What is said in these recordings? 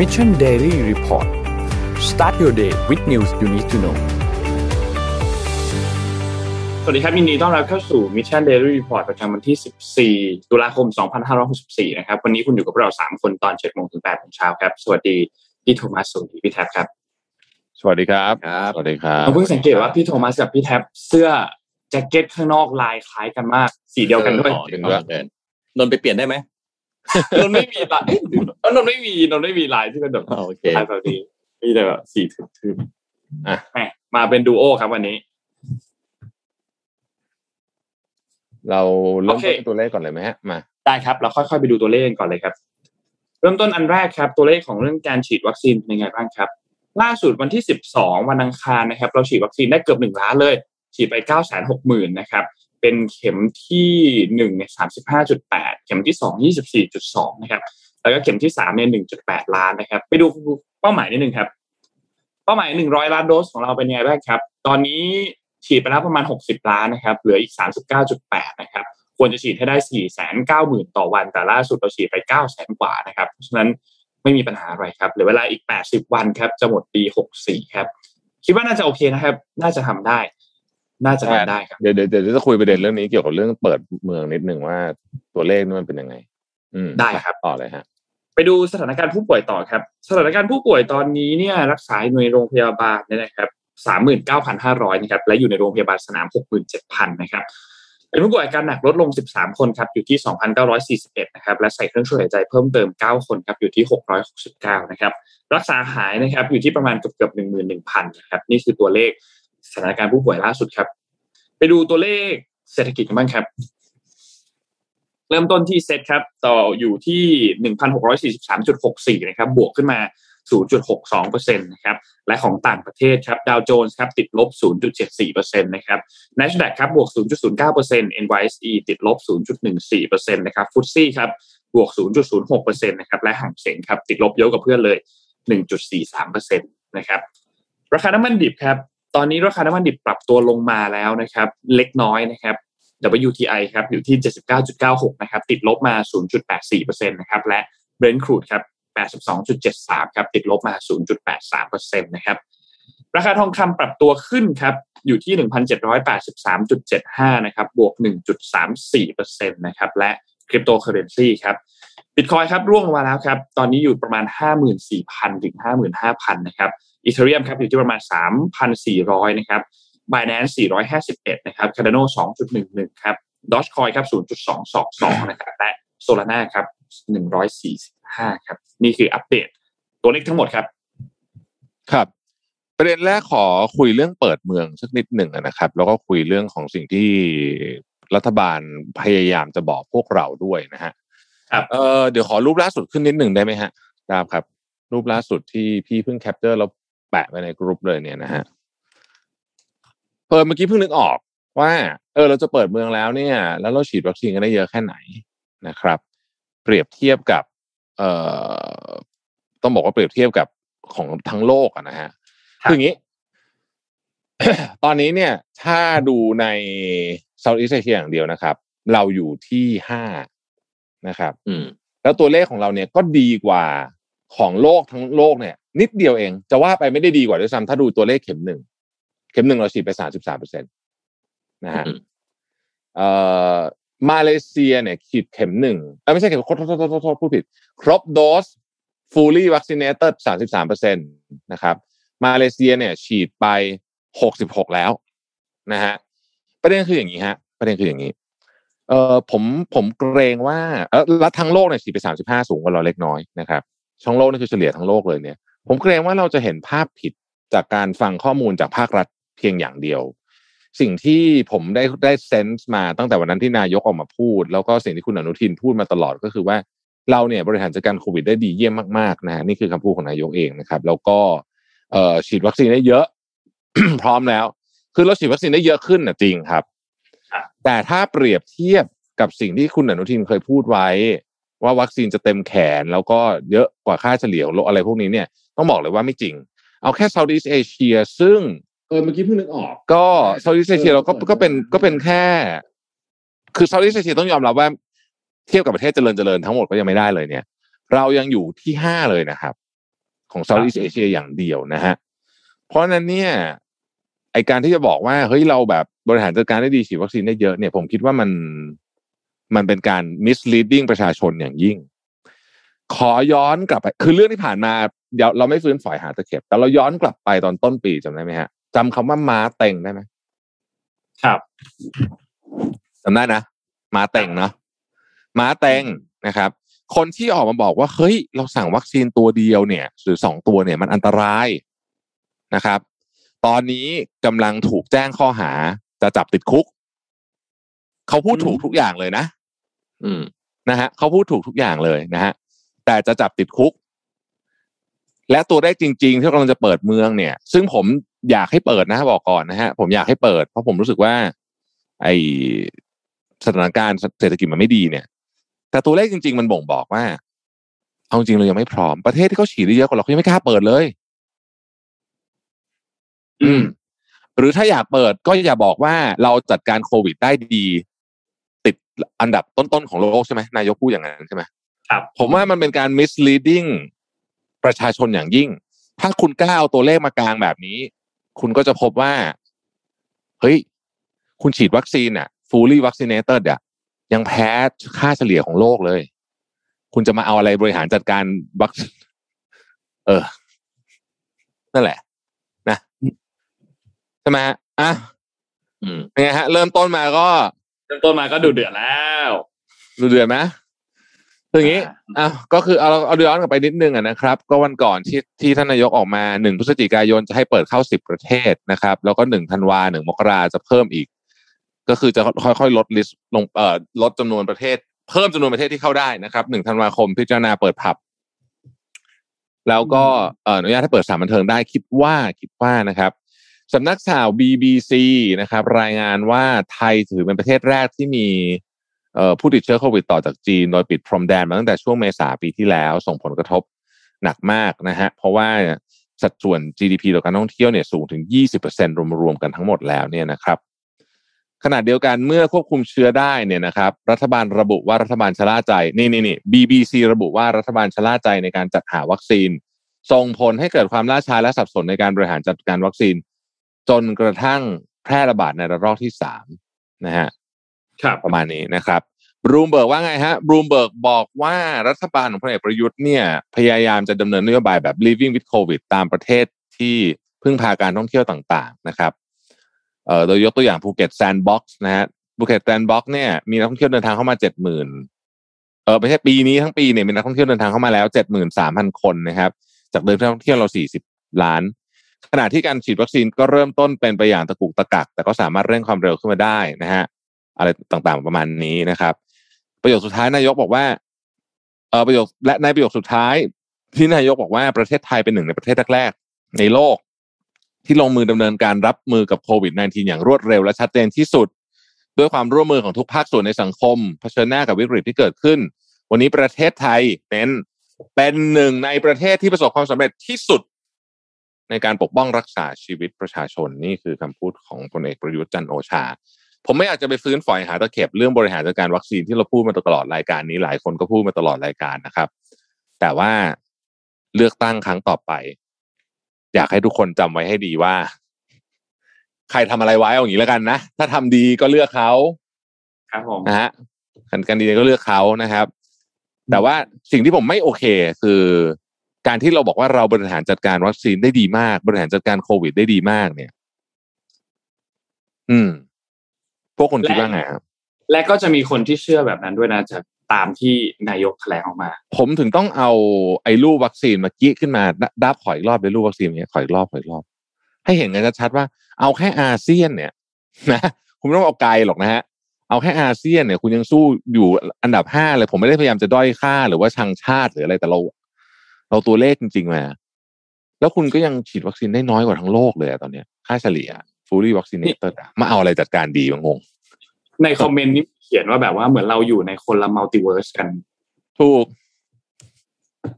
Mission Daily Report start your day with news you need to know สวัสดีครับยินดีต้อนรับเข้าสู่ Mission Daily Report ประจำวันที่ 14 ตุลาคม 2564 นะครับ วันนี้คุณอยู่กับเรา 3 คนตอน7โมงถึง8โมงเช้าครับ สวัสดี พี่โทมัสสวัสดีพี่แท็บครับ สวัสดีครับครับสวัสดีครับผมเพิ่งสังเกตว่าพี่โทมัสกับพี่แท็บเสื้อแจ็คเก็ตข้างนอกลายคล้ายกันมาก สีเดียวกันด้วยอ๋อถึงด้วยนนท์ไปเปลี่ยนได้ไหม นนท์ไม่มีลายเอ๊ะเอ้ยนนท์ไม่มีนนท์ไม่มีลายที่เป็นแบบอ๋อโอเคลายแบบนี้มีแต่แบบสีทึบๆอะแหมมาเป็นดูโอครับวันนี้ เราเริ่มโอเคต้นตัวเลขก่อนเลยไหมฮะมาได้ครับ เราค่อยๆไปดูตัวเลขกันก่อนเลยครับ เริ่มต้นอันแรกครับ ตัวเลขของเรื่องการฉีดวัคซีนเป็นยังไงบ้างครับ ล่าสุดวันที่ 12 วันอังคารนะครับ เราฉีดวัคซีนได้เกือบหนึ่งล้านเลย ฉีดไป9 6 0 0 0 0นะครับ เป็นเข็มที่1เนี่ย35.8เข็มที่2 24.2นะครับ แล้วก็เข็มที่3เนี่ย1.8ล้านนะครับ ไปดูเป้าหมายนิดนึงครับ เป้าหมาย100ล้านโดสของเราเป็นยังไงบ้างครับ ตอนนี้ฉีดไปแล้วประมาณ60ล้านนะครับ เหลืออีก39.8นะครับ ควรจะฉีดให้ได้4 9 0 0 0 0ต่อวัน แต่ล่าสุดเราฉีดไป9 0 0 0 0กว่านะครับ เพราะฉะนั้นไม่มีปัญหาอะไรครับ เหลือเวลาอีก80วันครับ จะหมดปี64ครับ คิดว่าน่าจะโอเคนะครับ น่าจะทำได้ น่าจะทำได้ครับเดี๋ยวเดี๋ยวเดี๋ยวจะคุยประเด็นเรื่องนี้เกี่ยวกับเรื่องเปิดเมืองนิดหนึ่งว่าตัวเลขนี่มันเป็นยังไงอืมได้ครับต่อเลยฮะ ไปดูสถานการณ์ผู้ป่วยต่อครับ สถานการณ์ผู้ป่วยตอนนี้เนี่ยรักษาอยู่ในโรงพยาบาลเนี่ยนะครับสามหมื่นเก้าพันห้าร้อยนะครับและอยู่ในโรงพยาบาลสนามหกหมื่นเจ็ดพันนะครับเป็นผู้ป่วยอาการหนักลดลง 13 คนครับอยู่ที่ 2,941 นะครับ และใส่เครื่องช่วยหายใจเพิ่มเติม 9 คนครับอยู่ที่ 669 นะครับ รักษาหายนะครับอยู่ที่ประมาณเกือบเกือบ11,000 นะครับ นี่คือตัวเลข สถานการณ์ผู้ป่วยล่าสุดครับ ไปดูตัวเลขเศรษฐกิจกันบ้างครับ เริ่มต้นที่เซตครับ ต่ออยู่ที่1,643.64นหกร้อยสี่สิบสามจุดหกสี่นะครับ บวกขึ้นมา0.62%นะครับ และของต่างประเทศครับ ดาวโจนส์ครับติดลบ 0.74%นะครับ NASDAQ ครับบวก 0.09% NYSE ติดลบ 0.14%นะครับฟุตซี่ครับบวก 0.06%นะครับและห่างเสียงครับติดลบเยอะกว่าเพื่อนเลย 1.43%นะครับ ราคาน้ำมันดิบครับ ตอนนี้ราคาน้ำมันดิบปรับตัวลงมาแล้วนะครับ เล็กน้อยนะครับ WTI ครับอยู่ที่ 79.96 นะครับ ติดลบมา 0.84%นะครับ และ Brent crude ครับ 82.73 ครับ ติดลบมา 0.83%นะครับ ราคาทองคำปรับตัวขึ้นครับ อยู่ที่ 1,783.75 นะครับ บวก 1.34%นะครับ และคริปโตเคอเรนซีครับบิตคอยครับร่วงลงมาแล้วครับ ตอนนี้อยู่ประมาณ 54,000 ถึง 55,000 นะครับ Ethereum ครับอยู่ที่ประมาณ 3,400 นะครับ Binance 451 นะครับ Cardano 2.11 ครับ Dogecoin ครับ 0.222 นะครับ และ Solana ครับ 145 ครับ นี่คืออัปเดตตัวเลขทั้งหมดครับ ครับ ประเด็นแรกขอคุยเรื่องเปิดเมืองสักนิดหนึ่งนะครับ แล้วก็คุยเรื่องของสิ่งที่รัฐบาลพยายามจะบอกพวกเราด้วยนะฮะครับเออเดี๋ยวขอรูปล่าสุดขึ้นนิดหนึ่งได้ไหมฮะดาบครับ รูปล่าสุดที่พี่เพิ่ง capture แล้ว แปะไว้ในกรุ๊ปเลยเนี่ยนะฮะเปิดเมื่อกี้เพิ่งนึกออกว่า เออ เราจะเปิดเมืองแล้วเนี่ย แล้วเราฉีดวัคซีนกันได้เยอะแค่ไหนนะครับ เปรียบเทียบกับ เอ่อต้องบอกว่าเปรียบเทียบกับของทั้งโลกอะนะฮะครับคืออย่างนี้ ตอนนี้เนี่ย ถ้าดูในเซาท์อีสเอเชียอย่างเดียวนะครับ เราอยู่ที่ห้านะครับ อืม แล้วตัวเลขของเราเนี่ยก็ดีกว่าของโลกทั้งโลกเนี่ย นิดเดียวเอง จะว่าไปไม่ได้ดีกว่าด้วยซ้ำถ้าดูตัวเลขเข็มหนึ่งเข็มหนึ่งเราฉีดไปสามสิบสามเปอร์เซ็นตนะฮะอืมเอ่อมาเลเซียเนี่ยฉีดเข็มหนึ่งเอ้ยไม่ใช่เข็มโทษโทษโทษโทษโทษพูดผิด ครบโดส fully vaccinated สามสิบสามเปอร์เซ็นตนะครับ มาเลเซียเนี่ย ฉีดไปหกสิบหกแล้วนะฮะประเด็นคืออย่างนี้ฮะ ประเด็นคืออย่างนี้เอ่อผมผมเกรงว่าเออแล้วทั้งโลกเนี่ยฉีดไปสามสิบห้าสูงกว่าเราเล็กน้อยนะครับช่องโลกนี่คือเฉลี่ยทั้งโลกเลยเนี่ย ผมเกรงว่าเราจะเห็นภาพผิดจากการฟังข้อมูลจากภาครัฐเพียงอย่างเดียว สิ่งที่ผมได้ได้เซนส์มาตั้งแต่วันนั้นที่นายกออกมาพูด แล้วก็สิ่งที่คุณอนุทินพูดมาตลอดก็คือว่าเราเนี่ยบริหารจัดการโควิดได้ดีเยี่ยมมากๆนะฮะนี่คือคำพูดของนายกเองนะครับ แล้วก็เอ่อฉีดวัคซีนได้เยอะ พร้อมแล้ว คือเราฉีดวัคซีนได้เยอะขึ้นนะจริงครับครับแต่ถ้าเปรียบเทียบกับสิ่งที่คุณอนุทินเคยพูดไว้ ว่าวัคซีนจะเต็มแขนแล้วก็เยอะกว่าค่าเฉลี่ยของโลกอะไรพวกนี้เนี่ยต้องบอกเลยว่าไม่จริง เอาแค่ Southeast Asia ซึ่งเออเมื่อกี้เพิ่งนึกออก ก็ Southeast Asia เราก็ก็เป็นก็เป็นแค่ คือ Southeast Asia ต้องยอมรับว่าเทียบกับประเทศเจริญเจริญทั้งหมดก็ยังไม่ได้เลยเนี่ย เรายังอยู่ที่ห้าเลยนะครับ ของ Southeast Asia อย่างเดียวนะฮะเพราะฉะนั้นเนี่ยไอการที่จะบอกว่าเฮ้ยเราแบบบริหารจัดการได้ดีฉีดวัคซีนได้เยอะเนี่ยผมคิดว่ามัน มันเป็นการ misleading ประชาชนอย่างยิ่ง ขอย้อนกลับไป คือเรื่องที่ผ่านมาเดี๋ยวเราไม่ฟื้นฝอยหาตะเข็บ แต่เราย้อนกลับไปตอนต้นปีจำได้ไหมฮะจำคำว่าม้าเต็งได้ไหมครับจำได้นะม้าเต็งเนาะม้าเต็งนะครับ คนที่ออกมาบอกว่าเฮ้ยเราสั่งวัคซีนตัวเดียวเนี่ย หรือสองตัวเนี่ยมันอันตรายนะครับ ตอนนี้กำลังถูกแจ้งข้อหาจะจับติดคุก เขาพูดถูกทุกอย่างเลยนะ อืมนะฮะเขาพูดถูกทุกอย่างเลยนะฮะแต่จะจับติดคุก และตัวได้จริง ๆ ที่กำลังจะเปิดเมืองเนี่ย ซึ่งผมอยากให้เปิดนะ บอกก่อนนะฮะ ผมอยากให้เปิด เพราะผมรู้สึกว่า ไอสถานการณ์เศรษฐกิจมันไม่ดีเนี่ย แต่ตัวเลขจริง ๆ มันบ่งบอกว่า เอาจริงเรายังไม่พร้อมประเทศที่เขาฉีดได้เยอะกว่าเราเขายังไม่กล้าเปิดเลย อืม หรือถ้าอยากเปิดก็อย่าบอกว่าเราจัดการโควิดได้ดีติด อันดับต้นๆของโลกใช่ไหมนายกพูดอย่างนั้นใช่ไหมครับผมว่ามันเป็นการ misleading ประชาชนอย่างยิ่ง ถ้าคุณกล้าเอาตัวเลขมากลางแบบนี้ คุณก็จะพบว่า เฮ้ย คุณฉีดวัคซีนอะ fully vaccinated อะยังแพ้ค่าเฉลี่ยของโลกเลย คุณจะมาเอาอะไรบริหารจัดการวัคเออ นั่นแหละ นะใช่ไหมฮะอะอืมเป็นไงฮะ เริ่มต้นมาก็เริ่มต้นมาก็ดูเดือดแล้ว ดูเดือดไหมคืออย่างนี้อะก็คือเอาเอาย้อนกลับไปนิดนึงอะนะครับ ก็วันก่อนที่ที่ท่านนายกออกมาหนึ่งพฤศจิกายนจะให้เปิดเข้าสิบประเทศนะครับ แล้วก็หนึ่งธันวาหนึ่งมกราจะเพิ่มอีก ก็คือจะค่อยๆ ลดลิสต์ลงเอ่อลดจำนวนประเทศ เพิ่มจำนวนประเทศที่เข้าได้นะครับหนึ่งธันวาคมพิจารณาเปิดผับ แล้วก็เอ่ออนุญาตให้เปิดสถานบันเทิงได้คิดว่าคิดว่านะครับ สำนักข่าว BBC นะครับ รายงานว่าไทยถือเป็นประเทศแรกที่มีผู้ติดเชื้อโควิดต่อจากจีน โดยปิดพรมแดนมาตั้งแต่ช่วงเมษาปีที่แล้ว ส่งผลกระทบหนักมากนะฮะเพราะว่าสัดส่วน GDP ต่อการท่องเที่ยวเนี่ยสูงถึง 20%รวมๆกันทั้งหมดแล้วเนี่ยนะครับขณะเดียวกันเมื่อควบคุมเชื้อได้เนี่ยนะครับ รัฐบาลระบุว่ารัฐบาลชะล่าใจนี่นี่นี่ BBC ระบุว่ารัฐบาลชะล่าใจในการจัดหาวัคซีน ส่งผลให้เกิดความล่าช้าและสับสนในการบริหารจัดการวัคซีน จนกระทั่งแพร่ระบาดในระลอกที่สามนะฮะครับประมาณนี้นะครับบรูมเบิร์กว่าไงฮะบรูมเบิร์กบอกว่ารัฐบาลของพลเอกประยุทธ์เนี่ยพยายามจะดำเนินนโยบายแบบ living with covid ตามประเทศที่พึ่งพาการท่องเที่ยวต่างๆนะครับเอ่อโดยยกตัวอย่างภูเก็ตแซนด์บ็อกซ์นะฮะภูเก็ตแซนด์บ็อกซ์เนี่ยมีนักท่องเที่ยวเดินทางเข้ามาเจ็ดหมื่นเออไม่ใช่ปีนี้ทั้งปีเนี่ยมีนักท่องเที่ยวเดินทางเข้ามาแล้วเจ็ดหมื่นสามพันคนนะครับ จากเดิมที่นักท่องเที่ยวเราสี่สิบล้าน ขณะที่การฉีดวัคซีนก็เริ่มต้นเป็นไปอย่างตะกุกตะกัก แต่ก็สามารถเร่งความเร็วขึ้นมาได้นะฮะอะไรต่างๆประมาณนี้นะครับ ประโยคสุดท้ายนายกบอกว่าเออประโยคและในประโยคสุดท้าย ที่นายกบอกว่าประเทศไทยเป็นหนึ่งในประเทศแรกๆในโลก ที่ลงมือดำเนินการรับมือกับโควิด -19 อย่างรวดเร็วและชัดเจนที่สุด ด้วยความร่วมมือของทุกภาคส่วนในสังคมเผชิญหน้ากับวิกฤตที่เกิดขึ้น วันนี้ประเทศไทยเป็นเป็นหนึ่งในประเทศที่ประสบความสำเร็จที่สุด ในการปกป้องรักษาชีวิตประชาชนนี่คือคำพูดของพลเอกประยุทธ์จันทร์โอชา ผมไม่อยากจะไปฟื้นฝอยหาตะเข็บเรื่องบริหารจัดการวัคซีนที่เราพูดมาตลอดรายการนี้หลายคนก็พูดมาตลอดรายการนะครับ แต่ว่าเลือกตั้งครั้งต่อไป อยากให้ทุกคนจำไว้ให้ดีว่า ใครทำอะไรไว้เอาอย่างนี้แล้วกันนะถ้าทำดีก็เลือกเขาครับผมนะฮะกันกันดีก็เลือกเขานะครับ แต่ว่าสิ่งที่ผมไม่โอเค คือ การที่เราบอกว่าเราบริหารจัดการวัคซีนได้ดีมาก บริหารจัดการโควิดได้ดีมากเนี่ย อืม พวกคนคิดว่าไงครับและก็จะมีคนที่เชื่อแบบนั้นด้วยนะจากตามที่นายกแถลงออกมา ผมถึงต้องเอาไอ้รูปวัคซีนมากี้ขึ้นมาดดับขอยรอบเลยรูปวัคซีนเนี้ยขอยรอบขอยรอบ ให้เห็นกันชัดๆว่า เอาแค่อาเซียนเนี่ยนะคุณไม่ต้องเอาไกลหรอกนะฮะเอาแค่อาเซียนเนี่ย คุณยังสู้อยู่อันดับห้าเลย ผมไม่ได้พยายามจะด้อยค่า หรือว่าชังชาติหรืออะไรแต่เรา เราตัวเลขจริงๆมา แล้วคุณก็ยังฉีดวัคซีนได้น้อยกว่าทั้งโลกเลยอะตอนเนี้ย ค่าเฉลี่ย fully vaccinated อะมาเอาอะไรจัดการดีวะงง ในคอมเมนต์นี้เขียนว่าแบบว่าเหมือนเราอยู่ในคนละ multiverse กัน ถูก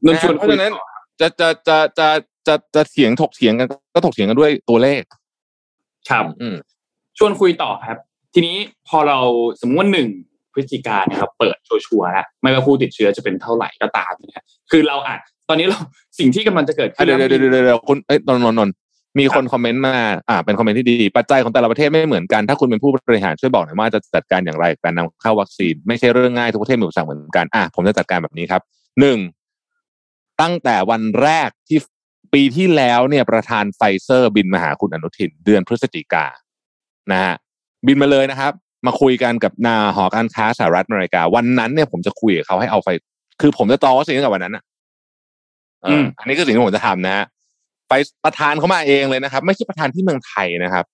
นนชวนเพราะคุยฉะนั้นต่อจะจะจะจะจะจะเถียงถกเถียงกัน ก็ถกเถียงกันด้วยตัวเลขครับอืมชวนคุยต่อครับ ทีนี้พอเราสมมติว่าหนึ่งพฤศจิกาเนี่ยเราเปิดชัวร์ๆแล้วไม่ว่าผู้ติดเชื้อจะเป็นเท่าไหร่ก็ตามนะครับคือเราอาจ อนนี้เราสิ่งที่กำลังจะเกิดขึ้อะนเดี๋ยวแล้วเดี๋ยวเดี๋ยวเดี๋ยวคุณเอ้ยนนท์นนท์นนท์มีคนครับคอมเมนต์มาอ่าเป็นคอมเมนต์ที่ดี ปัจจัยของแต่ละประเทศไม่เหมือนกัน ถ้าคุณเป็นผู้บริหารช่วยบอกหน่อยว่าจะจัดการอย่างไรกับการนำเข้าวัคซีน ไม่ใช่เรื่องง่ายทุกประเทศมีอุปสรรคเหมือนกันอะผมจะจัดการแบบนี้ครับหนึ่งตั้งแต่วันแรกที่ปีที่แล้วเนี่ยประธานไฟเซอร์บินมาหาคุณอนุทิน เดือนพฤศจิกานะฮะบินมาเลยนะครับ มาคุยกันกับนาหอการค้าสหรัฐอเมริกา วันนั้นเนี่ยผมจะคุยกับเขาให้เอาไฟ คือผมจะจองวัคซีนตั้งแต่วันนั้นอะเออออันนี้คือสิ่งที่ผมจะทำนะฮะไปประธานเขามาเองเลยนะครับ ไม่ใช่ประธานที่เมืองไทยนะครับ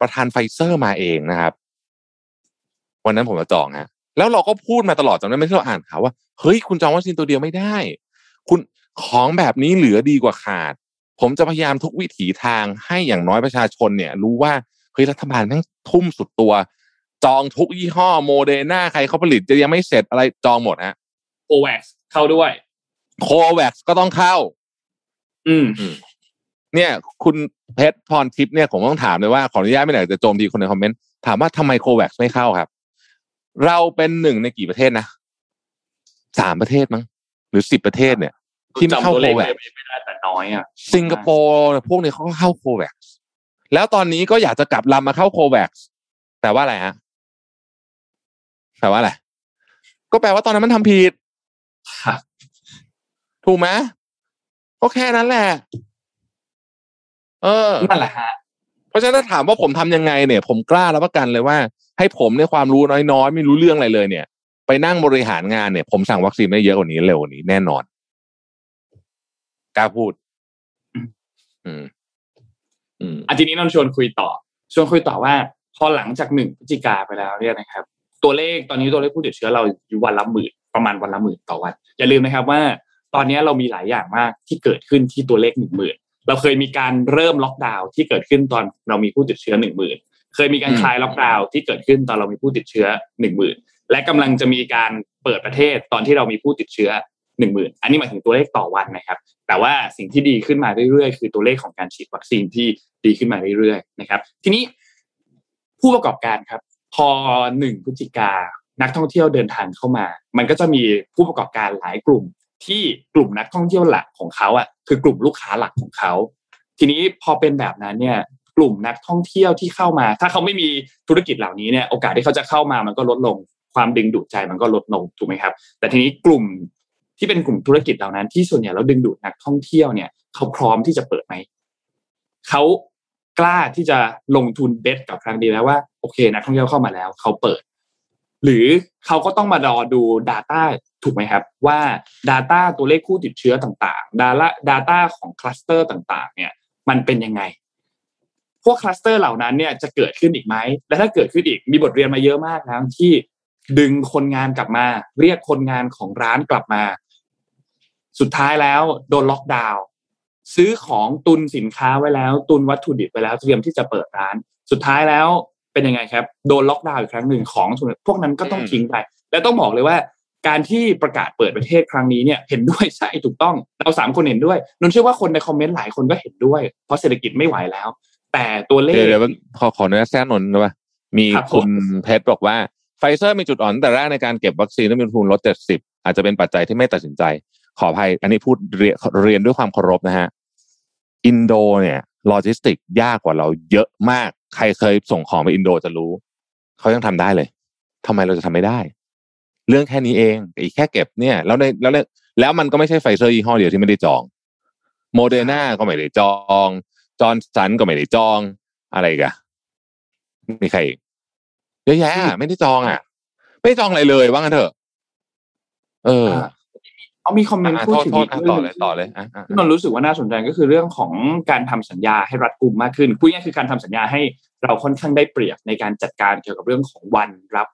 ประธานไฟเซอร์มาเองนะครับ วันนั้นผมจะจองฮะแล้วเราก็พูดมาตลอดจำได้ไหมที่เราอ่านข่าวว่าเฮ้ยคุณจองวัคซีนตัวเดียวไม่ได้ คุณของแบบนี้เหลือดีกว่าขาด ผมจะพยายามทุกวิถีทางให้อย่างน้อยประชาชนเนี่ย รู้ว่าเฮ้ยรัฐบาลแม่งทุ่มสุดตัว จองทุกยี่ห้อโมเดอร์นาใครเขาผลิตจะยังไม่เสร็จอะไรจองหมดฮะโอแว็กเข้าด้วย โควัคก็ต้องเข้า อืมเนี่ย คุณเพชรพรทิพย์เนี่ยผมต้องถามเลยว่าขออนุญาตไม่ไหนจะโจมตีคนในคอมเมนต์ถามว่าทำไม COVAX ไม่เข้าครับ เราเป็นหนึ่งในกี่ประเทศนะสามประเทศมั้งหรือสิบประเทศเนี่ย ที่ไม่เข้าจำตัวโคเลขวัคไม่ได้แต่น้อยอะสิงคโปร์พวกนี้เขาก็เข้า COVAXแล้วตอนนี้ก็อยากจะกลับลำมาเข้าโควัคแต่ว่าอะไรฮะแปลว่าอะไร ก็แปลว่าตอนนั้นมันทำผิดครับ ถูกไหมก็แค่นั้นแหละ เออนั่นแหละฮะเพราะฉะนั้นถ้าถามว่าผมทำยังไงเนี่ย ผมกล้ารับประกันเลยว่า ให้ผมเนี่ยความรู้น้อยๆ ไม่รู้เรื่องอะไรเลยเนี่ย ไปนั่งบริหารงานเนี่ย ผมสั่งวัคซีนได้เยอะกว่านี้เร็วกว่านี้แน่นอนกล้าพูด อืม อืมอาทีนี้นนท์ชวนคุยต่อ ชวนคุยต่อว่า พอหลังจากหนึ่งพฤศจิกาไปแล้วเนี่ยนะครับ ตัวเลขตอนนี้ตัวเลขผู้ติดเชื้อเราอยู่วันละหมื่นประมาณวันละหมื่นต่อวัน อย่าลืมนะครับว่า ตอนนี้เรามีหลายอย่างมากที่เกิดขึ้นที่ตัวเลขหนึ่งหมื่นเราเคยมีการเริ่มล็อกดาวน์ที่เกิดขึ้นตอนเรามีผู้ติดเชื้อหนึ่งหมื่นเคยมีการคลายล็อกดาวน์ที่เกิดขึ้นตอนเรามีผู้ติดเชื้อหนึ่งหมื่นและกำลังจะมีการเปิดประเทศตอนที่เรามีผู้ติดเชื้อหนึ่งหมื่นอันนี้หมายถึงตัวเลขต่อวันนะครับ แต่ว่าสิ่งที่ดีขึ้นมาเรื่อยๆ คือตัวเลขของการฉีดวัคซีนที่ดีขึ้นมาเรื่อยๆนะครับ ทีนี้ผู้ประกอบการครับ พอหนึ่งพฤศจิกานักท่องเที่ยวเดินทางเข้ามา มันก็จะมีผู้ประกอบการหลายกลุ่ม ที่กลุ่มนักท่องเที่ยวหลักของเขาอะคือกลุ่มลูกค้าหลักของเขา ทีนี้พอเป็นแบบนั้นเนี่ยกลุ่มนักท่องเที่ยวที่เข้ามา ถ้าเขาไม่มีธุรกิจเหล่านี้เนี่ยโอกาสที่เขาจะเข้ามามันก็ลดลง ความดึงดูดใจมันก็ลดลงถูกไหมครับ แต่ทีนี้กลุ่มที่เป็นกลุ่มธุรกิจเหล่านั้น ที่ส่วนใหญ่แล้วดึงดูดนักท่องเที่ยวเนี่ยเขาพร้อมที่จะเปิดไหมเขากล้าที่จะลงทุนเบ็ดกับครั้งดีแล้วว่าโอเคนักท่องเที่ยวเข้ามาแล้วเขาเปิด หรือเขาก็ต้องมารอดู Data ถูกไหมครับ ว่า Data ตัวเลขผู้ติดเชื้อต่างๆ Data Data ของคลัสเตอร์ต่างๆ เนี่ย มันเป็นยังไง พวกคลัสเตอร์เหล่านั้นเนี่ยจะเกิดขึ้นอีกไหมและถ้าเกิดขึ้นอีกมีบทเรียนมาเยอะมากนะที่ดึงคนงานกลับมา เรียกคนงานของร้านกลับมา สุดท้ายแล้วโดนล็อกดาวน์ซื้อของตุนสินค้าไว้แล้ว ตุนวัตถุดิบไว้แล้วเตรียมที่จะเปิดร้าน สุดท้ายแล้วเป็นยังไงครับ โดนล็อกดาวน์อีกครั้งหนึ่งของส่วนพวกนั้นก็ต้องอืมทิ้งไป และต้องบอกเลยว่า การที่ประกาศเปิดประเทศครั้งนี้เนี่ยเห็นด้วยใช่ถูกต้องเราสามคนเห็นด้วยนนท์เชื่อว่าคนในคอมเมนต์หลายคนก็เห็นด้วย เพราะเศรษฐกิจไม่ไหวแล้ว แต่ตัวเลขเดี๋ยวเดี๋ยวขอขออนุญาตแทรกนนท์นะว่ามีครับผมคุณเพชรบอกว่าไฟเซอร์มีจุดอ่อนตั้งแต่แรกในการเก็บวัคซีนและอุณหภูมิลบเจ็ดสิบอาจจะเป็นปัจจัยที่ไม่ตัดสินใจ ขออภัย อันนี้พูดเรียนเรียนด้วยความเคารพนะฮะอินโดเนี่ยโลจิสติกยากกว่าเราเยอะมาก ใครเคยส่งของไปอินโดจะรู้ เขายังทำได้เลยทำไมเราจะทำไม่ได้ เรื่องแค่นี้เองอีกแค่เก็บเนี่ยแล้วในแล้วเนี่ยแล้วมันก็ไม่ใช่ไฟเซอร์ยี่ห้อเดียวที่ไม่ได้จองโมเดอร์นาก็ไม่ได้จองจอห์นสันก็ไม่ได้จองอะไรอีกันมีใครอีกเยอะแยะอะไม่ได้จองอะ ไม่ได้จองอะไรเลยว่างั้นเถอะ เอออ่าเอามีคอมเมนต์อะพูดโทษถึงโทษอีกอะเรื่ต่อองเลยต่อเลยอะอะที่นนท์รู้สึกว่าน่าสนใจก็คือเรื่องของการทำสัญญาให้รัดกุมมากขึ้นพูดง่ายๆคือการทำสัญญาให้เราค่อนข้างได้เปรียบในการจัดการเกี่ยวกับเรื่องของวันรับ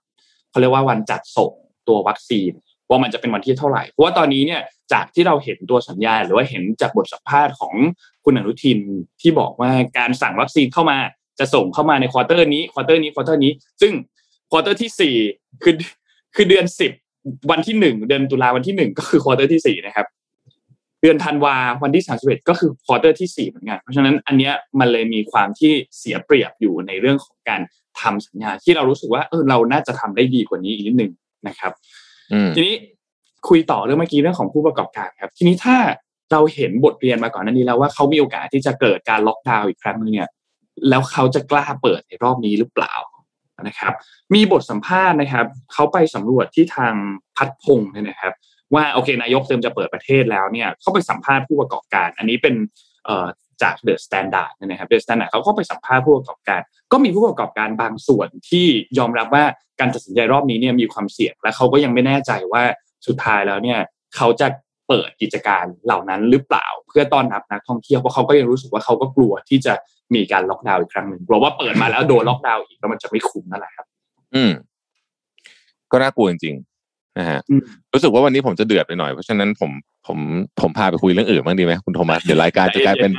เขาเรียกว่าวันจัดส่ง ตัววัคซีน ว่ามันจะเป็นวันที่เท่าไหร่ เพราะว่าตอนนี้เนี่ยจากที่เราเห็นตัวสัญญาหรือว่าเห็นจากบทสัมภาษณ์ของคุณอนุทินที่บอกว่าการสั่งวัคซีนเข้ามาจะส่งเข้ามาใน quarter นี้ quarter นี้ quarter นี้ ซึ่ง quarter ที่สี่คือคือเดือนสิบวันที่หนึ่งเดือนตุลาวันที่หนึ่งก็คือ quarter ที่สี่นะครับเดือนธันวาวันที่31ก็คือ quarter ที่4เหมือนกันเพราะฉะนั้นอันเนี้ยมันเลยมีความที่เสียเปรียบอยู่ในเรื่องของการทำสัญญาที่เรารู้สึกว่าเออเราน่าจะทำได้ดีกว่านี้อีกนิดนึง นะครับอืมทีนี้คุยต่อเรื่องเมื่อกี้เรื่องของผู้ประกอบการครับ ทีนี้ถ้าเราเห็นบทเรียนมาก่อนหน้านี้แล้วว่าเขามีโอกาสที่จะเกิดการล็อกดาวน์อีกครั้งหนึงเนี่ยแล้วเขาจะกล้าเปิดในรอบนี้หรือเปล่านะครับ มีบทสัมภาษณ์นะครับเขาไปสำรวจที่ทางพัดพงศ์เนี่ยนะครับ ว่าโอเคนายกเตรียมจะเปิดประเทศแล้วเนี่ยเขาไปสัมภาษณ์ผู้ประกอบการ อันนี้เป็นเอ่อ จาก The Standard นะครับ The Standard เขาก็ไปสัมภาษณ์ผู้ประกอบการ ก็มีผู้ประกอบการบางส่วนที่ยอมรับว่าการตัดสินใจรอบนี้เนี่ยมีความเสี่ยงและเขาก็ยังไม่แน่ใจว่าสุดท้ายแล้วเนี่ยเขาจะเปิดกิจการเหล่านั้นหรือเปล่า เพื่อต้อนรับนักท่องเที่ยวเพราะเขาก็ยังรู้สึกว่าเขาก็กลัวที่จะมีการล็อกดาวน์อีกครั้งหนึ่งกลัวว่าเปิดมาแล้วโดนล็อกดาวน์อีกแล้วมันจะไม่คุ้มนั่นแหละครับ อืม ก็น่ากลัวจริง นะฮะอืมรู้สึกว่าวันนี้ผมจะเดือดไปหน่อยเพราะฉะนั้นผมผมผมพาไปคุยเรื่องอื่นบ้างดีไหมคุณโทมัสเดี๋ยวรายการจะกลายเป็น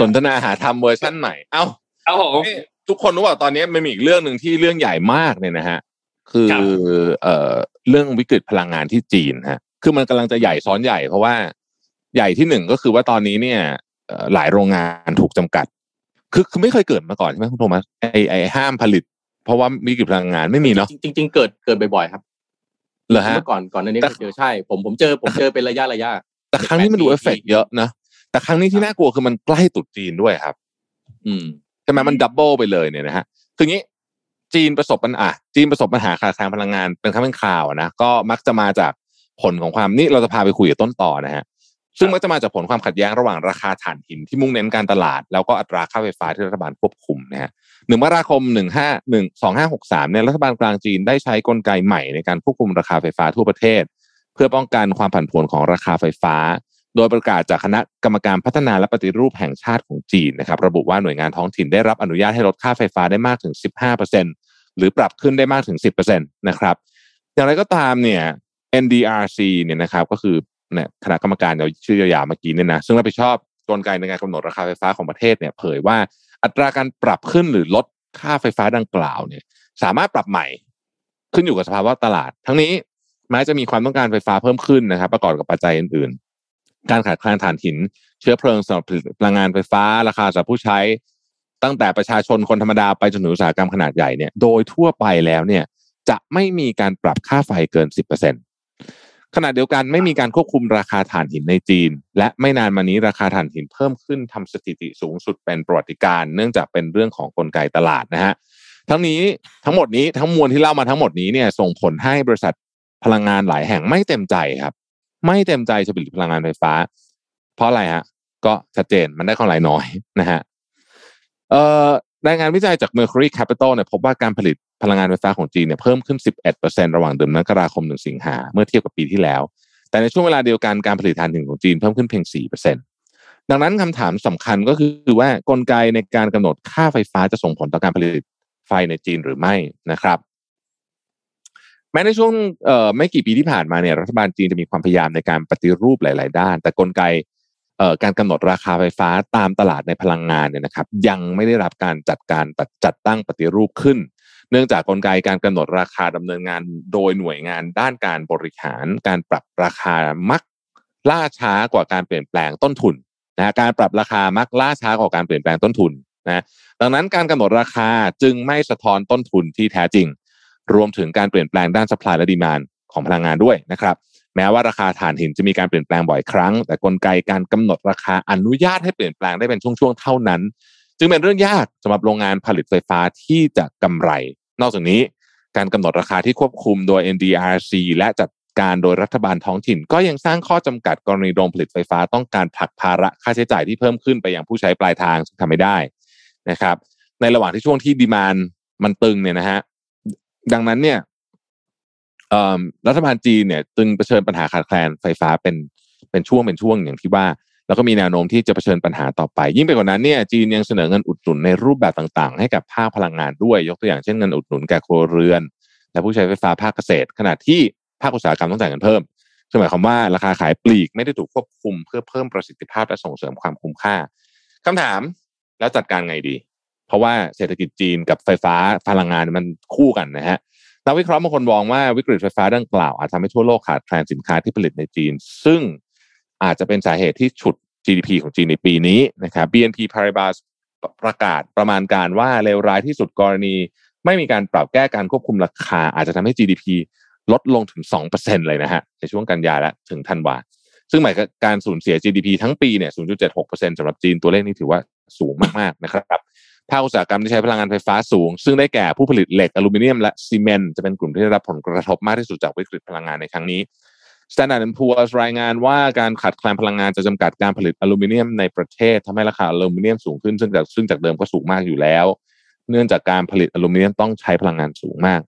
สนทนาหาธรรมเวอร์ชั่นใหม่เอ้าเอาผมนี่ทุกคนรู้ว่าตอนนี้มันมีอีกเรื่องหนึ่งที่เรื่องใหญ่มากเนี่ยนะฮะคือครับเอ่อเรื่องวิกฤตพลังงานที่จีนฮะ คือมันกำลังจะใหญ่ซ้อนใหญ่ เพราะว่าใหญ่ที่หนึ่งก็คือว่าตอนนี้เนี่ยเอ่อหลายโรงงานถูกจำกัด คือคือไม่เคยเกิดมาก่อนใช่ไหมคุณโทมัสไอไอห้ามผลิต เพราะว่าวิกฤตพลังงานไม่มีเนาะจริงๆจริงๆเกิดเกิดบ่อยๆครับ เหรอฮะเมื่อก่อนก่อนหน้านี้แต่ก็เจอใช่ ผมผมเจอผมเจอเป็นระยะระยะ แต่ครั้งนี้มันดูแปเอดฟปีเฟกต์เยอะนะแต่ครั้งนี้ที่น่ากลัวคือมันใกล้ตรุษจีนด้วยครับ อืมใช่ไหมมัน double ไปเลยเนี่ยนะฮะคืองี้จีนประสบปัญหาจีนประสบปัญหาขาดแคลนพลังงานเป็นครั้งเป็นคราวอะนะก็มักจะมาจากผลของความนี่เราจะพาไปคุยกับต้นต่อนะฮะซึ่งมักจะมาจากผลความขัดแย้งระหว่างราคาถ่านหินที่มุ่งเน้นการตลาด แล้วก็อัตราค่าไฟฟ้าที่รัฐบาลควบคุมนะฮะ หนึ่งมกราคมหนึ่งห้าหนึ่งสองห้าหกสามเนี่ยรัฐบาลกลางจีนได้ใช้กลไกใหม่ในการควบคุมราคาไฟฟ้าทั่วประเทศ เพื่อป้องกันความผันผวนของราคาไฟฟ้า โดยประกาศจากคณะกรรมการพัฒนาและปฏิรูปแห่งชาติของจีนนะครับ ระบุว่าหน่วยงานท้องถิ่นได้รับอนุญาตให้ลดค่าไฟฟ้าได้มากถึง 15%หรือปรับขึ้นได้มากถึง 10%นะครับ อย่างไรก็ตามเนี่ย NDRC เนี่ยนะครับก็คือเนี่ยคณะกรรมการเราชื่อยาวๆเมื่อกี้เนี่ยนะซึ่งรับผิดชอบกลไกในการกำหนดราคาไฟฟ้าของประเทศเนี่ยเผยว่า อัตราการปรับขึ้นหรือลดค่าไฟฟ้าดังกล่าวเนี่ย สามารถปรับใหม่ขึ้นอยู่กับสภาวะตลาด ทั้งนี้แม้จะมีความต้องการไฟฟ้าเพิ่มขึ้นนะครับ ประกอบกับปัจจัยอื่น ๆ การขาดแคลนถ่านหิน เชื้อเพลิงสำหรับผลิตพลังงานไฟฟ้า ราคาสำหรับผู้ใช้ ตั้งแต่ประชาชนคนธรรมดาไปจนถึงอุตสาหกรรมขนาดใหญ่เนี่ยโดยทั่วไปแล้วเนี่ยจะไม่มีการปรับค่าไฟเกิน 10% ขณะเดียวกันไม่มีการควบคุมราคาถ่านหินในจีน และไม่นานมานี้ราคาถ่านหินเพิ่มขึ้นทำสถิติสูงสุดเป็นประวัติการณ์เนื่องจากเป็นเรื่องของกลไกตลาดนะฮะทั้งนี้ทั้งหมดนี้ทั้งมวลที่เล่ามาทั้งหมดนี้เนี่ยส่งผลให้บริษัทพลังงานหลายแห่งไม่เต็มใจครับ ไม่เต็มใจจะผลิตพลังงานไฟฟ้า เพราะอะไรฮะก็ชัดเจนมันได้กำไรน้อยนะฮะเอ่อ รายงานวิจัยจาก Mercury Capital เนี่ยพบว่าการผลิตพลังงานไฟฟ้าของจีนเนี่ยเพิ่มขึ้น 11%ระหว่างเดือนมกราคมถึงสิงหาเมื่อเทียบกับปีที่แล้ว แต่ในช่วงเวลาเดียวกันการผลิตถ่านหินของจีนเพิ่มขึ้นเพียง 4%ดังนั้นคำถามสำคัญก็คือว่ากลไกในการกำหนดค่าไฟฟ้าจะส่งผลต่อการผลิตไฟในจีนหรือไม่นะครับ แม้ในช่วงไม่กี่ปีที่ผ่านมาเนี่ยรัฐบาลจีนจะมีความพยายามในการปฏิรูปหลาย ๆ ด้าน แต่กลไก การกำหนดราคาไฟฟ้าตามตลาดในพลังงานเนี่ยนะครับ ยังไม่ได้รับการจัดการจัดตั้งปฏิรูปขึ้น เนื่องจากกลไกการกำหนดราคาดำเนินงานโดยหน่วยงานด้านการบริหาร การปรับราคามักล่าช้ากว่าการเปลี่ยนแปลงต้นทุนนะการปรับราคามักล่าช้ากว่าการเปลี่ยนแปลงต้นทุนนะดังนั้นการกำหนดราคาจึงไม่สะท้อนต้นทุนที่แท้จริง รวมถึงการเปลี่ยนแปลงด้าน supply และ demand ของพลังงานด้วยนะครับ แม้ว่าราคาถ่านหินจะมีการเปลี่ยนแปลงบ่อยครั้ง แต่กลไกการกำหนดราคาอนุญาตให้เปลี่ยนแปลงได้เป็นช่วงๆเท่านั้น จึงเป็นเรื่องยากสำหรับโรงงานผลิตไฟฟ้าที่จะกำไร นอกจากนี้การกำหนดราคาที่ควบคุมโดย NDRC และจัดการโดยรัฐบาลท้องถิ่น ก็ยังสร้างข้อจำกัดกรณีโรงผลิตไฟฟ้าต้องการผลักภาระค่าใช้จ่ายที่เพิ่มขึ้นไปยังผู้ใช้ปลายทางซึ่งทำไม่ได้นะครับ ในระหว่างที่ช่วงที่ดีมานมันตึงเนี่ยนะฮะดังนั้นเนี่ย รัฐบาลจีนเนี่ยจึงเผชิญปัญหาขาดแคลนไฟฟ้าเป็นเป็นช่วงเป็นช่วงอย่างที่ว่า แล้วก็มีแนวโน้มที่จะเผชิญปัญหาต่อไป ยิ่งไปกว่านั้นเนี่ยจีนยังเสนอเงินอุดหนุนในรูปแบบต่างๆ ให้กับภาคพลังงานด้วย ยกตัวอย่างเช่นเงินอุดหนุนแก่ครัวเรือน และผู้ใช้ไฟฟ้าภาคเกษตร ขณะที่ภาคอุตสาหกรรมต้องจ่ายเงินเพิ่มซึ่งหมายความว่าราคาขายปลีกไม่ได้ถูกควบคุมเพื่อเพิ่มประสิทธิภาพและส่งเสริมความคุ้มค่าคำถามแล้วจัดการไงดี เพราะว่าเศรษฐกิจจีนกับไฟฟ้าพลังงานมันคู่กันนะฮะ นักวิเคราะห์บางคนมองว่าวิกฤตไฟฟ้าดังกล่าวอาจทำให้ทั่วโลกขาดแคลนสินค้าที่ผลิตในจีน ซึ่งอาจจะเป็นสาเหตุที่ฉุด GDP ของจีนในปีนี้นะครับ BNP Paribas ประกาศประมาณการว่าเลวร้ายที่สุดกรณี ไม่มีการปรับแก้การควบคุมราคา อาจจะทำให้ GDP ลดลงถึง 2%เลยนะฮะในช่วงกันยาและถึงธันวาซึ่งหมายการสูญเสีย GDP ทั้งปีเนี่ย 0.76%สำหรับจีนตัวเลขนี้ถือว่าสูงมากๆนะครับ ภาคอุตสาหกรรมที่ใช้พลังงานไฟฟ้าสูง ซึ่งได้แก่ผู้ผลิตเหล็กอลูมิเนียมและซีเมนต์จะเป็นกลุ่มที่ได้รับผลกระทบมากที่สุดจากวิกฤตพลังงานในครั้งนี้ Standard Poor's รายงานว่าการขาดแคลนพลังงานจะจำกัดการผลิตอลูมิเนียมในประเทศทำให้ราคาอลูมิเนียมสูงขึ้นซึ่งจากซึ่งจากเดิมก็สูงมากอยู่แล้ว เนื่องจากการผลิตอลูมิเนียมต้องใช้พลังงานสูงมาก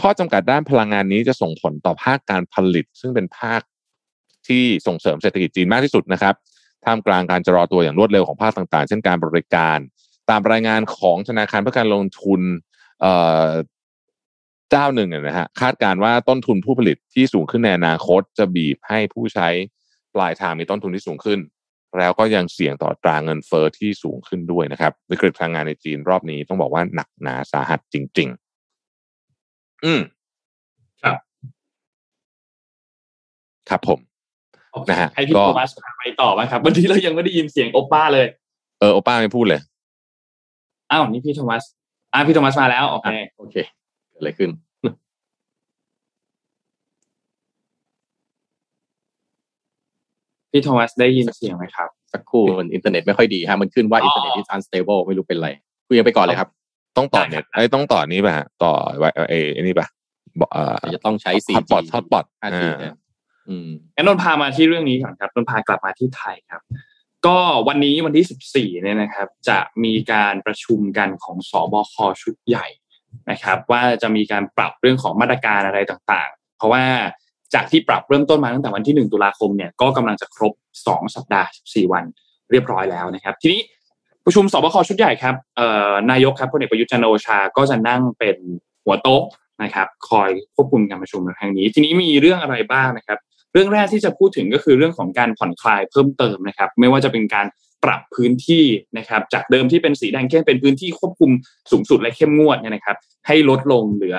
ข้อจำกัดด้านพลังงานนี้จะส่งผลต่อภาคการผลิต ซึ่งเป็นภาคที่ส่งเสริมเศรษฐกิจจีนมากที่สุดนะครับท่ามกลางการชะลอตัวอย่างรวดเร็วของภาคต่างๆ เช่นการบริการ ตามรายงานของธนาคารเพื่อการลงทุนเอ่อเจ้าหนึ่งเนี่ยนะฮะคาดการณ์ว่าต้นทุนผู้ผลิตที่สูงขึ้นในอนาคต จะบีบให้ผู้ใช้ปลายทางมีต้นทุนที่สูงขึ้น แล้วก็ยังเสี่ยงต่อตราเงินเฟอ้อที่สูงขึ้นด้วยนะครับวิกฤตพลังงานในจีนรอบนี้ต้องบอกว่าหนักหนาสาหัสจริง ๆ อืมครับ ครับผมนะฮะให้พี่ก็โทมัสไปต่อบ้างครับวันนี้เรายังไม่ได้ยินเสียงโอป้าเลย เออโอป้าไม่พูดเลย อ้าวนี่พี่โทมัสอ่าพี่โทมัสมาแล้วโอเคอะโอเคเกิดอะไรขึ้นพี่โทมัสได้ยินเสียงไหมครับ สักครู่มันอินเทอร์เน็ตไม่ค่อยดีฮะมันขึ้นว่าอ๋ออินเทอร์เน็ต is unstable ไม่รู้เป็นไรคุยกันไปก่อนเลยครับ ต้องต่อได้ครับเน็ตไอ้ยต้องต่อนี้ป่ะฮะต่อไว้ไอ้ไอ้นี่ป่ะบอกเอ่อเดี๋ยวจะต้องใช้ 4G hotspot hotspot 5G เนี่ยอืมงั้นนนท์พามาที่เรื่องนี้ก่อนครับนนท์พากลับมาที่ไทยครับ ก็วันนี้วันที่ 14 เนี่ยนะครับ จะมีการประชุมกันของศบคชุดใหญ่นะครับ ว่าจะมีการปรับเรื่องของมาตรการอะไรต่างๆ เพราะว่าจากที่ปรับเริ่มต้นมาตั้งแต่วันที่ 1 ตุลาคมเนี่ยก็กำลังจะครบ 2 สัปดาห์ 14 วันเรียบร้อยแล้วนะครับ ทีนี้ประชุมสบคชุดใหญ่ครับนายกครับพลเอกประยุทธ์จันโอชาก็จะนั่งเป็นหัวโต๊ะนะครับ คอยควบคุมการประชุมในครั้งนี้ ทีนี้มีเรื่องอะไรบ้างนะครับ เรื่องแรกที่จะพูดถึงก็คือเรื่องของการผ่อนคลายเพิ่มเติมนะครับ ไม่ว่าจะเป็นการปรับพื้นที่นะครับ จากเดิมที่เป็นสีแดงเข้มเป็นพื้นที่ควบคุมสูงสุดและเข้มงวดเนี่ยนะครับ ให้ลดลงเหลือ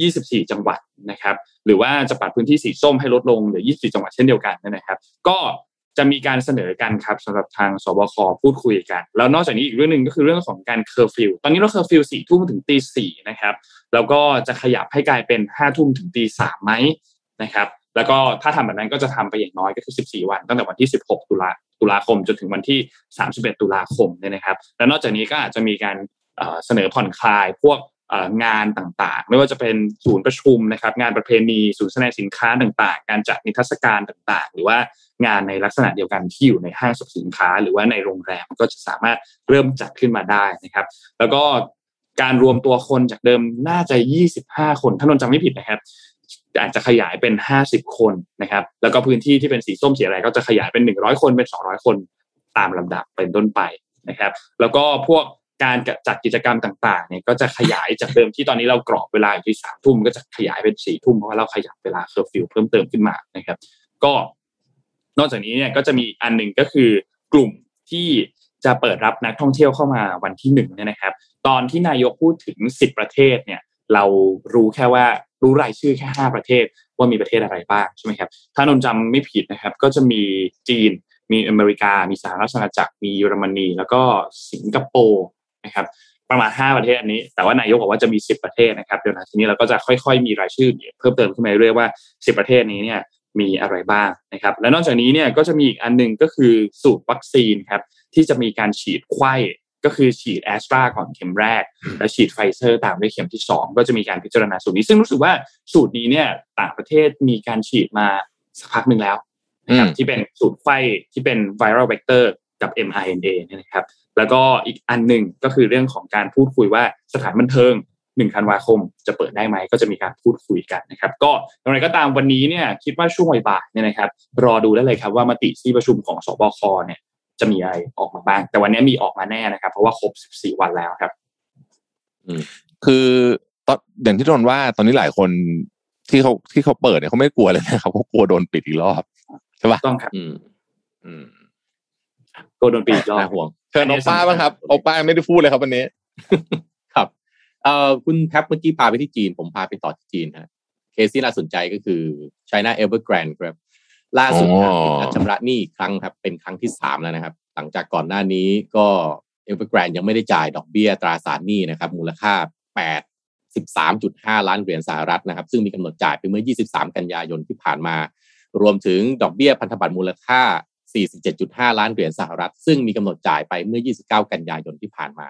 24 จังหวัดนะครับ หรือว่าจะปรับพื้นที่สีส้มให้ลดลงเหลือ 24 จังหวัดเช่นเดียวกันนะครับ ก็จะมีการเสนอกันครับสำหรับทางศบคพูดคุยกัน แล้วนอกจากนี้อีกเรื่องหนึ่งก็คือเรื่องของการเคอร์ฟิวตอนนี้เราเคอร์ฟิวสี่ทุ่มถึงตีสี่นะครับ แล้วก็จะขยับให้กลายเป็นห้าทุ่มถึงตีสามไหมนะครับ แล้วก็ถ้าทำแบบนั้นก็จะทำไปอย่างน้อยก็คือ 14 วัน ตั้งแต่วันที่ 16 ตุลาตุลาคม จนถึงวันที่ 31 ตุลาคมเนี่ยนะครับ แล้วนอกจากนี้ก็อาจจะมีการเสนอผ่อนคลายพวกงานต่างๆ ไม่ว่าจะเป็นศูนย์ประชุมนะครับงานประเพณีศูนย์แสดงสินค้าต่างๆ การจัดนิทรรศการต่างๆ หรือว่างานในลักษณะเดียวกันที่อยู่ในห้างสรรพสินค้า หรือว่าในโรงแรมก็จะสามารถเริ่มจัดขึ้นมาได้นะครับ แล้วก็การรวมตัวคนจากเดิมน่าจะ 25 คน ถ้านนจำไม่ผิดนะครับ อาจจะขยายเป็น 50 คนนะครับ แล้วก็พื้นที่ที่เป็นสีส้มสีอะไรก็จะขยายเป็น 100 คนเป็น 200 คนตามลำดับเป็นต้นไปนะครับ แล้วก็พวกการจัดกิจกรรมต่างๆเนี่ยก็จะขยายจากเดิมที่ตอนนี้เรากรอบเวลาอยู่ที่สามทุ่มก็จะขยายเป็นสี่ทุ่มเพราะว่าเราขยับเวลาเคอร์ฟิวเพิ่มเติมขึ้นมานะครับ ก็นอกจากนี้เนี่ยก็จะมีอันหนึ่งก็คือกลุ่มที่จะเปิดรับนักท่องเที่ยวเข้ามาวันที่หนึ่งเนี่ยนะครับ ตอนที่นายกพูดถึงสิบประเทศเนี่ย เรารู้แค่ว่า รู้รายชื่อแค่ห้าประเทศว่ามีประเทศอะไรบ้างใช่ไหมครับถ้านนท์จำไม่ผิดนะครับก็จะมีจีน มีอเมริกา มีสหราชอาณาจักรมีเยอรมนี แล้วก็สิงคโปร์นะครับประมาณ 5 ประเทศอันนี้ แต่ว่านายกบอกว่าจะมี 10 ประเทศนะครับเดี๋ยวหลังทีนี้เราก็จะค่อยๆ มีรายชื่อเพิ่มเติมขึ้นมาเรื่อยๆว่า 10 ประเทศนี้เนี่ยมีอะไรบ้างนะครับ และนอกจากนี้เนี่ยก็จะมีอีกอันหนึ่งก็คือสูตรวัคซีนครับที่จะมีการฉีดไขว้ ก็คือฉีดแอสตราก่อนเข็มแรก และฉีดไฟเซอร์ตามด้วยเข็มที่ 2 ก็จะมีการพิจารณาสูตรนี้ ซึ่งรู้สึกว่าสูตรนี้เนี่ยต่างประเทศมีการฉีดมาสักพักหนึ่งแล้วนะครับอืมที่เป็นสูตรไฟที่เป็น viral vector กับ mRNA เนี่ยนะครับ แล้วก็อีกอันหนึ่งก็คือเรื่องของการพูดคุยว่าสถานบันเทิงหนึ่งธันวาคมจะเปิดได้ไหมก็จะมีการพูดคุยกันนะครับ ก็อย่างไรก็ตามวันนี้เนี่ยคิดว่าช่วงบ่ายๆเนี่ยนะครับ รอดูได้เลยครับว่ามติที่ประชุมของสบคเนี่ย จะมีอะไรออกมาบ้าง แต่วันนี้มีออกมาแน่นะครับ เพราะว่าครบ 14 วันแล้วครับคือตอนอย่างที่โดนว่าตอนนี้หลายคนที่เขาที่เขาเปิดเนี่ยเขาไม่กลัวเลยนะครับเขากลัวโดนปิดอีกรอบใช่ปะต้องครับอืมอืมโกโดนปีอีกรอบน่าห่วงเชิญโอป้าบ้างครับโอป้าไม่ได้พูดเลยครับวันนี้ ครับ เอ่อคุณแพปเมื่อกี้พาไปที่จีน ผมพาไปต่อที่จีนฮะเคสที่น่าสนใจก็คือ China Evergrande ครับ ล่าสุดอ๋อทางปิดนัดชำระหนี้อีกครั้งครับ เป็นครั้งที่สามแล้วนะครับ หลังจากก่อนหน้านี้ก็ Evergrande ยังไม่ได้จ่ายดอกเบี้ยตราสารหนี้นะครับ มูลค่า8 13.5ล้านเหรียญสหรัฐนะครับ ซึ่งมีกำหนดจ่ายไปเมื่อ 23 กันยายนที่ผ่านมา รวมถึงดอกเบี้ยพันธบัตรมูลค่า 47.5 ล้านเหรียญสหรัฐ ซึ่งมีกำหนดจ่ายไปเมื่อ 29 กันยายนที่ผ่านมา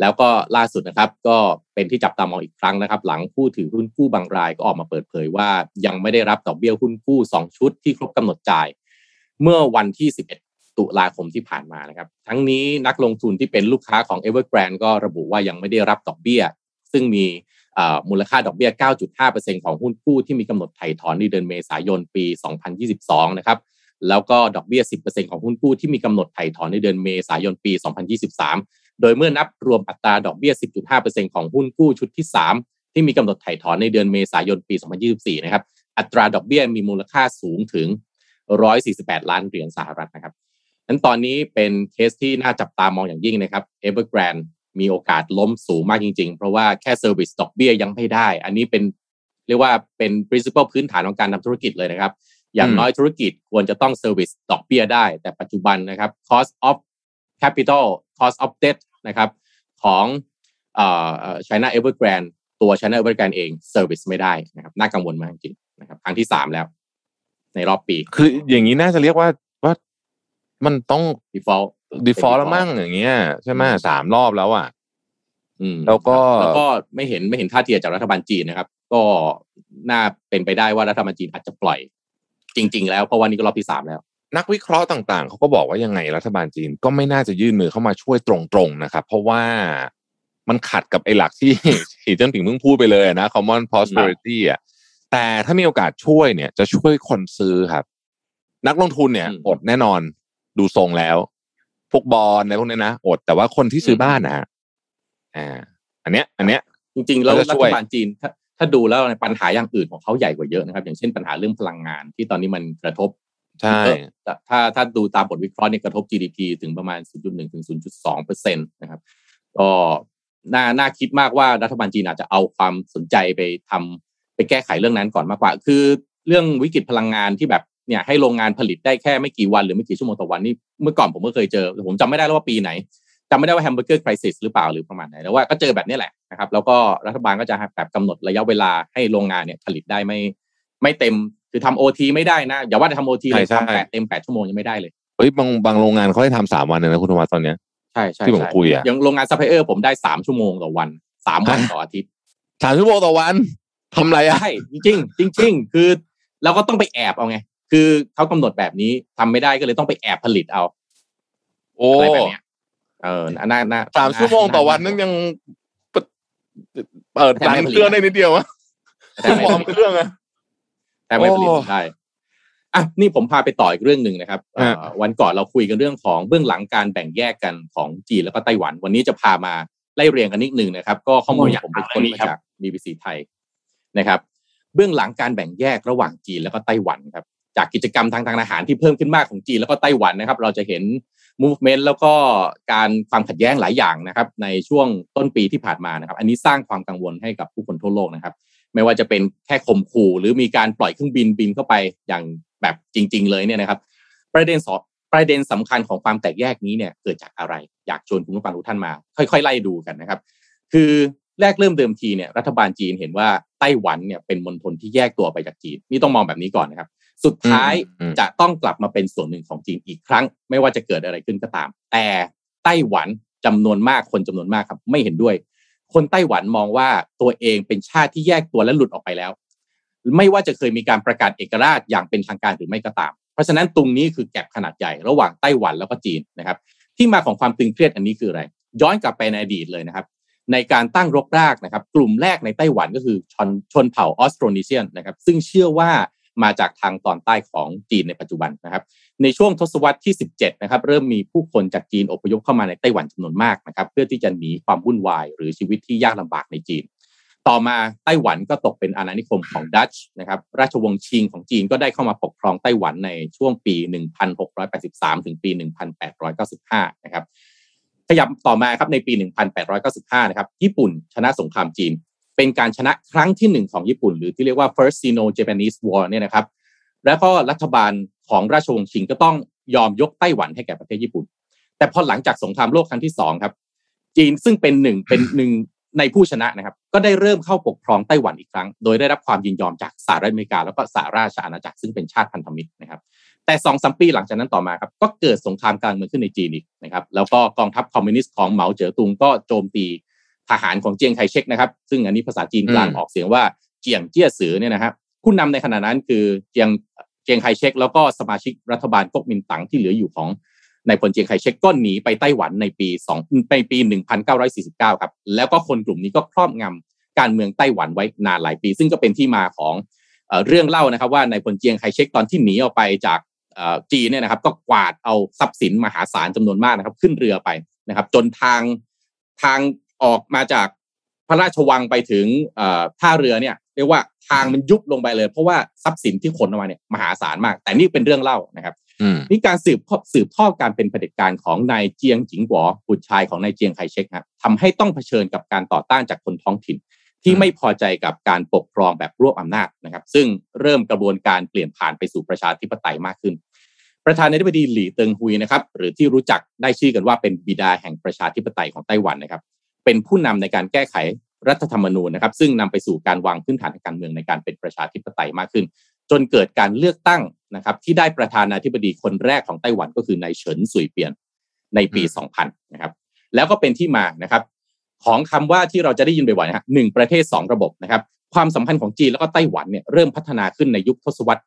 แล้วก็ล่าสุดนะครับก็เป็นที่จับตามองอีกครั้งนะครับ หลังผู้ถือหุ้นกู้บางรายก็ออกมาเปิดเผยว่า ยังไม่ได้รับดอกเบี้ยหุ้นกู้ 2 ชุดที่ครบกำหนดจ่าย เมื่อวันที่ 11 ตุลาคมที่ผ่านมานะครับ ทั้งนี้นักลงทุนที่เป็นลูกค้าของ Evergrande ก็ระบุว่ายังไม่ได้รับดอกเบี้ย ซึ่งมีมูลค่าดอกเบี้ย 9.5%ของหุ้นกู้ที่มีกำหนดไถ่ถอนในเดือนเมษายนปี 2022 นะครับ แล้วก็ดอกเบี้ย 10%ของหุ้นกู้ที่มีกำหนดไถ่ถอนในเดือนเมษายนปี 2023 โดยเมื่อนับรวมอัตราดอกเบี้ย 10.5%ของหุ้นกู้ชุดที่ 3 ที่มีกำหนดไถ่ถอนในเดือนเมษายนปี 2024 นะครับ อัตราดอกเบี้ยมีมูลค่าสูงถึง 148 ล้านเหรียญสหรัฐนะครับนั้นตอนนี้เป็นเคสที่น่าจับตามองอย่างยิ่งนะครับ Evergrande มีโอกาสล้มสูงมากจริง ๆ เพราะว่าแค่ service ดอกเบี้ยยังไม่ได้ อันนี้เป็นเรียกว่าเป็น principle พื้นฐานของการทำธุรกิจเลยนะครับ อย่างน้อยธุรกิจควรจะต้อง service ดอกเบี้ยได้ แต่ปัจจุบันนะครับ cost of capital cost of debt นะครับของเอ่อ China Evergrande ตัว China Evergrande เอง service ไม่ได้นะครับน่ากังวลมากจริงๆนะครับครั้งที่สามแล้ว ในรอบปี คืออย่างนี้น่าจะเรียกว่าว่ามันต้อง default default แล้วมั่งอย่างเงี้ยใช่ไหมสามรอบแล้วอะอืมแล้วก็แล้วก็ไม่เห็นไม่เห็นท่าทีจากรัฐบาลจีนนะครับ ก็น่าเป็นไปได้ว่ารัฐบาลจีนอาจจะปล่อย จริง ๆ แล้วเพราะว่านี่ก็รอบที่สามแล้ว นักวิเคราะห์ต่างๆ เขาก็บอกว่ายังไงรัฐบาลจีนก็ไม่น่าจะยื่นมือเข้ามาช่วยตรงๆนะครับ เพราะว่ามันขัดกับไอ้หลักที่สีจิ้นผิงเพิ่งพูดไปเลยนะ common prosperity อะแต่ถ้ามีโอกาสช่วยเนี่ย จะช่วยคนซื้อครับ นักลงทุนเนี่ยอืมอดแน่นอนดูทรงแล้ว พวกบอลในพวกนี้นะอดแต่ว่าคนที่ซื้อบ้านนะฮะอ่า อันเนี้ย อันเนี้ย จริงๆแล้วเขาจะรัช่วยฐบาลจีนถ้าถ้าดูแล้วปัญหาอย่างอื่นของเขาใหญ่กว่าเยอะนะครับ อย่างเช่นปัญหาเรื่องพลังงานที่ตอนนี้มันกระทบ ใช่ถ้าถ้าดูตามบทวิเคราะห์เนี่ยกระทบ GDP ถึงประมาณ 0.1 ถึง 0.2เปอร์เซ็นต์นะครับ ก็น่าน่าคิดมากว่ารัฐบาลจีนอาจจะเอาความสนใจไปทำไปแก้ไขเรื่องนั้นก่อนมากกว่า คือเรื่องวิกฤตพลังงานที่แบบเนี่ยให้โรงงานผลิตได้แค่ไม่กี่วันหรือไม่กี่ชั่วโมงต่อวันนี่เมื่อก่อนผมก็เคยเจอ ผมจำไม่ได้แล้วว่าปีไหนจำไม่ได้ว่าแฮมเบอร์เกอร์คริสิสหรือเปล่าหรือประมาณไหนแต่ว่าก็เจอแบบนี้แหละนะครับ แล้วก็รัฐบาลก็จะแบบกำหนดระยะเวลาให้โรงงานเนี่ยผลิตได้ไม่ไม่เต็ม คือทำโอทีไม่ได้นะ อย่าว่าแต่ทำโอทีเลยใช่ใช่ ทำแปดเต็มแปดชั่วโมงยังไม่ได้เลย เฮ้ยบางบางโรงงานเขาให้ทำสามวันเลยนะคุณโทมัสตอนเนี้ยใช่ใช่ที่ผมใช่คุยอะอย่างโรงงานซัพพลายเออร์ผมได้สามชั่วโมงต่อวันสามวันต่ออาทิตย์ สามชั่วโมงต่อวันทำอะไรอะ ใช่จริงๆจริง ๆ คือเราก็ต้องไปแอบเอาไง คือเขากำหนดแบบนี้ทำไม่ได้ก็เลยต้องไปแอบผลิตเอาโอ้อะไรแบบเนี้ยเออน่าน่าสามชั่วโมงต่อวันนึงยังเปิดเปิด run เครื่องได้นิดเดียวอะแต่ไม่ warm เครื่องอะ แต่ไม่ผลิตโอ้ได้อะนี่ผมพาไปต่ออีกเรื่องหนึ่งนะครับเอ่อฮะวันก่อนเราคุยกันเรื่องของเบื้องหลังการแบ่งแยกกันของจีนแล้วก็ไต้หวัน วันนี้จะพามาไล่เรียงกันนิดหนึ่งนะครับ ก็ข้อมูลผมไปค้นมาจาก BBC ไทยนะครับ เบื้องหลังการแบ่งแยกระหว่างจีนแล้วก็ไต้หวันครับ จากกิจกรรมทางทางอาหารที่เพิ่มขึ้นมากของจีนแล้วก็ไต้หวันนะครับ เราจะเห็น movement แล้วก็การความขัดแย้งหลายอย่างนะครับ ในช่วงต้นปีที่ผ่านมานะครับ อันนี้สร้างความกังวลให้กับผู้คนทั่วโลกนะครับ ไม่ว่าจะเป็นแค่ข่มขู่ หรือมีการปล่อยเครื่องบินบินเข้าไปอย่างแบบจริง ๆ เลยเนี่ยนะครับ ประเด็นสองประเด็นสำคัญของความแตกแยกนี้เนี่ยเกิดจากอะไร อยากชวนคุณผู้ฟังทุกท่านมา ค่อย ๆ ไล่ดูกันนะครับ คือแรกเริ่มเดิมทีเนี่ยรัฐบาลจีนเห็นว่าไต้หวันเนี่ยเป็นมณฑลที่แยกตัวไปจากจีนนี่ต้องมองแบบนี้ก่อนนะครับ สุดท้ายอืมจะต้องกลับมาเป็นส่วนหนึ่งของจีนอีกครั้ง ไม่ว่าจะเกิดอะไรขึ้นก็ตาม แต่ไต้หวันจำนวนมากคนจำนวนมากครับ ไม่เห็นด้วย คนไต้หวันมองว่าตัวเองเป็นชาติที่แยกตัวและหลุดออกไปแล้ว ไม่ว่าจะเคยมีการประกาศเอกราชอย่างเป็นทางการหรือไม่ก็ตาม เพราะฉะนั้นตรงนี้คือแก็บขนาดใหญ่ระหว่างไต้หวันแล้วก็จีนนะครับ ที่มาของความตึงเครียดอันนี้คืออะไร ย้อนกลับไปในอดีตเลยนะครับ ในการตั้งรกรากนะครับ กลุ่มแรกในไต้หวันก็คือชนชนเผ่าออสโตรนีเซียนนะครับ ซึ่งเชื่อว่า มาจากทางตอนใต้ของจีนในปัจจุบันนะครับ ในช่วงทศวรรษที่ 17 นะครับ เริ่มมีผู้คนจากจีนอพยพเข้ามาในไต้หวันจำนวนมากนะครับ เพื่อที่จะหนีความวุ่นวาย หรือชีวิตที่ยากลำบากในจีน ต่อมาไต้หวันก็ตกเป็นอาณานิคมของดัตช์นะครับ ราชวงศ์ชิงของจีนก็ได้เข้ามาปกครองไต้หวันในช่วงปี 1683 ถึงปี 1895 นะครับขยับต่อมาครับในปี 1895 นะครับ ญี่ปุ่นชนะสงครามจีน เป็นการชนะครั้งที่หนึ่งของญี่ปุ่น หรือที่เรียกว่า First Sino-Japanese War เนี่ยนะครับ แล้วก็รัฐบาลของราชวงศ์ชิงก็ต้องยอมยกไต้หวันให้แก่ประเทศญี่ปุ่น แต่พอหลังจากสงครามโลกครั้งที่สองครับ จีนซึ่งเป็นหนึ่งเป็นหนึ่งในผู้ชนะนะครับ ก็ได้เริ่มเข้าปกครองไต้หวันอีกครั้ง โดยได้รับความยินยอมจากสหรัฐอเมริกา แล้วก็สหราชอาณาจักรซึ่งเป็นชาติพันธมิตรนะครับ แต่สองสามปีหลังจากนั้นต่อมาครับ ก็เกิดสงครามกลางเมืองขึ้นในจีนอีกนะครับ แล้วก็กองทัพคอมมิวนิสต์ของเหมาเจ๋อตุงก็โจมตี ทหารของเจียงไคเชกนะครับ ซึ่งอันนี้ภาษาจีนกลางอืมออกเสียงว่าเจียงเจี้ยสือเนี่ยนะครับผู้นำในขณะนั้นคือเจียงเจียงไคเชกแล้วก็สมาชิกรัฐบาลก๊กมินตั๋งที่เหลืออยู่ของนายพลเจียงไคเชกก็หนีไปไต้หวันในปี2ในปี 1949 ครับ แล้วก็คนกลุ่มนี้ก็ครอบงำการเมืองไต้หวันไว้นานหลายปี ซึ่งก็เป็นที่มาของเอ่อเรื่องเล่านะครับ ว่านายพลเจียงไคเชกตอนที่หนีออกไปจากเอ่อจีนเนี่ยนะครับ ก็กวาดเอาทรัพย์สินมหาศาลจำนวนมากนะครับ ขึ้นเรือไปนะครับ จนทางทาง ออกมาจากพระราชวังไปถึงเอ่อท่าเรือเนี่ยเรียกว่าทางมันยุบลงไปเลย เพราะว่าทรัพย์สินที่ขนออกมาเนี่ยมหาศาลมาก แต่นี่เป็นเรื่องเล่านะครับอืมนี่การสืบทอดสืบทอดการเป็นเผด็จการของนายเจียงจิงหวอบุตรชายของนายเจียงไคเชกครับทำให้ต้องเผชิญกับการต่อต้านจากคนท้องถิ่น ที่อืมไม่พอใจกับการปกครองแบบรวบอำนาจนะครับ ซึ่งเริ่มกระบวนการเปลี่ยนผ่านไปสู่ประชาธิปไตยมากขึ้น ประธานาธิบดีหลี่เติงฮุยนะครับ หรือที่รู้จักได้ชื่อกันว่าเป็นบิดาแห่งประชาธิปไตยของไต้หวันนะครับ เป็นผู้นำในการแก้ไขรัฐธรรมนูญนะครับ ซึ่งนำไปสู่การวางพื้นฐานทางการเมืองในการเป็นประชาธิปไตยมากขึ้น จนเกิดการเลือกตั้งนะครับ ที่ได้ประธานาธิบดีคนแรกของไต้หวันก็คือนายเฉินสุยเปียนในปี 2000 นะครับ แล้วก็เป็นที่มานะครับของคำว่าที่เราจะได้ยินบ่อยๆนะฮะหนึ่งประเทศสองระบบนะครับความสัมพันธ์ของจีนแล้วก็ไต้หวันเนี่ยเริ่มพัฒนาขึ้นในยุคทศวรรษ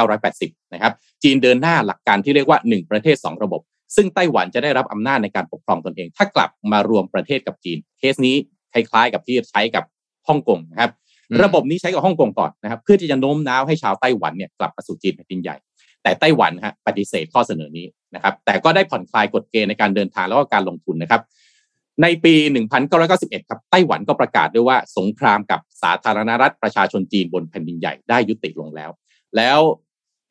1980 นะครับ จีนเดินหน้าหลักการที่เรียกว่า 1 ประเทศ 2 ระบบ ซึ่งไต้หวันจะได้รับอำนาจในการปกครองตนเอง ถ้ากลับมารวมประเทศกับจีน เคสนี้คล้ายๆกับที่ใช้กับฮ่องกงนะครับอืมระบบนี้ใช้กับฮ่องกงก่อนนะครับเพื่อที่จะโน้มน้าวให้ชาวไต้หวันเนี่ยกลับมาสู่จีนแผ่นดินใหญ่ แต่ไต้หวันนะฮะปฏิเสธข้อเสนอนี้นะครับ แต่ก็ได้ผ่อนคลายกฎเกณฑ์ในการเดินทางแล้วก็การลงทุนนะครับ ในปี 1991 ครับไต้หวันก็ประกาศด้วยว่าสงครามกับสาธารณรัฐประชาชนจีนบนแผ่นดินใหญ่ได้ยุติลงแล้ว แล้ว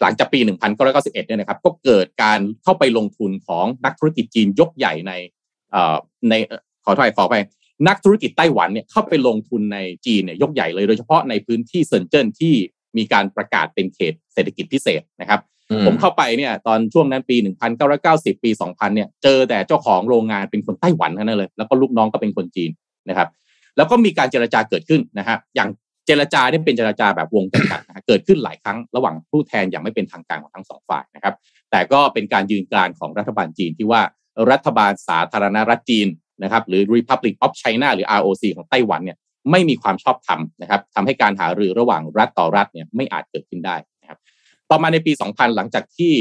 หลังจากปี 1991เนี่ยนะครับก็เกิดการเข้าไปลงทุนของนักธุรกิจจีนยกใหญ่ในเอ่อในเอ่อขอโทษขอไปนักธุรกิจไต้หวันเนี่ยเข้าไปลงทุนในจีนเนี่ยยกใหญ่เลยโดยเฉพาะในพื้นที่เซินเจิ้นที่มีการประกาศเป็นเขตเศรษฐกิจพิเศษนะครับ ผมเข้าไปเนี่ยตอนช่วงนั้นปี 1990 ปี 2000 เนี่ยเจอแต่เจ้าของโรงงานเป็นคนไต้หวันทั้งนั้นเลย แล้วก็ลูกน้องก็เป็นคนจีนนะครับ แล้วก็มีการเจรจาเกิดขึ้นนะฮะอย่าง เจรจาเนี่ยเป็นเจรจาแบบวงจำกัดนะเกิดขึ้นหลายครั้งระหว่างผู้แทนอย่างไม่เป็นทางการของทั้งสองฝ่ายนะครับ แต่ก็เป็นการยืนกรานของรัฐบาลจีนที่ว่ารัฐบาลสาธารณรัฐจีนนะครับหรือ Republic of China หรือ ROC ของไต้หวันเนี่ยไม่มีความชอบธรรมนะครับทำให้การหารือระหว่างรัฐต่อรัฐเนี่ยไม่อาจเกิดขึ้นได้นะครับต่อมาในปี 2000 หลังจากที่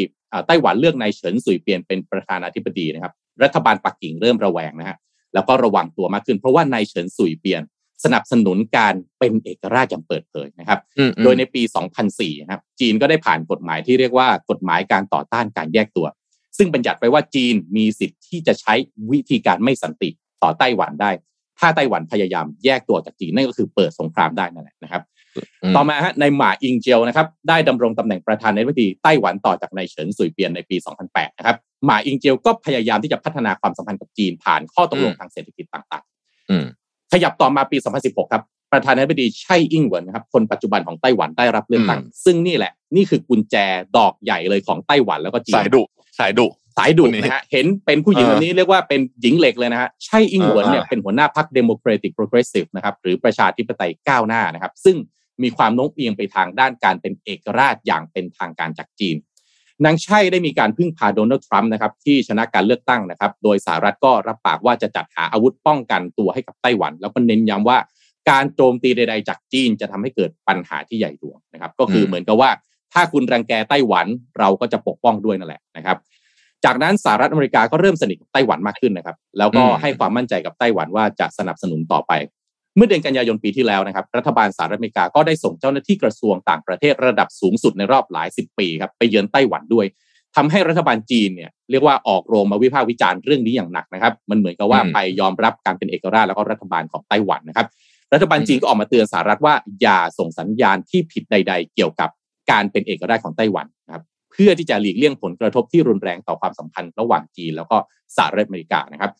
ไต้หวันเลือกนายเฉินสุยเปียนเป็นประธานาธิบดีนะครับ รัฐบาลปักกิ่งเริ่มระแวงนะฮะแล้วก็ระวังตัวมากขึ้น เพราะว่านายเฉินสุยเปียน สนับสนุนการเป็นเอกราชอย่างเปิดเผยนะครับอืมอืมโดยในปี 2004นะครับจีนก็ได้ผ่านกฎหมายที่เรียกว่ากฎหมายการต่อต้านการแยกตัว ซึ่งบัญญัติไว้ว่าจีนมีสิทธิ์ที่จะใช้วิธีการไม่สันติต่อไต้หวันได้ ถ้าไต้หวันพยายามแยกตัวจากจีนนั่นก็คือเปิดสงครามได้นั่นแหละนะครับมต่อมาฮะในหมาอิงเจียวนะครับได้ดำรงตำแหน่งประธานาธิบดีไต้หวันต่อจากนายเฉินสุยเปียนในปี 2008 นะครับหมาอิงเจียวก็พยายามที่จะพัฒนาความสัมพันธ์กับจีนผ่านข้อตกลงทางเศรษฐกิจต่างอืมๆ ขยับต่อมาปี 2016 ครับ ประธานาธิบดีไช่อิงเหวินนะครับคนปัจจุบันของไต้หวันได้รับเลือกตั้งอืมซึ่งนี่แหละนี่คือกุญแจดอกใหญ่เลยของไต้หวันแล้วก็จีนสายดุสายดุสายดุคนนี้นะฮะเห็นเป็นผู้หญิงเออแบบนี้เรียกว่าเป็นหญิงเหล็กเลยนะฮะไช่อิงเหวินเนี่ยเออเป็นหัวหน้าพรรค Democratic Progressive นะครับหรือประชาธิปไตยก้าวหน้านะครับ ซึ่งมีความโน้มเอียงไปทางด้านการเป็นเอกราชอย่างเป็นทางการจากจีน นางไช่ได้มีการพึ่งพาโดนัลด์ทรัมป์นะครับที่ชนะการเลือกตั้งนะครับ โดยสหรัฐก็รับปากว่าจะจัดหาอาวุธป้องกันตัวให้กับไต้หวัน แล้วก็เน้นย้ำว่าการโจมตีใดๆจากจีนจะทำให้เกิดปัญหาที่ใหญ่หลวงนะครับ ก็คือเหมือนกับว่า ถ้าคุณรังแกไต้หวันเราก็จะปกป้องด้วยนั่นแหละนะครับ จากนั้นสหรัฐอเมริกาก็เริ่มสนิทกับไต้หวันมากขึ้นนะครับ แล้วก็ให้ความมั่นใจกับไต้หวันว่าจะสนับสนุนต่อไป เมื่อเดือนกันยายนปีที่แล้วนะครับรัฐบาลสหรัฐอเมริกาก็ได้ส่งเจ้าหน้าที่กระทรวงต่างประเทศระดับสูงสุดในรอบหลายสิบปีครับไปเยือนไต้หวันด้วยทำให้รัฐบาลจีนเนี่ยเรียกว่าออกโรงมาวิพากษ์วิจารณ์เรื่องนี้อย่างหนักนะครับ มันเหมือนกับว่าอืมไปยอมรับการเป็นเอกราชแล้วก็รัฐบาลของไต้หวันนะครับ รัฐบาลจีนก็ออกมาเตือนสหรัฐว่าอย่าส่งสัญญาณที่ผิดใด ๆ เกี่ยวกับการเป็นเอกราชของไต้หวันนะครับเพื่อที่จะหลีกเลี่ยงผลกระทบที่รุนแรงต่อความสัมพันธ์ระหว่างจีน แล้วก็สหรัฐอเมริกานะครับ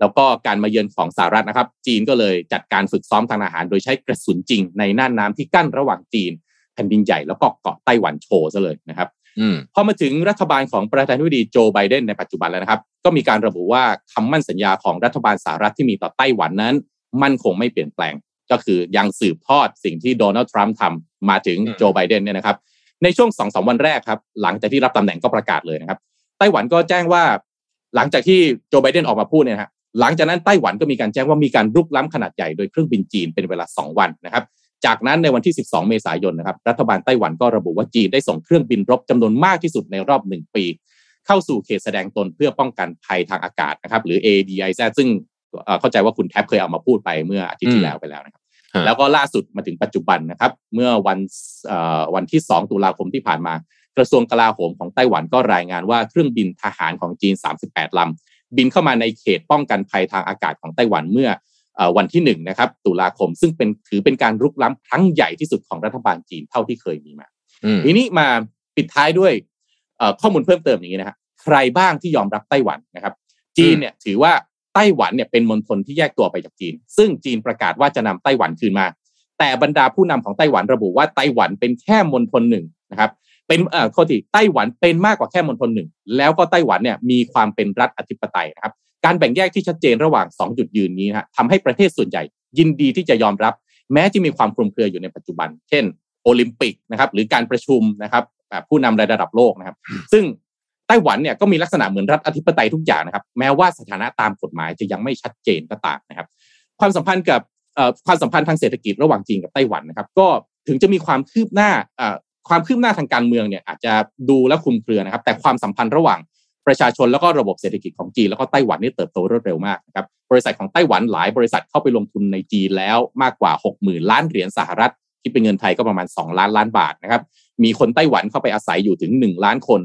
แล้วก็การมาเยือนของสหรัฐนะครับ จีนก็เลยจัดการฝึกซ้อมทางอาหาร โดยใช้กระสุนจริงในน่านน้ำที่กั้นระหว่างจีนแผ่นดินใหญ่แล้วก็เกาะไต้หวันโชว์ซะเลยนะครับอืมพอมาถึงรัฐบาลของประธานาธิบดีโจไบเดนในปัจจุบันแล้วนะครับ ก็มีการระบุว่าคำมั่นสัญญาของรัฐบาลสหรัฐที่มีต่อไต้หวันนั้น มั่นคงไม่เปลี่ยนแปลง ก็คือยังสืบทอดสิ่งที่โดนัลด์ทรัมป์ทำมาถึงอืมโจไบเดนเนี่ยนะครับ ในช่วงสองสามวันแรกครับ หลังจากที่รับตำแหน่งก็ประกาศเลยนะครับ ไต้หวันก็แจ้งว่า หลังจากที่โจไบเดนออกมาพูดเนี่ยนะฮะ หลังจากนั้นไต้หวันก็มีการแจ้งว่ามีการรุกล้ำขนาดใหญ่โดยเครื่องบินจีนเป็นเวลา 2 วันนะครับ จากนั้นในวันที่ 12 เมษายนนะครับรัฐบาลไต้หวันก็ระบุว่าจีนได้ส่งเครื่องบินรบจำนวนมากที่สุดในรอบหนึ่งปี เข้าสู่เขตแสดงตนเพื่อป้องกันภัยทางอากาศนะครับ หรือ ADIZ ซึ่งเอ่อเข้าใจว่าคุณแท็บเคยเอามาพูดไปเมื่ออาทิตย์ที่แล้วไปแล้วนะครับฮะแล้วก็ล่าสุดมาถึงปัจจุบันนะครับ เมื่อวันเอ่อวันที่ 2 ตุลาคมที่ผ่านมา กระทรวงกลาโหมของไต้หวันก็รายงานว่าเครื่องบินทหารของจีน 38 ลำ บินเข้ามาในเขตป้องกันภัยทางอากาศของไต้หวันเมื่อเอ่อวันที่หนึ่งนะครับตุลาคมซึ่งเป็นถือเป็นการรุกล้ำครั้งใหญ่ที่สุดของรัฐบาลจีนเท่าที่เคยมีมาอืมทีนี้มาปิดท้ายด้วยเอ่อข้อมูลเพิ่มเติมอย่างนี้นะฮะใครบ้างที่ยอมรับไต้หวันนะครับ จีนเนี่ยถือว่าไต้หวันเนี่ยเป็นมณฑลที่แยกตัวไปจากจีน ซึ่งจีนประกาศว่าจะนำไต้หวันคืนมา แต่บรรดาผู้นำของไต้หวันระบุว่าไต้หวันเป็นแค่มณฑลหนึ่งนะครับ เป็นเอ่อโทษทีไต้หวันเป็นมากกว่าแค่มณฑลหนึ่งแล้วก็ไต้หวันเนี่ยมีความเป็นรัฐอธิปไตยนะครับการแบ่งแยกที่ชัดเจนระหว่าง 2 จุดยืนนี้นะฮะทำให้ประเทศส่วนใหญ่ ยินดีที่จะยอมรับ แม้ที่มีความคลุมเครืออยู่ในปัจจุบัน เช่น โอลิมปิกนะครับหรือการประชุมนะครับแบบผู้นำระดับโลกนะครับ ซึ่งไต้หวันเนี่ยก็มีลักษณะเหมือนรัฐอธิปไตยทุกอย่างนะครับ แม้ว่าสถานะตามกฎหมายจะยังไม่ชัดเจนก็ตามนะครับ ความสัมพันธ์กับเอ่อความสัมพันธ์ทางเศรษฐกิจระหว่างจีนกับไต้หวันนะครับ ก็ถึงจะมีความคืบหน้าเอ่อ ความคืบหน้าทางการเมืองเนี่ยอาจจะดูและคุมเครือนะครับ แต่ความสัมพันธ์ระหว่างประชาชนแล้วก็ระบบเศรษฐกิจของจีนแล้วก็ไต้หวันนี่เติบโตรวดเร็วมากนะครับบริษัทของไต้หวันหลายบริษัทเข้าไปลงทุนในจีนแล้วมากกว่า 60,000 ล้านเหรียญสหรัฐคิดเป็นเงินไทยก็ประมาณ 2 ล้านล้านบาทนะครับมีคนไต้หวันเข้าไปอาศัยอยู่ถึง 1 ล้านคน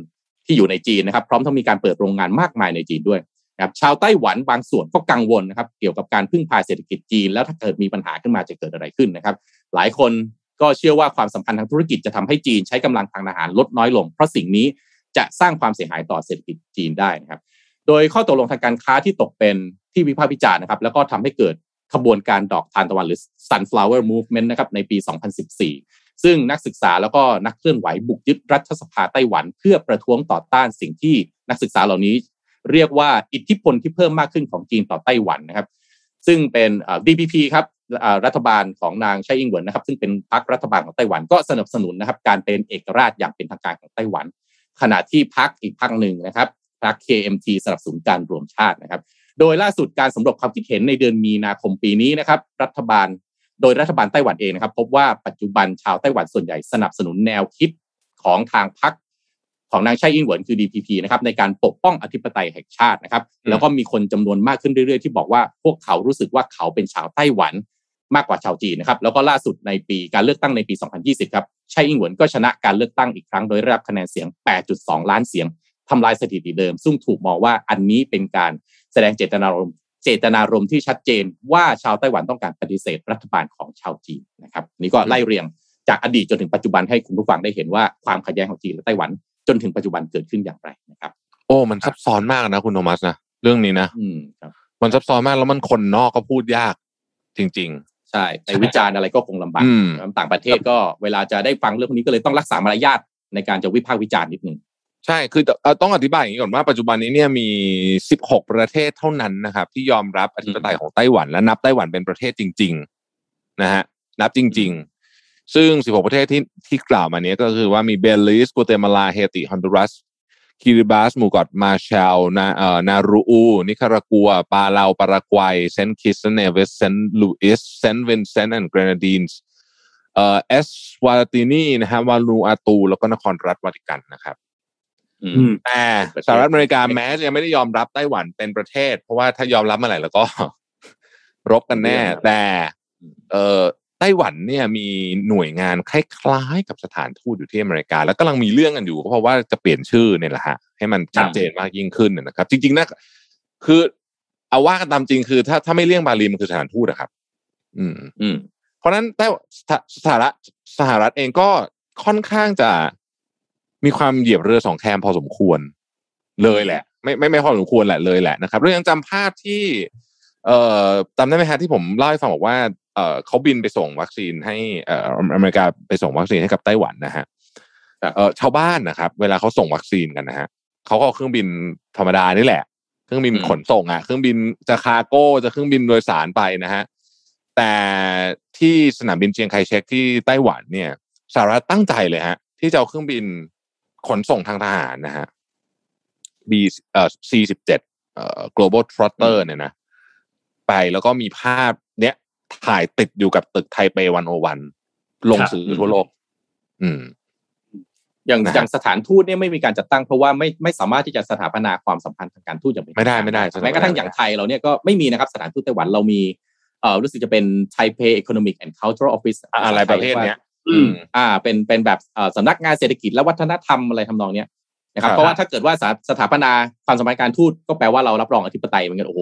ที่อยู่ในจีนนะครับ พร้อมทั้งมีการเปิดโรงงานมากมายในจีนด้วยนะครับชาวไต้หวันบางส่วนก็กังวลนะครับ เกี่ยวกับการพึ่งพาเศรษฐกิจจีน แล้วถ้าเกิดมีปัญหาขึ้นมาจะเกิดอะไรขึ้นนะครับ หลายคน ก็เชื่อว่าความสัมพันธ์ทางธุรกิจจะทำให้จีนใช้กำลังทางทหารลดน้อยลง เพราะสิ่งนี้จะสร้างความเสียหายต่อเศรษฐกิจจีนได้นะครับ โดยข้อตกลงทางการค้าที่ตกเป็นที่วิพากษ์วิจารณ์นะครับ แล้วก็ทำให้เกิดขบวนการดอกทานตะวันหรือ sunflower movement นะครับในปี 2014 ซึ่งนักศึกษาแล้วก็นักเคลื่อนไหวบุกยึดรัฐสภาไต้หวัน เพื่อประท้วงต่อต้านสิ่งที่นักศึกษาเหล่านี้ เรียกว่าอิทธิพลที่เพิ่มมากขึ้นของจีนต่อไต้หวันนะครับ ซึ่งเป็น DPP ครับรัฐบาลของนางไช่อิงเหวินนะครับ ซึ่งเป็นพรรครัฐบาลของไต้หวันก็สนับสนุนนะครับ การเป็นเอกราชอย่างเป็นทางการของไต้หวัน ขณะที่พรรคอีกพรรคหนึ่งนะครับพรรค KMT สนับสนุนการรวมชาตินะครับ โดยล่าสุดการสำรวจความคิดเห็นในเดือนมีนาคมปีนี้นะครับ รัฐบาล โดยรัฐบาลไต้หวันเองนะครับ พบว่าปัจจุบันชาวไต้หวันส่วนใหญ่สนับสนุนแนวคิดของทางพรรค ของนางไช่อิงเหวินคือ DPP นะครับในการปกป้องอธิปไตยแห่งชาตินะครับ แล้วก็มีคนจำนวนมากขึ้นเรื่อยๆ ที่บอกว่าพวกเขารู้สึกว่าเขาเป็นชาวไต้หวันมากกว่าชาวจีนนะครับ แล้วก็ล่าสุดในปีการเลือกตั้งในปี 2020 ครับไช่อิงเหวินก็ชนะการเลือกตั้งอีกครั้งโดยได้รับคะแนนเสียง 8.2 ล้านเสียงทำลายสถิติเดิม ซึ่งถูกมองว่าอันนี้เป็นการแสดงเจตนารมณ์เจตนารมณ์ที่ชัดเจนว่าชาวไต้หวันต้องการปฏิเสธรัฐบาลของชาวจีนนะครับนี่ก็ไล่เรียงจากอดีตจนถึงปัจจุบันให้คุณผู้ฟังได้เห็นว่าความขัดแย้งของจีนและไต้หวัน จนถึงปัจจุบันเกิดขึ้นอย่างไรนะครับ โอ้ มันซับซ้อนมากนะคุณโทมัสนะเรื่องนี้นะอืมครับมันซับซ้อนมากแล้วมันคนนอกก็พูดยากจริงใช่ไปวิจารณ์อะไรก็คงลำบากอืมต่างประเทศก็เวลาจะได้ฟังเรื่องพวกนี้ก็เลยต้องรักษามารยาทในการจะวิพากษ์วิจารณ์นิดนึงๆใช่ คือเอ่อต้องอธิบายอย่างนี้ก่อนว่าปัจจุบันนี้เนี่ยมี 16 ประเทศเท่านั้นนะครับ ที่ยอมรับอธิปไตยของไต้หวันและนับไต้หวันเป็นประเทศจริง ๆ นะฮะนับจริงๆ ซึ่ง 16 ประเทศที่ที่กล่าวมาเนี้ยก็คือว่ามีเบลีซ กัวเตมาลา เฮติฮอนดูรัสคิริบาสหมู่เกาะมาร์แชลนาเอ่อนาอูรู นิคารากัว ปาเลาปารากวัย เซนต์คิตส์เนวิสเซนต์ลูเซีย เซนต์วินเซนต์แอนด์เกรนาดีนส์เอ่อเอสวาตินีนะฮะวาลูอาตู แล้วก็นครรัฐวาติกันนะครับอือืมมแต่ประเทศสหรัฐอเมริกาแม้จะยังไม่ได้ยอมรับไต้หวันเป็นประเทศ เพราะว่าถ้ายอมรับเมื่อไหร่แล้วก็ รบกันแน่ แต่ เอ่อ ไต้หวันเนี่ยมีหน่วยงานคล้ายๆกับสถานทูตอยู่ที่อเมริกา แล้วกำลังมีเรื่องกันอยู่ก็เพราะว่าจะเปลี่ยนชื่อเนี่ยแหละฮะให้มันชัดเจนมากยิ่งขึ้นนะครับ จริงๆนะคือเอาว่ากันตามจริงคือ ถ้าถ้าไม่เลี่ยงบาลีมันคือสถานทูตนะครับ อืม อืม เพราะฉะนั้นแต่สถสหรัฐสหรัฐเองก็ค่อนข้างจะมีความเหยียบเรือสองแคมพอสมควร เลยแหละ ไม่ไม่ไม่พอสมควรแหละเลยแหละนะครับเรื่องยังจำภาพที่ เอ่อจำได้ไหมฮะที่ผมเล่าให้ฟังบอกว่า เอ่อเขาบินไปส่งวัคซีนให้เอ่ออเมริกาไปส่งวัคซีนให้กับไต้หวันนะฮะครับเอ่อชาวบ้านนะครับ เวลาเขาส่งวัคซีนกันนะฮะเขาก็เอาเครื่องบินธรรมดานี่แหละ เครื่องบินขนส่งอะ เครื่องบินจะคาร์โก้จะเครื่องบินโดยสารไปนะฮะแต่ที่สนามบินเจียงไคเชกที่ไต้หวันเนี่ยสหรัฐตั้งใจเลยฮะ ที่จะเอาเครื่องบินขนส่งทางทหารนะฮะ B เอ่อ C17 เอ่อ global trotter เนี่ยนะ ไปแล้วก็มีภาพเนี้ย ถ่ายติดอยู่กับตึกไทเปวันโอวัน ลงครับสื่อทั่วโลก อืม อย่างนะฮะอย่างสถานทูตเนี่ยไม่มีการจัดตั้งเพราะว่าไม่ไม่สามารถที่จะสถาปนาความสัมพันธ์ทางการทูตอย่างเป็นไม่ได้ทางการไม่ได้แม้กระทั่งอย่างไทยเราเนี่ยก็ไม่มีนะครับสถานทูตไต้หวันเรามีเอ่อรู้สึกจะเป็น Taipei Economic and Cultural Office อะอะไรประเภทเนี้ยอืมอ่า เป็นเป็นแบบเอ่อสำนักงานเศรษฐกิจและวัฒนธรรมอะไรทำนองเนี้ยนะครับครับเพราะว่าถ้าเกิดว่าสถาสถาปนาความสัมพันธ์การทูตก็แปลว่าเรารับรองอธิปไตยเหมือนกันโอ้โห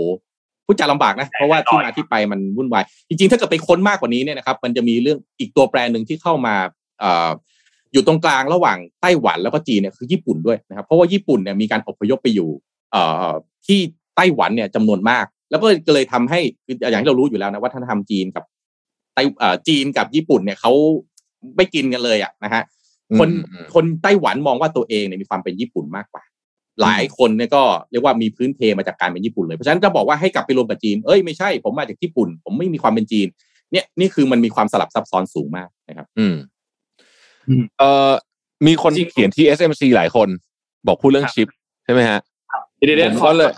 พูดจาลำบากนะ เพราะว่าที่มาที่ไปมันวุ่นวาย จริงๆ ถ้าเกิดไปค้นมากกว่านี้เนี่ยนะครับ มันจะมีเรื่องอีกตัวแปรหนึ่งที่เข้ามาเอ่ออยู่ตรงกลางระหว่างไต้หวันแล้วก็จีนเนี่ยคือญี่ปุ่นด้วยนะครับ เพราะว่าญี่ปุ่นเนี่ยมีการอพยพไปอยู่เอ่อที่ไต้หวันเนี่ยจำนวนมาก แล้วก็เลยทำให้คืออย่างที่เรารู้อยู่แล้วนะวัฒนธรรมจีนกับไต้เอ่อจีนกับญี่ปุ่นเนี่ยเขาไม่กินกันเลยอะนะฮะคนอืมอืมคนไต้หวันมองว่าตัวเองเนี่ยมีความเป็นญี่ปุ่นมากกว่า หลายคนเนี่ยก็เรียกว่ามีพื้นเพมาจากการเป็นญี่ปุ่นเลย เพราะฉะนั้นจะบอกว่าให้กลับไปรวมกับจีน เอ้ยไม่ใช่ผมมาจากญี่ปุ่น ผมไม่มีความเป็นจีน เนี่ยนี่คือมันมีความสลับซับซ้อนสูงมากนะครับ อืมอืมเอ่อมีคนจริงเขียนที่ SMC หลายคน บอกพูดเรื่องครับชิป ใช่ไหมฮะเดี๋ยวเดี๋ยวผมขอก็เลย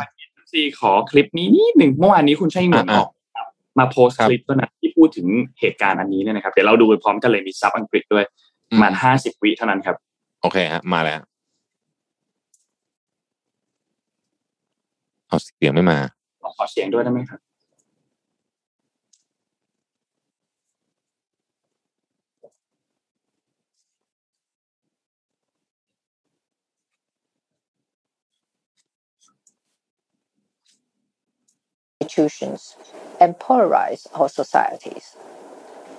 ซีขอคลิปนี้นิดหนึ่งเมื่อวานนี้คุณชัยเหมือนออะอกครับมาโพสต์ครับคลิปตัวนั้นที่พูดถึงเหตุการณ์อันนี้เนี่ยนะครับ เดี๋ยวเราดูไปพร้อมกันเลยมีซับอังกฤษด้วยประมาณห้าสิบวิเท่านั้นครับ โอเคฮะมาแล้ว เอาเสียงไม่มา ขอเสียงด้วยได้ไหมครับ institutions and polarize our societies.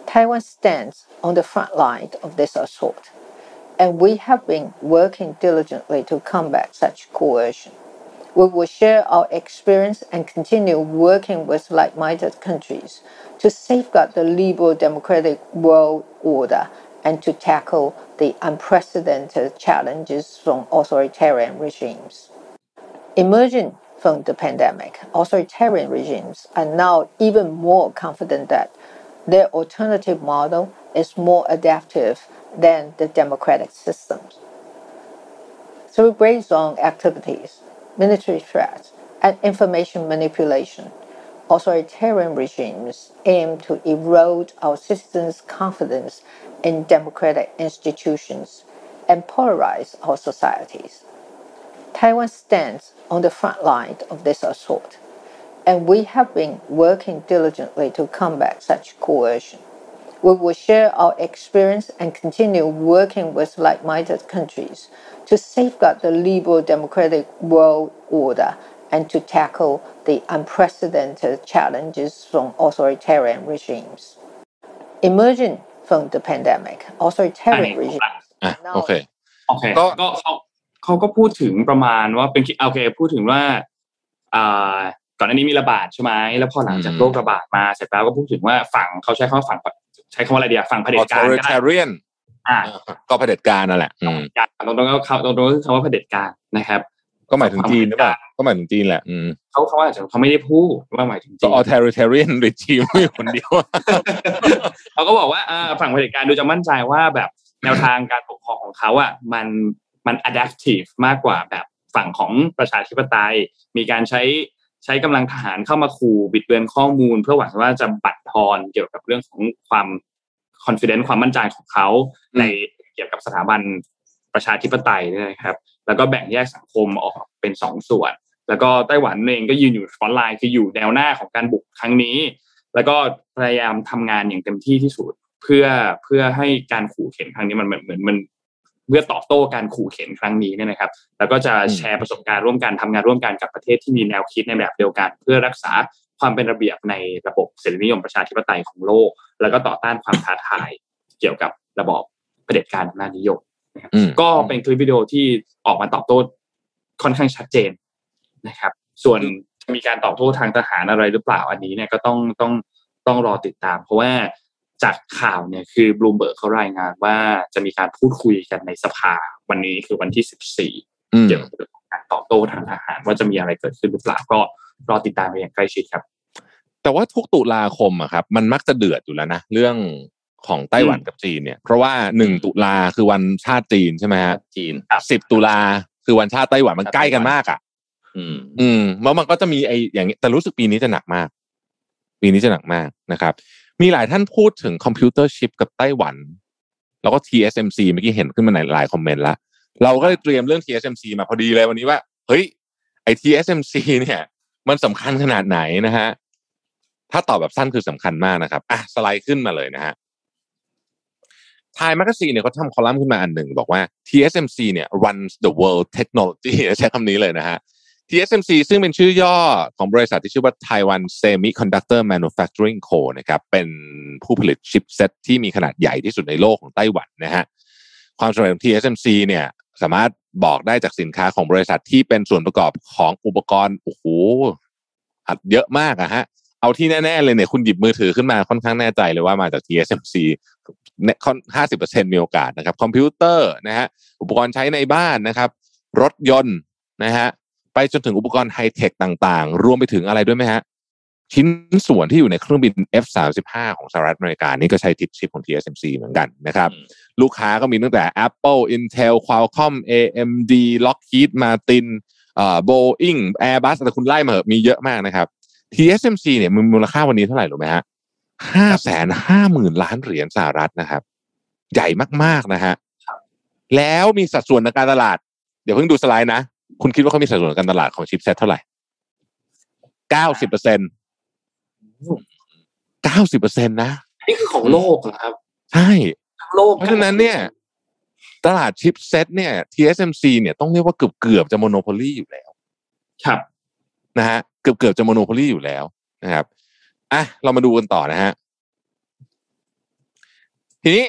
Taiwan stands on the front line of this assault, and we have been working diligently to combat such coercion. We will share our experience and continue working with like minded countries to safeguard the liberal democratic world order and to tackle the unprecedented challenges from authoritarian regimes. Emerging from the pandemic, authoritarian regimes are now even more confident that their alternative model is more adaptive than the democratic systems. Through zone activities, military threats, and information manipulation, authoritarian regimes aim to erode our citizens' confidence in democratic institutions and polarize our societies. Taiwan stands on the front line of this assault, and we have been working diligently to combat such coercion. We will share our experience and continue working with like minded countries to safeguard the liberal democratic world order and to tackle the unprecedented challenges from authoritarian regimes. Emerging from the pandemic, authoritarian Honey, regimes อ่ะ are now โอเค โอเค ก็ ก็เขาเขาก็พูดถึงประมาณว่าเป็นโอเค พูดถึงว่าอ่าก่อนหน้านี้มีระบาดใช่ไหมแล้วพอหลังจาก อืม โรคระบาดมาเสร็จแล้วก็พูดถึงว่าฝั่งเขาใช้คำว่าฝั่ง ใช้คำว่าอะไรเดียวฝั่งเผด็จการก็ได้ authoritarian อ่าก็เผด็จการนั่นแหละอืมอย่างตรงๆก็เขาตรงๆก็คือคำว่าเผด็จการนะครับ ก็หมายถึงจีนหรือเปล่าก็หมายถึงจีนแหละอืมเขาเขาอาจจะเขาไม่ได้พูดว่าหมายถึงจีก็น authoritarian regime มีคนเดียวเขาก็บอกว่าอ่าฝั่งเผด็จการดูจะมั่นใจว่าแบบแนวทางการปกครองของเขาอะมันมัน adaptive มากกว่าแบบฝั่งของประชาธิปไตย มีการใช้ ใช้กำลังทหารเข้ามาขู่บิดเบือนข้อมูล เพื่อหวังว่าจะบั่นทอนเกี่ยวกับเรื่องของความ confidence ความมั่นใจของเขาอืมในเกี่ยวกับสถาบันประชาธิปไตยเนี่ยนะครับ แล้วก็แบ่งแยกสังคมออกเป็นสองส่วน แล้วก็ไต้หวันเองก็ยืนอยู่ frontline คืออยู่แนวหน้าของการบุกครั้งนี้ แล้วก็พยายามทำงานอย่างเต็มที่ที่สุดเพื่อเพื่อให้การขู่เข็นครั้งนี้มันเหมือนเหมือนมันเพื่อตอบโต้การขู่เข็นครั้งนี้เนี่ยนะครับ แล้วก็จะอืมแชร์ประสบการณ์ร่วมกันทำงานร่วมกันกับประเทศที่มีแนวคิดในแบบเดียวกัน เพื่อรักษาความเป็นระเบียบในระบบเสรีนิยมประชาธิปไตยของโลก แล้วก็ต่อต้านความท้าทายเกี่ยวกับระบอบเผด็จการอำนาจนิยมอืมก็เป็นคลิปวิดีโอที่ออกมาตอบโต้ค่อนข้างชัดเจนนะครับ ส่วนจะมีการตอบโต้ทางทหารอะไรหรือเปล่าอันนี้เนี่ยก็ต้องต้องต้องรอติดตาม เพราะว่า จากข่าวเนี่ยคือบลูมเบิร์กเขารายงานว่าจะมีการพูดคุยกันในสภาวันนี้คือวันที่สิบสี่อืมเกี่ยวกับเรื่องของการตอบโต้ทางทหาร ว่าจะมีอะไรเกิดขึ้นหรือเปล่าก็รอติดตามไปอย่างใกล้ชิดครับ แต่ว่าทุกตุลาคมอะครับ มันมักจะเดือดอยู่แล้วนะเรื่องของไต้หวันกับจีนเนี่ย เพราะว่าหนึ่งตุลาคือวันชาติจีนใช่ไหมฮะจีนสิบตุลาคือวันชาติไต้หวันมันใกล้กันมากอะ อืม อืมแล้วมันก็จะมีไอ้อย่างนี้แต่รู้สึกปีนี้จะหนักมาก ปีนี้จะหนักมากนะครับ มีหลายท่านพูดถึงคอมพิวเตอร์ชิปกับไต้หวัน แล้วก็ TSMC เมื่อกี้เห็นขึ้นมาในหลายคอมเมนต์ละเราก็เลยเตรียมเรื่อง TSMC มาพอดีเลยวันนี้ว่า เฮ้ยไอ้ TSMC เนี่ย มันสำคัญขนาดไหนนะฮะถ้าตอบแบบสั้นคือสำคัญมากนะครับอะสไลด์ขึ้นมาเลยนะฮะไทยแมกซีเนี่ยเขาทำคอลัมน์ขึ้นมาอันหนึ่งบอกว่า TSMC เนี่ย runs the world technology ใช้คำนี้เลยนะฮะ TSMC ซึ่งเป็นชื่อย่อของบริษัทที่ชื่อว่า Taiwan Semiconductor Manufacturing Co นะครับ เป็นผู้ผลิตชิปเซ็ตที่มีขนาดใหญ่ที่สุดในโลกของไต้หวันนะฮะ ความสำเร็จของ TSMC เนี่ยสามารถบอกได้จากสินค้าของบริษัทที่เป็นส่วนประกอบของอุปกรณ์ โอ้โห อัดเยอะมากอะฮะ เอาที่แน่ๆเลยเนี่ยคุณหยิบมือถือขึ้นมาค่อนข้างแน่ใจเลยว่ามาจาก TSMC เนี่ยห้าสิบเปอร์เซ็นต์มีโอกาสนะครับ คอมพิวเตอร์นะฮะ อุปกรณ์ใช้ในบ้านนะครับ รถยนต์นะฮะ ไปจนถึงอุปกรณ์ไฮเทคต่างๆ รวมไปถึงอะไรด้วยไหมฮะ ชิ้นส่วนที่อยู่ในเครื่องบิน F35 ของสหรัฐอเมริกานี่ก็ใช้ชิปชิปของ TSMC เหมือนกันนะครับอืมลูกค้าก็มีตั้งแต่ Apple Intel Qualcomm AMD Lockheed Martin เอ่อ Boeing Airbus แต่คุณไล่มาเหอะมีเยอะมากนะครับ TSMC เนี่ยมีมูลค่าวันนี้เท่าไหร่รู้ไหมฮะห้าแสนห้าหมื่นล้านเหรียญสหรัฐนะครับ ใหญ่มากๆนะฮะแล้วมีสัดส่วนในการตลาด เดี๋ยวเพิ่งดูสไลด์นะ คุณคิดว่าเขามีสัดส่วนในการตลาดของชิปเซ็ตเท่าไหร่เก้าสิบเปอร์เซ็นเก้าสิบเปอร์เซ็นนะ นี่คือของโลกเหรอครับ ใช่ทั้งโลก เพราะฉะนั้นเนี่ย ตลาด chipset เนี่ย TSMC เนี่ยต้องเรียกว่าเกือบเกือบๆจะ monopoly อยู่แล้ว ครับ นะฮะ เกือบเกือบๆจะ monopoly อยู่แล้วนะครับ อะ เรามาดูกันต่อนะฮะ ทีนี้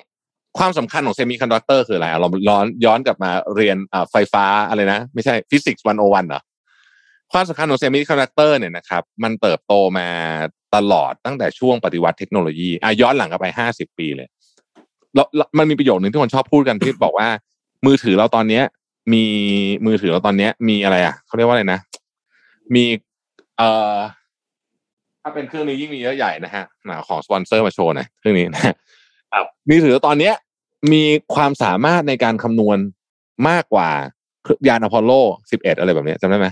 ความสำคัญของเซมิคอนดักเตอร์คืออะไรอะเราย้อนย้อนกลับมาเรียนอ่าไฟฟ้าอะไรนะ ไม่ใช่ฟิสิกส์101เหรอความสำคัญของเซมิคอนดักเตอร์เนี่ยนะครับมันเติบโตมาตลอดตั้งแต่ช่วงปฏิวัติเทคโนโลยีอะย้อนหลังกลับไปห้าสิบปีเลยแล้วแล้วมันมีประโยคหนึ่งที่คนชอบพูดกันที่บอกว่า มือถือเราตอนเนี้ย มีมือถือเราตอนเนี้ย มีอะไรอะเขาเรียกว่าอะไรนะ มีเอ่อถ้าเป็นเครื่องนี้ยิ่งมีเยอะใหญ่นะฮะไหนของสปอนเซอร์มาโชว์หน่อยเครื่องนี้นะฮะครับมือถือตอนเนี้ย มีความสามารถในการคำนวณมากกว่ายานอพอลโล 11 อะไรแบบนี้จำได้ไหม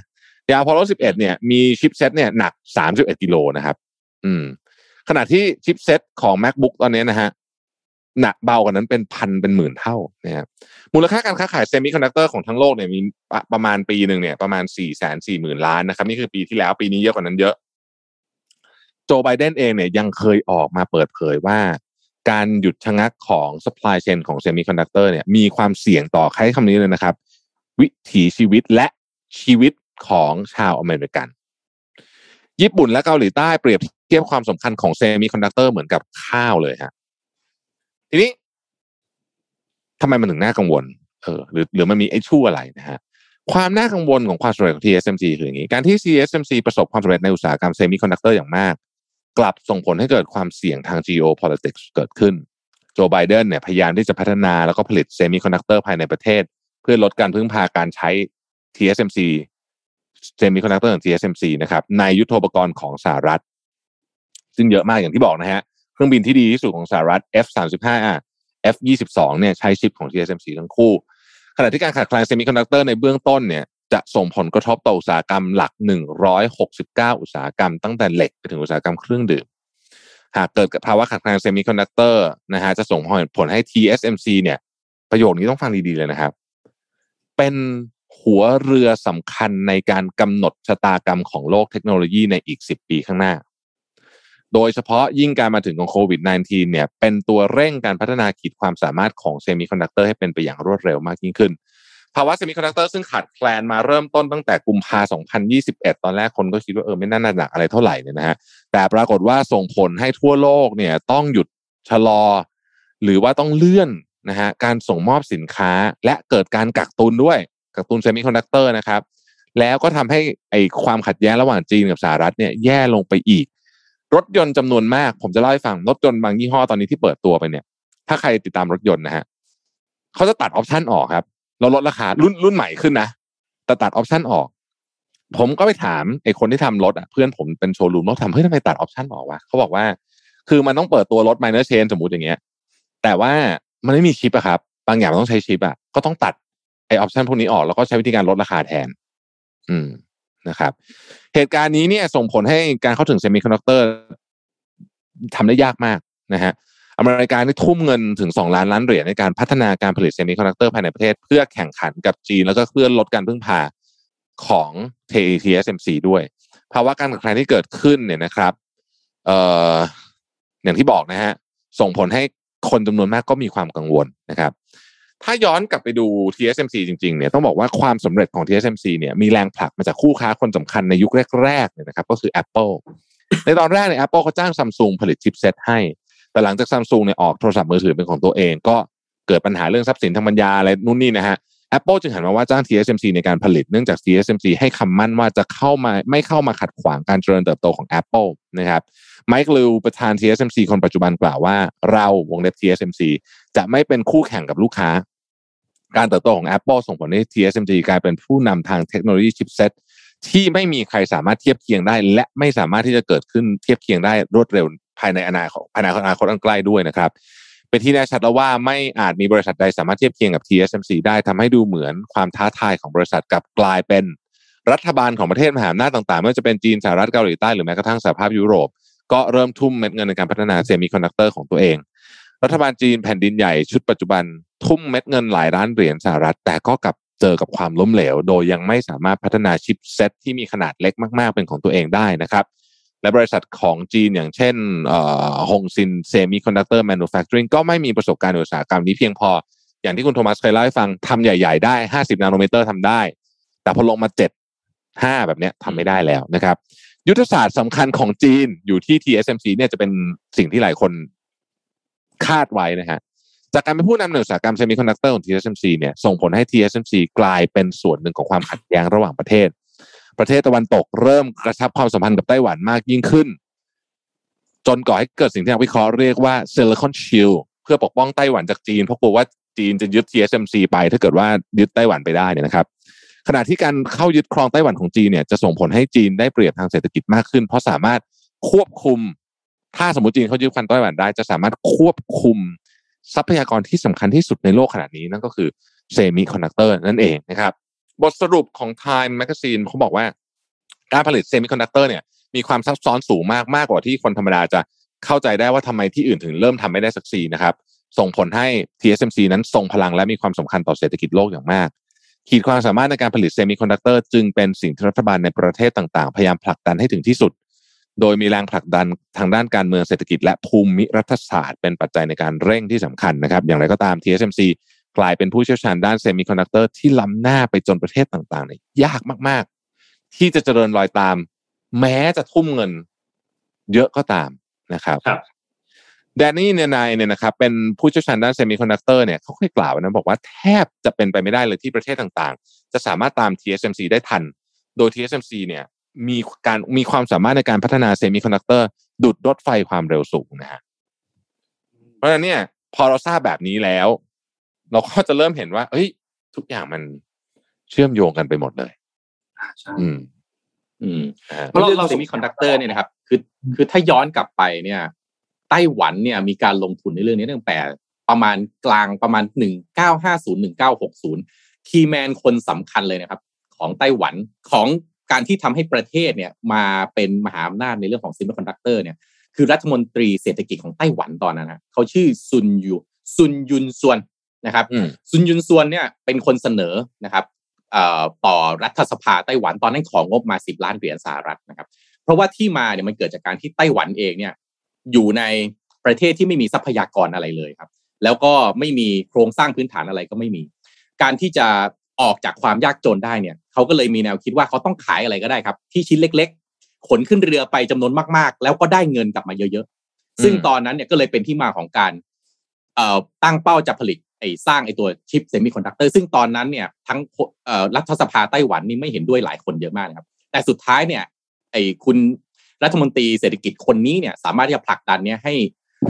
ยานอพอลโล 11 เนี่ยมี chipset เนี่ยหนัก 31 กิโลนะครับ อืม ขณะที่ chipset ของ MacBook ตอนนี้นะฮะหนักเบากว่านั้นเป็นพันเป็นหมื่นเท่านะครับมูลค่าการค้าขายเซมิคอนดักเตอร์ของทั้งโลกเนี่ยมีประประมาณปีหนึ่งเนี่ยประมาณสี่แสนสี่หมื่นล้านนะครับ นี่คือปีที่แล้วปีนี้เยอะกว่านั้นเยอะ โจไบเดนเองเนี่ยยังเคยออกมาเปิดเผยว่า การหยุดชะงักของ supply chain ของเซมิคอนดักเตอร์เนี่ยมีความเสี่ยงต่อใช้คำนี้เลยนะครับ วิถีชีวิตและชีวิตของชาวอเมริกัน ญี่ปุ่นและเกาหลีใต้เปรียบเทียบความสำคัญของเซมิคอนดักเตอร์เหมือนกับข้าวเลยฮะทีนี้ทำไมมันถึงน่ากังวลเออหรือหรือมันมีไอ้ชั่วอะไรนะฮะความน่ากังวลของความสำเร็จของ TSMC คืออย่างนี้ การที่ TSMC ประสบความสำเร็จในอุตสาหกรรมเซมิคอนดักเตอร์อย่างมาก กลับส่งผลให้เกิดความเสี่ยงทาง geopolitics เกิดขึ้น โจไบเดนเนี่ยพยายามที่จะพัฒนาแล้วก็ผลิตเซมิคอนดักเตอร์ภายในประเทศ เพื่อลดการพึ่งพาการใช้ TSMC เซมิคอนดักเตอร์ของ TSMC นะครับในยุทโธปกรณ์ของสหรัฐ ซึ่งเยอะมากอย่างที่บอกนะฮะเครื่องบินที่ดีที่สุดของสหรัฐ F35 F22 เนี่ยใช้ชิปของ TSMC ทั้งคู่ขณะที่การขาดแคลนเซมิคอนดักเตอร์ในเบื้องต้นเนี่ย จะส่งผลกระทบต่ออุตสาหกรรมหลัก 169 อุตสาหกรรม ตั้งแต่เหล็กไปถึงอุตสาหกรรมเครื่องดื่ม หากเกิดภาวะขาดแคลนเซมิคอนดักเตอร์นะฮะจะส่งผลให้ TSMC เนี่ย ประโยคนี้ต้องฟังดีๆเลยนะครับ เป็นหัวเรือสำคัญในการกำหนดชะตากรรมของโลกเทคโนโลยีในอีก 10 ปีข้างหน้า โดยเฉพาะยิ่งการมาถึงของโควิด -19 เนี่ย เป็นตัวเร่งการพัฒนาขีดความสามารถของเซมิคอนดักเตอร์ให้เป็นไปอย่างรวดเร็วมากยิ่งขึ้น ภาวะเซมิคอนดักเตอร์ซึ่งขาดแคลนมาเริ่มต้นตั้งแต่กุมภา2021 ตอนแรกคนก็คิดว่าเออไม่น่าหนักอะไรเท่าไหร่เนี่ยนะฮะแต่ปรากฏว่าส่งผลให้ทั่วโลกเนี่ยต้องหยุดชะลอ หรือว่าต้องเลื่อนนะฮะการส่งมอบสินค้าและเกิดการกักตุนด้วย กักตุนเซมิคอนดักเตอร์นะครับแล้วก็ทำให้ไอ้ความขัดแย้งระหว่างจีนกับสหรัฐเนี่ยแย่ลงไปอีก รถยนต์จำนวนมาก ผมจะเล่าให้ฟังรถยนต์บางยี่ห้อตอนนี้ที่เปิดตัวไปเนี่ย ถ้าใครติดตามรถยนต์นะฮะเขาจะตัด option ออกครับ แล้วลดราคารุ่นรุ่นใหม่ขึ้นนะแต่ตัด option ออก ผมก็ไปถามไอ้คนที่ทำรถอะเพื่อนผมเป็นโชว์รูมรถทำเฮ้ยทำไมตัด option บอกว่าเขาบอกว่า คือมันต้องเปิดตัวรถ minor change สมมติอย่างเงี้ย แต่ว่ามันไม่มีชิปอะครับ บางอย่างมันต้องใช้ชิปอะก็ต้องตัดไอ้ option พวกนี้ออกแล้วก็ใช้วิธีการลดราคาแทน อืมนะครับ เหตุการณ์นี้เนี่ยส่งผลให้การเข้าถึงเซมิคอนดักเตอร์ทำได้ยากมากนะฮะ อเมริกาได้ทุ่มเงินถึง 2 ล้านล้านเหรียญในการพัฒนาการผลิตเซมิคอนดักเตอร์ภายในประเทศ เพื่อแข่งขันกับจีน แล้วก็เพื่อลดการพึ่งพาของ TSMC ด้วยภาวะการขาดแคลนที่เกิดขึ้นเนี่ยนะครับเอ่ออย่างที่บอกนะฮะส่งผลให้คนจำนวนมากก็มีความกังวลนะครับ ถ้าย้อนกลับไปดู TSMC จริงๆเนี่ยต้องบอกว่าความสำเร็จของ TSMC เนี่ยมีแรงผลักมาจากคู่ค้าคนสำคัญในยุคแรกๆเนี่ยนะครับก็คือ Apple ในตอนแรกเนี่ย Apple เขาจ้างซัมซุงผลิตชิปเซตให้ แต่หลังจากซัมซุงเนี่ยออกโทรศัพท์มือถือเป็นของตัวเอง ก็เกิดปัญหาเรื่องทรัพย์สินทางปัญญาอะไรนู่นนี่นะฮะ Apple จึงหันมาว่าจ้าง TSMC ในการผลิตเนื่องจาก TSMC ให้คำมั่นว่าจะเข้ามาไม่เข้ามาขัดขวางการเจริญเติบโตของ Apple นะครับไมค์ลิวประธาน TSMC คนปัจจุบันกล่าวว่า เราวงเล็บ TSMC จะไม่เป็นคู่แข่งกับลูกค้า การเติบโตของ Apple ส่งผลให้ TSMC กลายเป็นผู้นำทางเทคโนโลยีชิปเซ็ตที่ไม่มีใครสามารถเทียบเคียงได้ และไม่สามารถที่จะเกิดขึ้นเทียบเคียงได้รวดเร็ว ภายในอนาคตภายในอนาคตอันใกล้ด้วยนะครับ เป็นที่แน่ชัดแล้วว่าไม่อาจมีบริษัทใดสามารถเทียบเคียงกับ TSMC ได้ทำให้ดูเหมือนความท้าทายของบริษัทกับกลายเป็นรัฐบาลของประเทศมหาอำนาจต่างๆ ไม่ว่าจะเป็นจีนสหรัฐเกาหลีใต้หรือแม้กระทั่งสหภาพยุโรป ก็เริ่มทุ่มเม็ดเงินในการพัฒนาเซมิคอนดักเตอร์ของตัวเอง รัฐบาลจีนแผ่นดินใหญ่ชุดปัจจุบัน ทุ่มเม็ดเงินหลายล้านเหรียญสหรัฐ แต่ก็กลับเจอกับความล้มเหลว โดยยังไม่สามารถพัฒนาชิปเซ็ตที่มีขนาดเล็กมากๆเป็นของตัวเองได้นะครับ และบริษัทของจีนอย่างเช่น Hongxin Semiconductor Manufacturing ก็ไม่มีประสบการณ์ในอุตสาหกรรมนี้เพียงพอ อย่างที่คุณโทมัสเคยเล่าให้ฟังทำใหญ่ ๆ ได้ 50 นาโนเมตรทำได้ แต่พอลงมา 7 5 แบบนี้ทำไม่ได้แล้วนะครับ ยุทธศาสตร์สำคัญของจีนอยู่ที่ TSMC เนี่ยจะเป็นสิ่งที่หลายคนคาดไว้นะฮะจากการเป็นผู้นำในอุตสาหกรรมเซมิคอนดักเตอร์ของ TSMC เนี่ยส่งผลให้ TSMC กลายเป็นส่วนหนึ่งของความขัดแย้งระหว่างประเทศ ประเทศตะวันตกเริ่มกระชับความสัมพันธ์กับไต้หวันมากยิ่งขึ้น จนก่อให้เกิดสิ่งที่นักวิเคราะห์เรียกว่า Silicon Shield เพื่อปกป้องไต้หวันจากจีนเพราะกลัวว่าจีนจะยึด TSMC ไป ถ้าเกิดว่ายึดไต้หวันไปได้เนี่ยนะครับ ขณะที่การเข้ายึดครองไต้หวันของจีนเนี่ยจะส่งผลให้จีนได้เปรียบทางเศรษฐกิจมากขึ้น เพราะสามารถควบคุม ถ้าสมมติจีนเขายึดครองไต้หวันได้ จะสามารถควบคุมทรัพยากรที่สำคัญที่สุดในโลกขนาดนี้นั่นก็คือเซมิคอนดักเตอร์นั่นเองนะครับ บทสรุปของ Time Magazine เขาบอกว่า การผลิตเซมิคอนดักเตอร์เนี่ยมีความซับซ้อนสูงมากมากกว่าที่คนธรรมดาจะเข้าใจได้ว่าทำไมที่อื่นถึงเริ่มทำไม่ได้สักทีนะครับ ส่งผลให้ TSMC นั้นทรงพลังและมีความสำคัญต่อเศรษฐกิจโลกอย่างมาก ขีดความสามารถในการผลิตเซมิคอนดักเตอร์จึงเป็นสิ่งที่รัฐบาลในประเทศต่างๆ พยายามผลักดันให้ถึงที่สุด โดยมีแรงผลักดันทางด้านการเมืองเศรษฐกิจและภูมิรัฐศาสตร์ เป็นปัจจัยในการเร่งที่สำคัญนะครับ อย่างไรก็ตาม TSMC กลายเป็นผู้เชี่ยวชาญด้านเซมิคอนดักเตอร์ที่ล้ำหน้าไปจนประเทศต่างๆเนี่ยยากมากๆ ที่จะเจริญรอยตาม แม้จะทุ่มเงิน เยอะก็ตามนะครับครับแดนนี่เนยนายเนี่ยนะครับเป็นผู้เชี่ยวชาญด้านเซมิคอนดักเตอร์เนี่ยเขาเคยกล่าวนะบอกว่าแทบจะเป็นไปไม่ได้เลยที่ประเทศต่างๆ จะสามารถตาม TSMC ได้ทัน โดย TSMC เนี่ยมีการมีความสามารถในการพัฒนาเซมิคอนดักเตอร์ดุจรถไฟความเร็วสูงนะฮะเพราะฉะนั้นเนี่ยพอเราทราบแบบนี้แล้ว เราก็จะเริ่มเห็นว่า เอ้ย ทุกอย่างมันเชื่อมโยงกันไปหมดเลยใช่อืม อืมนะฮะเพราะเรื่องเซมิคอนดักเตอร์เนี่ยนะครับ คือ คือถ้าย้อนกลับไปเนี่ยไต้หวันเนี่ย มีการลงทุนในเรื่องนี้ตั้งแต่ประมาณกลางประมาณหนึ่งเก้าห้าศูนย์หนึ่งเก้าหกศูนย์key man คนสำคัญเลยนะครับ ของไต้หวันของการที่ทำให้ประเทศเนี่ยมาเป็นมหาอำนาจในเรื่องของเซมิคอนดักเตอร์เนี่ยคือรัฐมนตรีเศรษฐกิจของไต้หวันตอนนั้นนะเขาชื่อซุนยูซุนยุนซวน นะครับอืมซุนยุนซวนเนี่ยเป็นคนเสนอนะครับเอ่อต่อรัฐสภาไต้หวันตอนนั้นของงบมา 10 ล้านเหรียญสหรัฐนะครับ เพราะว่าที่มาเนี่ยมันเกิดจากการที่ไต้หวันเองเนี่ยอยู่ในประเทศที่ไม่มีทรัพยากรอะไรเลยครับ แล้วก็ไม่มีโครงสร้างพื้นฐานอะไรก็ไม่มี การที่จะออกจากความยากจนได้เนี่ยเขาก็เลยมีแนวคิดว่าเขาต้องขายอะไรก็ได้ครับ ที่ชิ้นเล็ก ๆ ขนขึ้นเรือไปจำนวนมากๆ แล้วก็ได้เงินกลับมาเยอะๆซึ่งตอนนั้นเนี่ยก็เลยเป็นที่มาของการเอ่อตั้งเป้าจะผลิต ไอ้สร้างไอ้ตัวชิปเซมิคอนดักเตอร์ซึ่งตอนนั้นเนี่ยทั้งเอ่อรัฐสภาไต้หวันนี่ไม่เห็นด้วยหลายคนเยอะมากนะครับ แต่สุดท้ายเนี่ยไอ้คุณรัฐมนตรีเศรษฐกิจคนนี้เนี่ยสามารถที่จะผลักดันเนี่ยให้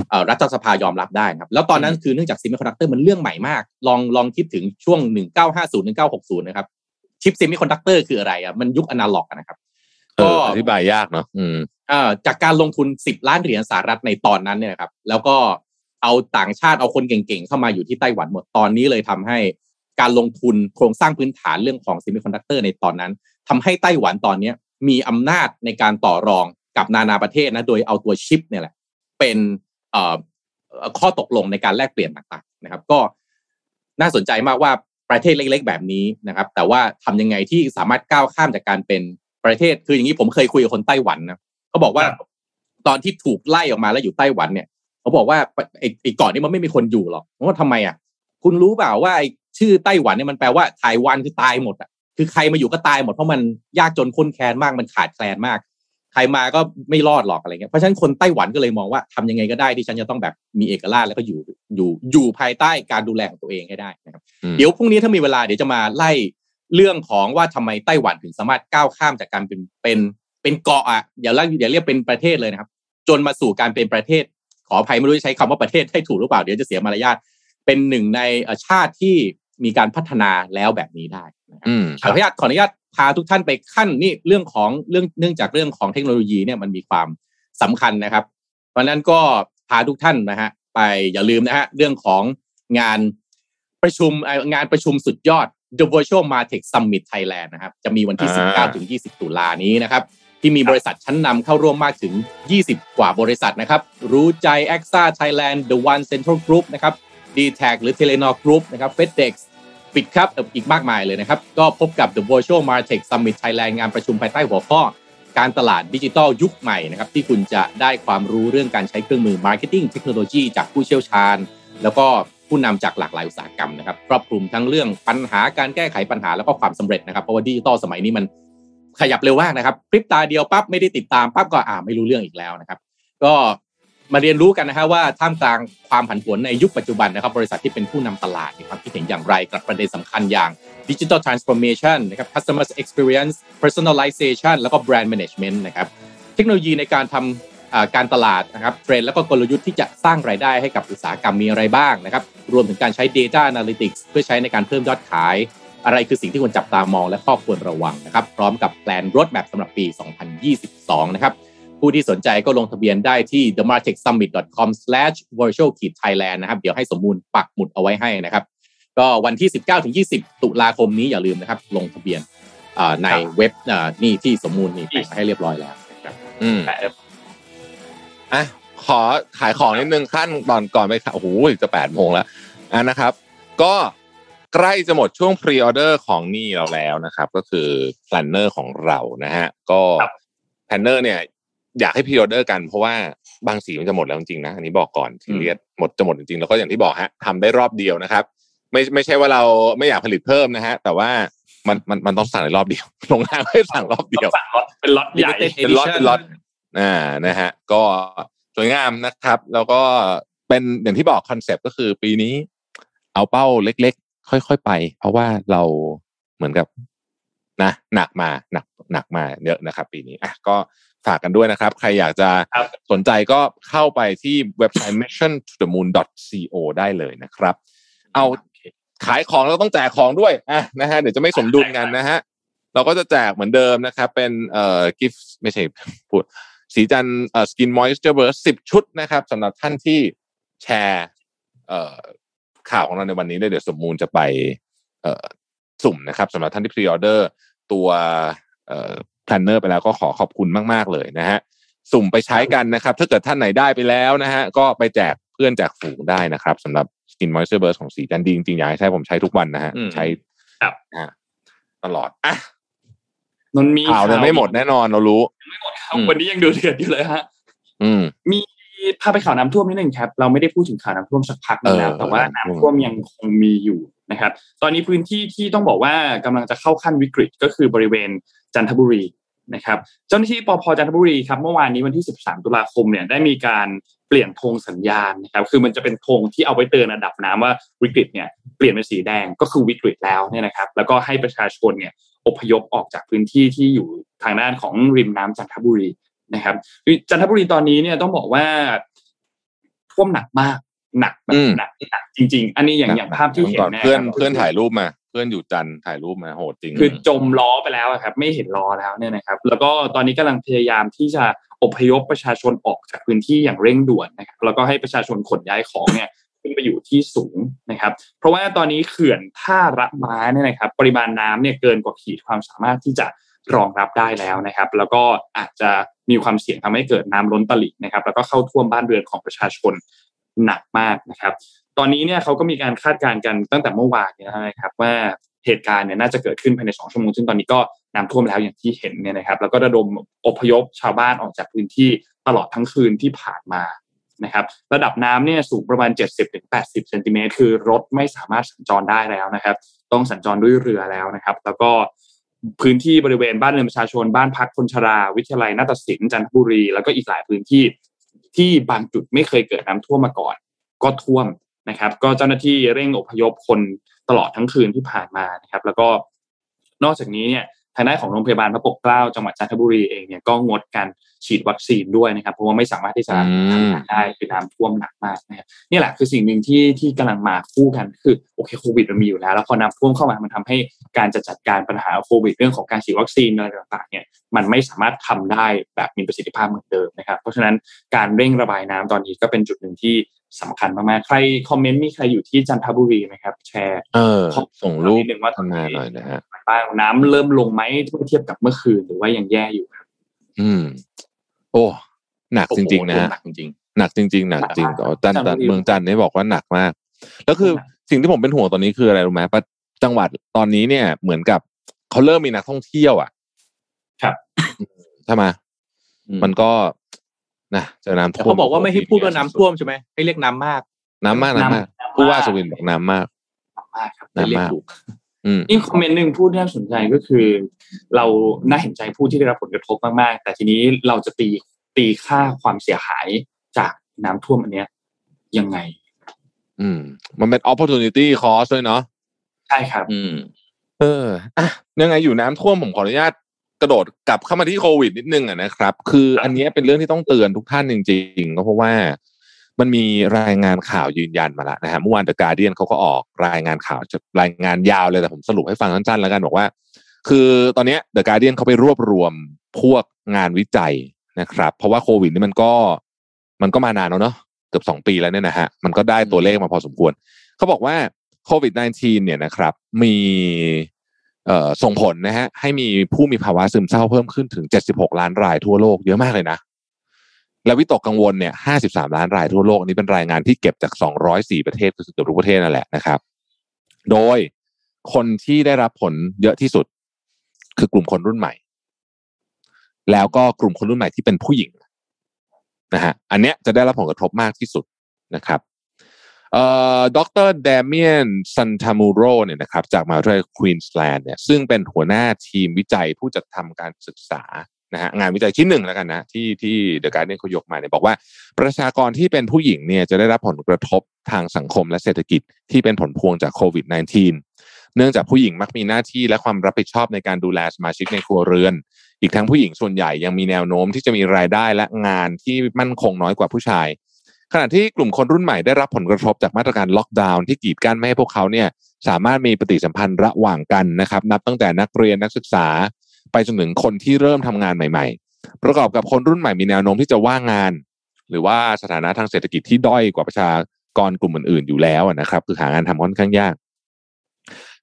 เอ่อรัฐสภายอมรับได้นะครับ แล้วตอนนั้นคือเนื่องจากเซมิคอนดักเตอร์มันเรื่องใหม่มาก ลองลองคิดถึงช่วง 1950 1960 นะครับ ชิปเซมิคอนดักเตอร์คืออะไรอะมันยุคอนาล็อกอะนะครับเอออธิบายยากเนาะอืมเอ่อจากการลงทุน 10 ล้านเหรียญสหรัฐในตอนนั้นเนี่ยนะครับ แล้วก็ เอาต่างชาติเอาคนเก่งๆ เข้ามาอยู่ที่ไต้หวันหมดตอนนี้เลยทำให้การลงทุนโครงสร้างพื้นฐานเรื่องของเซมิคอนดักเตอร์ในตอนนั้นทำให้ไต้หวันตอนเนี้ยมีอำนาจในการต่อรองกับนานาประเทศนะโดยเอาตัวชิปเนี่ยแหละเป็นเอ่อเอ่อข้อตกลงในการแลกเปลี่ยนต่างๆนะครับ ก็น่าสนใจมากว่าประเทศเล็ก ๆ แบบนี้นะครับ แต่ว่าทำยังไงที่สามารถก้าวข้ามจากการเป็นประเทศคืออย่างนี้ผมเคยคุยกับคนไต้หวันนะเขาบอกว่าตอนที่ถูกไล่ออกมาแล้วอยู่ไต้หวันเนี่ย เขาบอกว่าไอ้ไอ้เก่อนนี้มันไม่มีคนอยู่หรอกผมว่าทำไมอะ คุณรู้เปล่าว่าไอ้ชื่อไต้หวันเนี่ยมันแปลว่าไต้หวันคือตายหมดอะคือใครมาอยู่ก็ตายหมดเพราะมันยากจนข้นแคลนมากมันขาดแคลนมาก ใครมาก็ไม่รอดหรอกอะไรเงี้ยเพราะฉะนั้นคนไต้หวันก็เลยมองว่าทำยังไงก็ได้ที่ฉันจะต้องแบบมีเอกราชแล้วก็อยู่อยู่อยู่ภายใต้การดูแลของตัวเองให้ได้นะครับอืมเดี๋ยวพรุ่งนี้ถ้ามีเวลาเดี๋ยวจะมาไล่เรื่องของว่าทำไมไต้หวันถึงสามารถก้าวข้ามจากการเป็นเป็นเป็นเกาะอะอย่าเรียกอย่าเรียกเป็นประเทศเลยนะครับ จนมาสู่การเป็นประเทศ ขออภัยไม่รู้จะใช้คำว่าประเทศให้ถูกหรือเปล่าเดี๋ยวจะเสียมารยาทเป็นหนึ่งในเอ่อชาติที่มีการพัฒนาแล้วแบบนี้ได้นะครับอืมขออนุญาตขออนุญาตพาทุกท่านไปขั้นนี่เรื่องของเรื่องเนื่องจากเรื่องของเทคโนโลยีเนี่ยมันมีความสำคัญนะครับ เพราะฉะนั้นก็พาทุกท่านนะฮะไปอย่าลืมนะฮะเรื่องของงานประชุมเอ่องานประชุมสุดยอด The Virtual Martech Summit Thailand นะครับ จะมีวันที่อ่า19ถึง20 ตุลานี้นะครับ ที่มีบริษัทชั้นนำเข้าร่วมมากถึง 20 กว่าบริษัทนะครับรู้ใจ AXA Thailand The One Central Group นะครับ d t a c หรือ Telenor Group นะครับ FedEx ปิดครับอีกมากมายเลยนะครับ ก็พบกับ The Virtual Martech Summit Thailand งานประชุมภายใต้หัวข้อ การตลาดดิจิทัลยุคใหม่นะครับที่คุณจะได้ความรู้เรื่องการใช้เครื่องมือ Marketing เทคโนโลยีจากผู้เชี่ยวชาญ แล้วก็ผู้นำจากหลากหลายอุตสาหกรรมนะครับครอบคลุมทั้งเรื่องปัญหาการแก้ไขปัญหาแล้วก็ความสำเร็จนะครับเพราะว่าดิจิตอลสมัยนี้มัน ขยับเร็วมากนะครับพริบตาเดียวปั๊บไม่ได้ติดตามปั๊บก็อ่าไม่รู้เรื่องอีกแล้วนะครับ ก็มาเรียนรู้กันนะฮะว่าท่ามกลางความผันผวนในยุคปัจจุบันนะครับบริษัทที่เป็นผู้นำตลาดมีความคิดเห็นอย่างไรกับประเด็นสำคัญอย่าง Digital Transformation นนะครับ Customer Experience Personalization แล้วก็ Brand Management นะครับ เทคโนโลยีในการทำอ่าการตลาดนะครับเทรนด์แล้วก็กลยุทธ์ที่จะสร้างรายได้ให้กับอุตสาหกรรมมีอะไรบ้างนะครับ รวมถึงการใช้ Data Analytics เพื่อใช้ในการเพิ่มยอดขาย อะไรคือสิ่งที่ควรจับตามองและข้อควรระวังนะครับ พร้อมกับแปลนรถแมพสำหรับปี 2022 นะครับ ผู้ที่สนใจก็ลงทะเบียนได้ที่ themartechsummit.com/virtual-thailand นะครับ เดี๋ยวให้สมมูลปักหมุดเอาไว้ให้นะครับ ก็วันที่ 19-20 ตุลาคมนี้อย่าลืมนะครับ ลงทะเบียนอ่าในเว็บอ่านี่ที่สมมูลนี่แปะให้เรียบร้อยแล้วนะครับอืมแต่อะขอขายของนิดนึงขั้นตอนก่อนไปขายโอ้โหจะแปดโมงแล้วอะนะครับ ก็ ใกล้จะหมดช่วง pre-order ของนี่เราแล้วนะครับ ก็คือplanner ของเรานะฮะก็ planner เนี่ย อยากให้ pre-order กันเพราะว่าบางสีมันจะหมดแล้วจริงๆนะอันนี้บอกก่อนทีเรียสหมดจะหมดจริงๆแล้วก็อย่างที่บอกฮะทำได้รอบเดียวนะครับ ไม่ไม่ใช่ว่าเราไม่อยากผลิตเพิ่มนะฮะ แต่ว่ามันมันมันต้องสั่งในรอบเดียวโรงงานให้สั่งรอบเดียวสั่งล็อตเป็นล็อตใหญ่ Limited เป็นล็อต Edition เป็นล็อตอ่านะฮะ ก็สวยงามนะครับ แล้วก็เป็นอย่างที่บอกคอนเซปต์ก็คือปีนี้เอาเป้าเล็กๆ ค่อยๆไป เพราะว่าเราเหมือนกับนะหนักมาหนักหนักมาเยอะนะครับ ปีนี้อะก็ฝากกันด้วยนะครับ ใครอยากจะครับสนใจก็เข้าไปที่เว็บไซต์ mission to the moon co ได้เลยนะครับ เอาขายของเราต้องแจกของด้วยอะนะฮะเดี๋ยวจะไม่สมดุลกันนะฮะเราก็จะแจกเหมือนเดิมนะครับ เป็นเอ่อกิฟต์ไม่ใช่พูดสีจันเอ่อสกินมอยส์เจอร์เบิร์สิบชุดนะครับสำหรับท่านที่แชร์เอ่อ ข่าวของเราในวันนี้เลยเดี๋ยวสมมูลจะไปเอ่อสุ่มนะครับสำหรับท่านที่ pre-order ตัวเอ่อ planner ไปแล้วก็ขอขอบคุณมาก ๆ เลยนะฮะสุ่มไปใช้กันนะครับ ถ้าเกิดท่านไหนได้ไปแล้วนะฮะก็ไปแจกเพื่อนแจกฝูงได้นะครับสำหรับ skin moisture burst ของศรีจันทร์ดีจริงๆอยากให้ใช้ผมใช้ทุกวันนะฮะอืมใช้ครับอ่าตลอดอะนนท์มีข่าวเนี่ยไม่หมดแน่นอนเรารู้ข่าววันนี้ยังดูเดือดอยู่เลยฮะ อืม มี พาไปข่าวน้ำท่วมนิดนึงครับ เราไม่ได้พูดถึงข่าวน้ำท่วมสักพักหนึงแล้วเออแต่ว่าน้ำท่วมยังคงมีอยู่นะครับ ตอนนี้พื้นที่ที่ต้องบอกว่ากำลังจะเข้าขั้นวิกฤตก็คือบริเวณจันทบุรีนะครับ เจ้าหน้าที่ปพจันทบุรีครับเมื่อวานนี้วันที่ 13 ตุลาคมเนี่ยได้มีการเปลี่ยนธงสัญญาณนะครับ คือมันจะเป็นธงที่เอาไว้เตือนระดับน้ำว่าวิกฤตเนี่ยเปลี่ยนเป็นสีแดงก็คือวิกฤตแล้วเนี่ยนะครับ แล้วก็ให้ประชาชนเนี่ยอพยพออกจากพื้นที่ที่อยู่ทางด้านของริมน้ำจันทบุรี นะครับจันทบุรีตอนนี้เนี่ยต้องบอกว่าท่วมหนักมากหนักแบอืบมหนักหนักจริง ๆ อันนี้อย่างอย่างภาพที่เห็นก่อนเนี่ยเพื่อนครับเพื่อนถ่ายรูปมา เพื่อนอยู่จันทร์ถ่ายรูปมาโหดจริง คือจมล้อไปแล้วอะครับ ไม่เห็นล้อแล้วเนี่ยนะครับ แล้วก็ตอนนี้กำลังพยายามที่จะอพยพประชาชนออกจากพื้นที่อย่างเร่งด่วนนะครับแล้วก็ให้ประชาชนขนย้ายของเนี่ยขึ้นไปอยู่ที่สูงนะครับ เพราะว่าตอนนี้เขื่อนท่าระม้าเนี่ยนะครับ ปริมาณน้ำเนี่ยเกินกว่าขีดความสามารถที่จะ รองรับได้แล้วนะครับ แล้วก็อาจจะมีความเสี่ยงทำให้เกิดน้ำล้นตลิ่งนะครับ แล้วก็เข้าท่วมบ้านเรือนของประชาชนหนักมากนะครับ ตอนนี้เนี่ยเขาก็มีการคาดการณ์กันตั้งแต่เมื่อวานเนี่ยนะครับว่าเหตุการณ์เนี่ยน่าจะเกิดขึ้นภายในสองชั่วโมงซึ่งตอนนี้ก็น้ำท่วมแล้วอย่างที่เห็นเนี่ยนะครับ แล้วก็ระดมอพยพชาวบ้านออกจากพื้นที่ตลอดทั้งคืนที่ผ่านมานะครับ ระดับน้ำเนี่ยสูงประมาณ 70-80เซนติเมตรคือรถไม่สามารถสัญจรได้แล้วนะครับ ต้องสัญจรด้วยเรือแล้วนะครับ แล้วก็ พื้นที่บริเวณบ้านเรือนประชาชนบ้านพักคนชรา วิทยาลัยนาฏศิลป์จันทบุรี แล้วก็อีกหลายพื้นที่ที่บางจุดไม่เคยเกิดน้ำท่วมมาก่อน ก็ท่วมนะครับ ก็เจ้าหน้าที่เร่งอพยพคนตลอดทั้งคืนที่ผ่านมานะครับ แล้วก็นอกจากนี้เนี่ย ทางด้านของโรงพยาบาลพระปกเกล้าจังหวัดจันทบุรีเองเนี่ยก็งดการฉีดวัคซีนด้วยนะครับ เพราะว่าไม่สามารถที่จะทำงานได้คือน้ำท่วมหนักมากนะครับนี่แหละคือสิ่งหนึ่งที่ที่กำลังมาคู่กันคือโอเคโควิดมันมีอยู่แล้ว แล้วพอน้ำท่วมเข้ามามันทำให้การจะจัดการปัญหาโควิด เรื่องของการฉีดวัคซีนอะไรต่างๆเนี่ยมันไม่สามารถทำได้แบบมีประสิทธิภาพเหมือนเดิมนะครับ เพราะฉะนั้นการเร่งระบายน้ำตอนนี้ก็เป็นจุดหนึ่งที่ สำคัญมากๆ ใครคอมเมนต์มีใครอยู่ที่จันทบุรีไหมครับ แชร์เออขอส่งรูปนิดนึงว่าทำงานหน่อยนะฮะบ้างน้ำเริ่มลงไหมเมื่อเทียบกับเมื่อคืนหรือว่ายังแย่อยู่ครับ อืม โอ้หนักจริง ๆ นะฮะหนักจริงหนักจริง ๆ หนักจริงหนักมากอ๋อจันทร์จันทบุรีเมืองจันทร์นี่บอกว่าหนักมาก แล้วคือสิ่งที่ผมเป็นห่วงตอนนี้คืออะไรรู้ไหมปะจังหวัดตอนนี้เนี่ย เหมือนกับเขาเริ่มมีนักท่องเที่ยวอะ ครับใช่ไหมอืมมันก็ นะเจอน้ำแต่ท่วมเขาบอกว่าไม่ให้พูดว่าน้ำท่วมใช่ไหมให้เรียกน้ำมาก น้ำมากน้ำมากน้ำมากผู้ว่าสวินบอกน้ำมากมากครับให้เรียกน้ำมากถูกอืมนี่คอมเมนต์หนึ่งพูดน่าสนใจก็คือ เราน่าเห็นใจผู้ที่ได้รับผลกระทบมากๆ แต่ทีนี้เราจะตีตีค่าความเสียหายจากน้ำท่วมอันเนี้ยยังไง อืม มันเป็น opportunity cost ด้วยเนาะใช่ครับ อืม เอออะยังไงอยู่น้ำท่วมผมขออนุญาต กระโดดกลับเข้ามาที่โควิดนิดนึงอะนะครับ คืออันนี้เป็นเรื่องที่ต้องเตือนทุกท่านจริงๆก็เพราะว่ามันมีรายงานข่าวยืนยันมาแล้วนะฮะเมื่อวาน The Guardian เขาก็ออกรายงานข่าวจะรายงานยาวเลยแต่ผมสรุปให้ฟังสั้นๆแล้วกันบอกว่า คือตอนนี้ย The Guardian เขาไปรวบรวมพวกงานวิจัยนะครับ เพราะว่าโควิดนี่มันก็มันก็มานานแล้วเนาะเกือบสองปีแล้วเนี่ยนะฮะมันก็ได้ตัวเลขมาพอสมควร เขาบอกว่าโควิด -19 เนี่ยนะครับ มี ส่งผลนะฮะให้มีผู้มีภาวะซึมเศร้าเพิ่มขึ้นถึง 76 ล้านรายทั่วโลกเยอะมากเลยนะ และวิตกกังวลเนี่ย 53 ล้านรายทั่วโลกนี้เป็นรายงานที่เก็บจาก 204 ประเทศคือเกือบทุกประเทศนั่นแหละนะครับ โดยคนที่ได้รับผลเยอะที่สุด คือกลุ่มคนรุ่นใหม่ แล้วก็กลุ่มคนรุ่นใหม่ที่เป็นผู้หญิงนะฮะอันเนี้ยจะได้รับผลกระทบมากที่สุดนะครับ ดรเดเมียนซันทามูโรเนี่ยนะครับจากมหาวิทยาลัยควีนสแลนด์เนี่ยซึ่งเป็นหัวหน้าทีมวิจัยผู้จัดทำการศึกษานะฮะงานวิจัยชิ้นหนึ่งแล้วกันนะที่ที่เดอะการ์เดนเขายกมาเนี่ยบอกว่า ประชากรที่เป็นผู้หญิงเนี่ยจะได้รับผลกระทบทางสังคมและเศรษฐกิจที่เป็นผลพวงจากโควิด -19 เนื่องจากผู้หญิงมักมีหน้าที่และความรับผิดชอบในการดูแลสมาชิกในครัวเรือน อีกทั้งผู้หญิงส่วนใหญ่ยังมีแนวโน้มที่จะมีรายได้และงานที่มั่นคงน้อยกว่าผู้ชาย ขณะที่กลุ่มคนรุ่นใหม่ได้รับผลกระทบจากมาตรการล็อกดาวน์ที่กีดกั้นไม่ให้พวกเขาเนี่ยสามารถมีปฏิสัมพันธ์ระหว่างกันนะครับ นับตั้งแต่นักเรียนนักศึกษา ไปจนถึงคนที่เริ่มทำงานใหม่ ๆ ประกอบกับคนรุ่นใหม่มีแนวโน้มที่จะว่างงาน หรือว่าสถานะทางเศรษฐกิจที่ด้อยกว่าประชากรกลุ่มอื่นๆ อยู่แล้วนะครับ คือหางานทำค่อนข้างยาก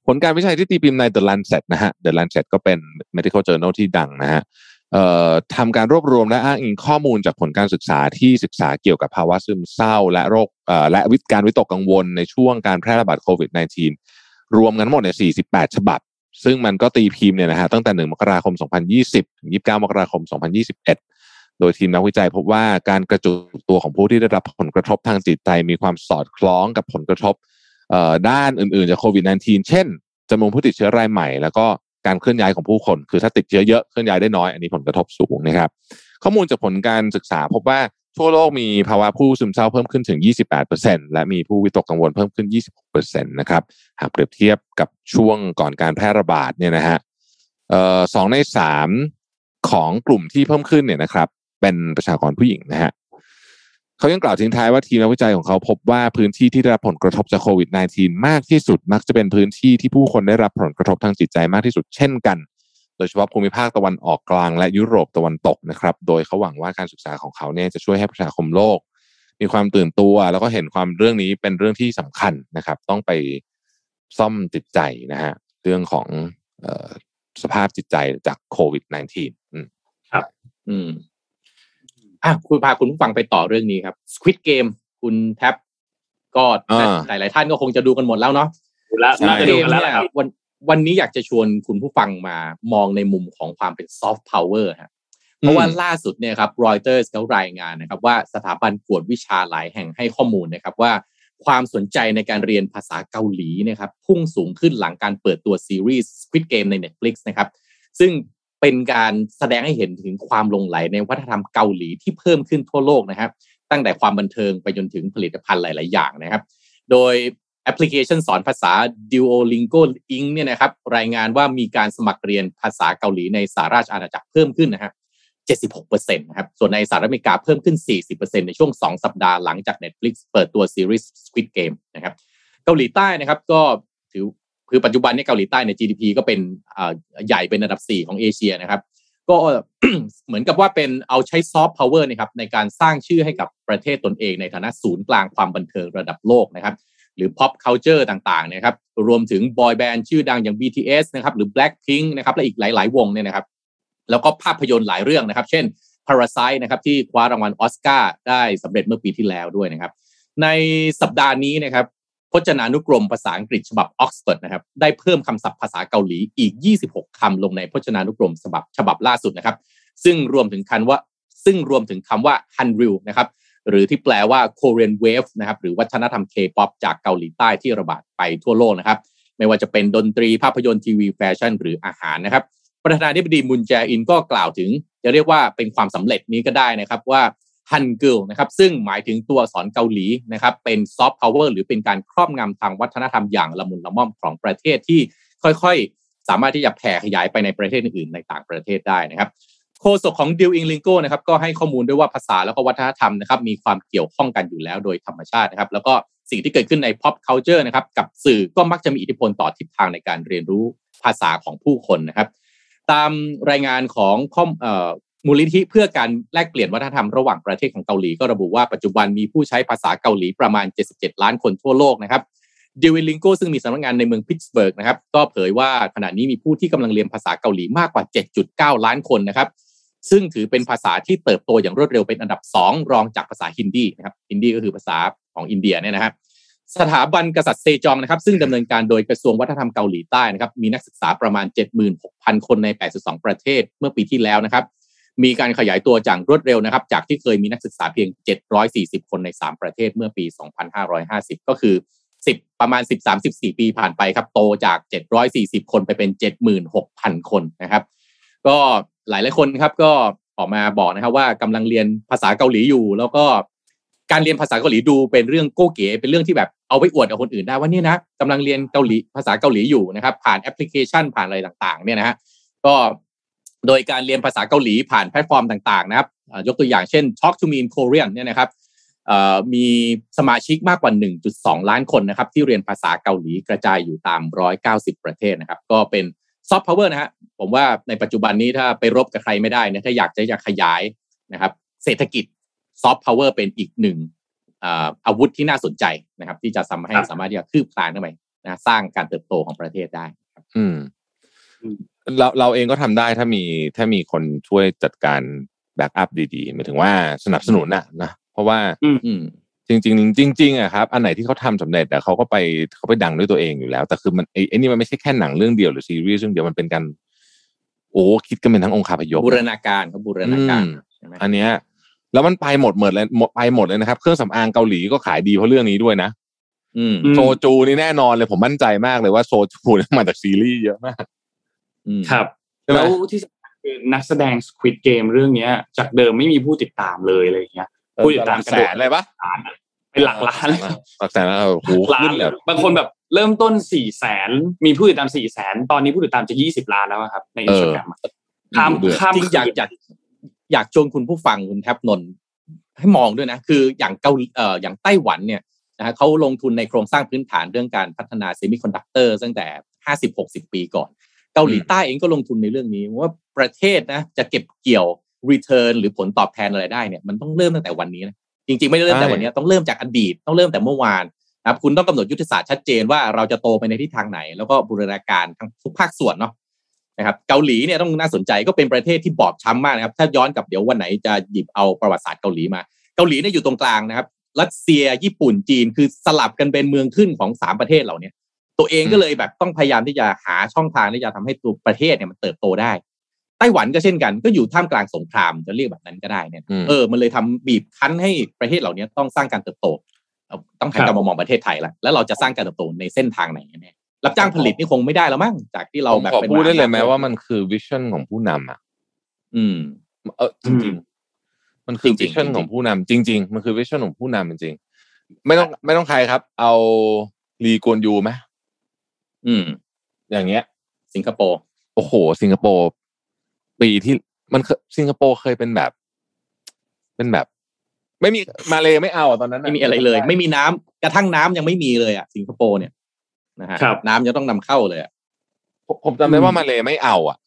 ผลการวิจัยที่ตีพิมพ์ใน The Lancet นะฮะ The Lancet ก็เป็น medical journal ที่ดังนะฮะ ทำการรวบรวมและอ้างอิงข้อมูลจากผลการศึกษาที่ศึกษาเกี่ยวกับภาวะซึมเศร้า และโรคเอ่อและวิการวิตกกังวลในช่วงการแพร่ระบาดโควิด -19 รวมกันหมดเนี่ย48 ฉบับ ซึ่งมันก็ตีพิมพ์เนี่ยนะฮะตั้งแต่ 1 มกราคม 2020 ถึง 29 มกราคม 2021 โดยทีมนักวิจัยพบว่าการกระจุกตัวของผู้ที่ได้รับผลกระทบทางจิตใจมีความสอดคล้องกับผลกระทบเอ่อด้านอื่นๆจากโควิด -19 เช่นจำนวนผู้ติดเชื้อรายใหม่ แล้วก็ การเคลื่อนย้ายของผู้คน คือถ้าติดเชื้อเยอะเคลื่อนย้ายได้น้อยอันนี้ผลกระทบสูงนะครับ ข้อมูลจากผลการศึกษาพบว่าทั่วโลกมีภาวะผู้ซึมเศร้าเพิ่มขึ้นถึง 28%และมีผู้วิตกกังวลเพิ่มขึ้น 26%นะครับหากเปรียบเทียบกับช่วงก่อนการแพร่ระบาดเนี่ยนะฮะสองในสามของกลุ่มที่เพิ่มขึ้นเนี่ยนะครับ เป็นประชากรผู้หญิงนะฮะ เขายังกล่าวทิ้งท้ายว่าทีมนักวิจัยของเขาพบว่าพื้นที่ที่ได้รับผลกระทบจากโควิด -19 มากที่สุดมักจะเป็นพื้นที่ที่ผู้คนได้รับผลกระทบทางจิตใจมากที่สุดเช่นกัน โดยเฉพาะภูมิภาคตะวันออกกลางและยุโรปตะวันตกนะครับ โดยเขาหวังว่าการศึกษาของเขาเนี่ยจะช่วยให้ประชาคมโลก มีความตื่นตัว แล้วก็เห็นความเรื่องนี้เป็นเรื่องที่สำคัญนะครับ ต้องไปซ่อมจิตใจนะฮะเรื่องของเออสภาพจิตใจจากโควิด -19 อืมอืม อะคุณพาคุณผู้ฟังไปต่อเรื่องนี้ครับ Squid Game คุณแท็บก็อ่าหลายๆท่านก็คงจะดูกันหมดแล้วเนาะดูแล้วใช่น่าจะเกดูมกันแล้วเนี่แหยละครับวันวันนี้อยากจะชวนคุณผู้ฟังมามองในมุมของความเป็นซอฟต์พาวเวอร์ฮะเพราะว่าล่าสุดเนี่ยครับรอยเตอร์เขารายงานนะครับว่าสถาบันกวดวิชาหลายแห่งให้ข้อมูลนะครับว่าความสนใจในการเรียนภาษาเกาหลีนะครับพุ่งสูงขึ้นหลังการเปิดตัวซีรีส์ Squid Game ใน Netflix นะครับซึ่ง เป็นการแสดงให้เห็นถึงความลงไหลในวัฒนธรรมเกาหลีที่เพิ่มขึ้นทั่วโลกนะครับ ตั้งแต่ความบันเทิงไปจนถึงผลิตภัณฑ์หลาย ๆ อย่างนะครับ โดยแอปพลิเคชันสอนภาษา Duolingo Inc เนี่ยนะครับรายงานว่ามีการสมัครเรียนภาษาเกาหลีในสหราชอาณาจักรเพิ่มขึ้นนะฮะ76%นะครับ ส่วนในสหรัฐอเมริกาเพิ่มขึ้น 40%ในช่วง 2 สัปดาห์หลังจาก Netflix เปิดตัวซีรีส์ Squid Game นะครับ เกาหลีใต้นะครับก็ถือ คือปัจจุบันนี่ยเกาหลีใต้ใน GDP ก็เป็นใหญ่เป็นอันดับ 4 ของเอเชียนะครับ ก็เหมือนกับว่าเป็นเอาใช้ซอฟต์พาวเวอร์นะครับในการสร้างชื่อให้กับประเทศตนเองในฐานะศูนย์กลางความบันเทิงระดับโลกนะครับ หรือ pop culture ต่างๆนะครับ รวมถึงบอยแบนด์ชื่อดังอย่าง BTS นะครับ หรือ Blackpink นะครับ และอีกหลาย ๆ วงเนี่ยนะครับ แล้วก็ภาพยนตร์หลายเรื่องนะครับ เช่น Parasite นะครับที่คว้ารางวัลออสการ์ได้สำเร็จเมื่อปีที่แล้วด้วยนะครับ ในสัปดาห์นี้นะครับ พจนานุกรมภาษาอังกฤษฉบับออกซฟอร์ดนะครับได้เพิ่มคำศัพท์ภาษาเกาหลีอีก 26 คำลงในพจนานุกรมฉบับฉบับล่าสุดนะครับ ซึ่งรวมถึงคันว่า ซึ่งรวมถึงคำว่า Hanril นะครับหรือที่แปลว่า Korean Wave นะครับหรือวัฒนธรรม K-pop จากเกาหลีใต้ที่ระบาดไปทั่วโลกนะครับไม่ว่าจะเป็นดนตรีภาพยนตร์ทีวีแฟชั่นหรืออาหารนะครับประธานาธิบดีมุนแจอินก็กล่าวถึง จะเรียกว่าเป็นความสำเร็จนี้ก็ได้นะครับว่า ฮันเกิลนะครับซึ่งหมายถึงตัวอักษรเกาหลีนะครับเป็นซอฟต์พาวเวอร์หรือเป็นการครอบงำทางวัฒนธรรมอย่างละมุนละม่อมของประเทศที่ค่อยๆ สามารถที่จะแผ่ขยายไปในประเทศอื่นๆในต่างประเทศได้นะครับโฆษกของ Duolingo นะครับก็ให้ข้อมูลด้วยว่าภาษาแล้วก็วัฒนธรรมนะครับมีความเกี่ยวข้องกันอยู่แล้วโดยธรรมชาตินะครับแล้วก็สิ่งที่เกิดขึ้นใน pop culture นะครับกับสื่อก็มักจะมีอิทธิพลต่อทิศทางในการเรียนรู้ภาษาของผู้คนนะครับตามรายงานของข้อ มูลนิธิเพื่อการแลกเปลี่ยนวัฒนธรรมระหว่างประเทศของเกาหลีก็ระบุว่าปัจจุบันมีผู้ใช้ภาษาเกาหลีประมาณ 77 ล้านคนทั่วโลกนะครับเดวิลิงโกซึ่งมีสำนักงานในเมืองพิตสเบิร์กนะครับก็เผยว่าขณะนี้มีผู้ที่กำลังเรียนภาษาเกาหลีมากกว่า 7.9 ล้านคนนะครับซึ่งถือเป็นภาษาที่เติบโตอย่างรวดเร็วเป็นอันดับ 2 รองจากภาษาฮินดีนะครับฮินดีก็คือภาษาของอินเดียเนี่ยนะครับสถาบันกษัตริย์เซจองนะครับ ซึ่งดำเนินการโดยกระทรวงวัฒนธรรมเกาหลีใต้นะครับมีนักศึกษาประมาณ 76,000 คนใน 82 ประเทศเมื่อปีที่แล้วนะครับ มีการขยายตัวอย่างรวดเร็วนะครับ จากที่เคยมีนักศึกษาเพียง 740 คนใน 3 ประเทศเมื่อปี 2550 ก็คือ 10 ประมาณ 13-14 ปีผ่านไปครับ โตจาก 740 คนไปเป็น 76,000 คนนะครับ ก็หลายหลายๆคนครับก็ออกมาบอกนะครับว่ากำลังเรียนภาษาเกาหลีอยู่ แล้วก็การเรียนภาษาเกาหลีดูเป็นเรื่องโก้เก๋เป็นเรื่องที่แบบเอาไปอวดกับคนอื่นได้ว่านี่นะกำลังเรียนเกาหลีภาษาเกาหลีอยู่นะครับ ผ่านแอปพลิเคชันผ่านอะไรต่าง ๆ เนี่ยนะฮะก็ โดยการเรียนภาษาเกาหลีผ่านแพลตฟอร์มต่างๆนะครับเอ่อยกตัวอย่างเช่น Talk to me in Korean เนี่ยนะครับเอ่อมีสมาชิกมากกว่า 1.2 ล้านคนนะครับ ที่เรียนภาษาเกาหลีกระจายอยู่ตาม 190 ประเทศนะครับ ก็เป็นซอฟต์พาวเวอร์นะฮะผมว่าในปัจจุบันนี้ถ้าไปรบกับใครไม่ได้เนี่ยถ้าอยากจะอยากขยายนะครับ เศรษฐกิจซอฟต์พาวเวอร์เป็นอีกหนึ่งอ่าอาวุธที่น่าสนใจนะครับ ที่จะทำให้ครับสามารถที่จะคืบคลานเข้าไปนะสร้างการเติบโตของประเทศได้ อืมอืม เราเราเองก็ทำได้ถ้ามีถ้ามีคนช่วยจัดการ backup ดีๆหมายถึงว่าสนับสนุนน่ะนะเพราะว่าอืมจริงๆจริงๆอะครับอันไหนที่เขาทำสำเร็จอะเขาก็ไปเขาไปดังด้วยตัวเองอยู่แล้ว แต่คือมันไอ้ไอ้นี่มันไม่ใช่แค่หนังเรื่องเดียวหรือซีรีส์เรื่องเดียวมันเป็นการโอ้คิดกันเป็นทั้งองค์คาพยพบูรณาการครับบูรณาการอืมใช่ไหมอันเนี้ยแล้วมันไปหมดหมดเลยหมดไปหมดเลยนะครับ เครื่องสำอางเกาหลีก็ขายดีเพราะเรื่องนี้ด้วยนะอืมอืมโซจูนี่แน่นอนเลยผมมั่นใจมากเลยว่าโซจูเนี่ยมาจากซีรีส์เยอะมากอืม ครับใช่ไหมแล้วที่สำคัญคือนักแสดง Squid Game เรื่องเนี้ย จากเดิมไม่มีผู้ติดตามเลยอะไรอย่างเงี้ยผู้ติดตามกระแสโดดนเลยปะล้านอะเป็นหลักล้านหลักแสนแล้วโอ้โหล้าขึ้นนเลยบางคนแบบเริ่มต้นสี่แสนมีผู้ติดตามสี่แสนตอนนี้ผู้ติดตามจะยี่สิบล้านแล้วอะครับ ในอินสตาแกรมข้ามเดือดข้ามจริงอยากอยากอยากชวนคุณผู้ฟังคุณแทบนนท์ให้มองด้วยนะ คืออย่างเกาหลีเอ่ออย่างไต้หวันเนี่ยนะฮะเขาลงทุนในโครงสร้างพื้นฐานเรื่องการพัฒนาเซมิคอนดักเตอร์ตั้งแต่ห้าสิบหกสิบปีก่อน เกาหลีใต้เองก็ลงทุนในเรื่องนี้ว่าประเทศนะจะเก็บเกี่ยวรีเทิร์นหรือผลตอบแทนอะไรได้เนี่ยมันต้องเริ่มตั้งแต่วันนี้นะจริงๆ ไม่ได้เริ่มแต่วันนี้ต้องเริ่มจากอดีตต้องเริ่มแต่เมื่อวานนะครับคุณต้องกำหนดยุทธศาสตร์ชัดเจนว่าเราจะโตไปในทิศทางไหน แล้วก็บูรณาการทั้งทุกภาคส่วนเนาะนะครับเกาหลีเนี่ยต้องน่าสนใจก็เป็นประเทศที่บอบช้ำมากนะครับ ถ้าย้อนกลับเดี๋ยววันไหนจะหยิบเอาประวัติศาสตร์เกาหลีมา เกาหลีเนี่ยอยู่ตรงกลางนะครับ รัสเซียญี่ปุ่นจีนคือสลับกันเป็นเมืองขึ้นของสามประเทศเหล่านี้ ตัวเองก็เลยแบบต้องพยายามที่จะหาช่องทางที่จะทำให้ตัวประเทศเนี่ยมันเติบโตได้ไต้หวันก็เช่นกัน ก็อยู่ท่ามกลางสงครามจะเรียกแบบนั้นก็ได้เนี่ยอืมเออมันเลยทำบีบคั้นให้ประเทศเหล่านี้ต้องสร้างการเติบโตเอาต้องหันกลับมามองประเทศไทยละแล้วเราจะสร้างการเติบโตในเส้นทางไหนกันแน่รับจ้างผลิตนี่คงไม่ได้แล้วมั้งจากที่เราผมแบบขอเป็นพูดได้เลยไหมหว่ามันคือวิชั่นของผู้นำอะ อืม เออจริงๆมันคือจริวิงๆชั่นจริงๆของผู้นำจริงๆมันคือวิชั่นของผู้นำจริงๆไม่ต้องไม่ต้องใครครับ เอาลีกวนยูไหม อืม อย่างเงี้ย สิงคโปร์โอ้โห สิงคโปร์ปีที่มันเคยสิงคโปร์เคยเป็นแบบ เป็นแบบ ไม่มีมาเลยไม่เอาอะตอนนั้นไม่มีอะไรเลย ไม่มีน้ำกระทั่งน้ำยังไม่มีเลยอะสิงคโปร์เนี่ยนะฮะครับน้ำจะต้องนำเข้าเลยอะผมผมจำได้ว่ามาเลยไม่เอา อะ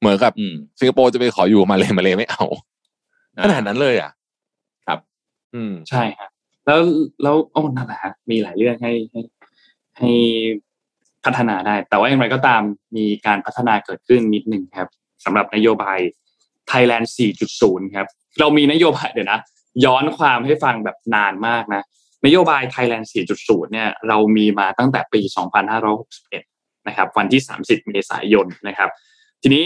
เหมือนกับอืมสิงคโปร์จะไปขออยู่มาเลยมาเลยไม่เอาขนาดนั้นเลย อะ ครับ อืมใช่ฮะแล้วแล้วโอ้นั่นแหละฮะมีหลายเรื่องให้ให้ให้ พัฒนาได้ แต่ว่าอย่างไรก็ตามมีการพัฒนาเกิดขึ้นนิดหนึ่งครับสำหรับนโยบาย Thailand 4.0 ครับ เรามีนโยบายเดี๋ยวนะ ย้อนความให้ฟังแบบนานมากนะ นโยบาย Thailand 4.0 เนี่ยเรามีมาตั้งแต่ปี 2561 นะครับ วันที่ 30 เมษายนนะครับ ทีนี้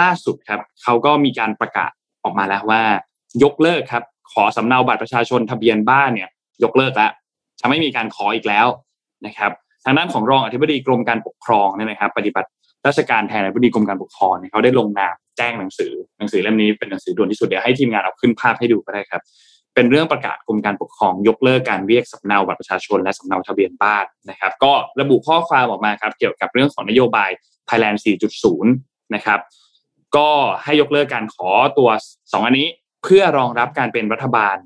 ล่าสุดครับเขาก็มีการประกาศออกมาแล้วว่า ยกเลิกครับ ขอสำเนาบัตรประชาชนทะเบียนบ้านเนี่ย ยกเลิกแล้วจะไม่มีการขออีกแล้วนะครับ ทางด้านของรองอธิบดีกรมการปกครองเนี่ยนะครับ ปฏิบัติราชการแทนอธิบดีกรมการปกครองเนี่ยเขาได้ลงนามแจ้งหนังสือ หนังสือเล่มนี้เป็นหนังสือด่วนที่สุดเดี๋ยวให้ทีมงานเอาขึ้นภาพให้ดูก็ได้ครับ เป็นเรื่องประกาศกรมการปกครองยกเลิกการเรียกสำเนาบัตรประชาชนและสำเนาทะเบียนบ้านนะครับ ก็ระบุข้อความออกมาครับเกี่ยวกับเรื่องของนโยบาย Thailand 4.0 นะครับ ก็ให้ยกเลิกการขอตัวสองอันนี้เพื่อรองรับการเป็นรัฐบาล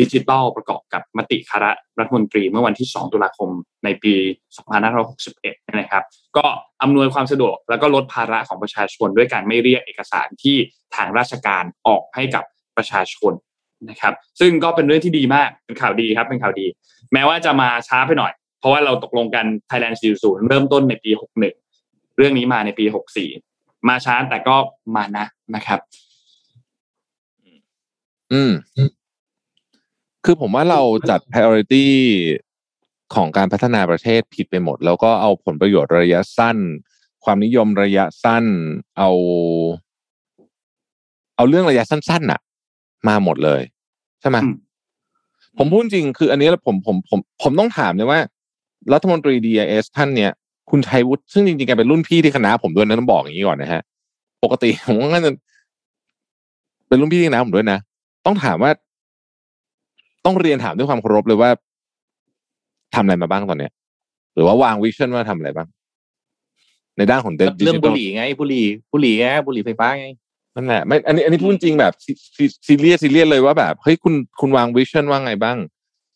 ดิจิทัลประกอบกับมติคณะรัฐมนตรีเมื่อวันที่ 2 ตุลาคมในปี 2561 นะครับ ก็อำนวยความสะดวกแล้วก็ลดภาระของประชาชนด้วยการไม่เรียกเอกสารที่ทางราชการออกให้กับประชาชนนะครับ ซึ่งก็เป็นเรื่องที่ดีมากเป็นข่าวดีครับเป็นข่าวดี แม้ว่าจะมาช้าไปหน่อย เพราะว่าเราตกลงกัน Thailand 4.0 เริ่มต้นในปี 61 เรื่องนี้มาในปี 64 มาช้าแต่ก็มานะนะครับ อืม คือผมว่าเราจัด priority ของการพัฒนาประเทศผิดไปหมด แล้วก็เอาผลประโยชน์ระยะสั้น ความนิยมระยะสั้น เอา เอาเรื่องระยะสั้นๆน่ะ มาหมดเลย ใช่ไหมอืมผมพูดจริงคือ อันนี้แล้วผมผมผมผมต้องถามเลยว่า รัฐมนตรี DIS ท่านเนี่ย คุณชัยวุฒิซึ่งจริงๆแกเป็นรุ่นพี่ที่คณะผมด้วยนะต้องบอกอย่างนี้ก่อนนะฮะ ปกติผมก็จะเป็นรุ่นพี่ที่คณะผมด้วยนะ ต้องถามว่า ต้องเรียนถามด้วยความเคารพเลยว่าทำอะไรมาบ้างตอนเนี้ย หรือว่าวางวิชั่นว่าทำอะไรบ้าง ในด้านของเรื่องบุหดิจิทัลรี่ไงบุหรี่บุหรี่ไงบุหรี่ไฟฟ้าไงนั่นแหละไม่อันนี้อันนี้พูดจริงแบบซีเรียสซีเรียสเลยว่าแบบเฮ้ยคุณคุณวาง vision ว่าไงบ้าง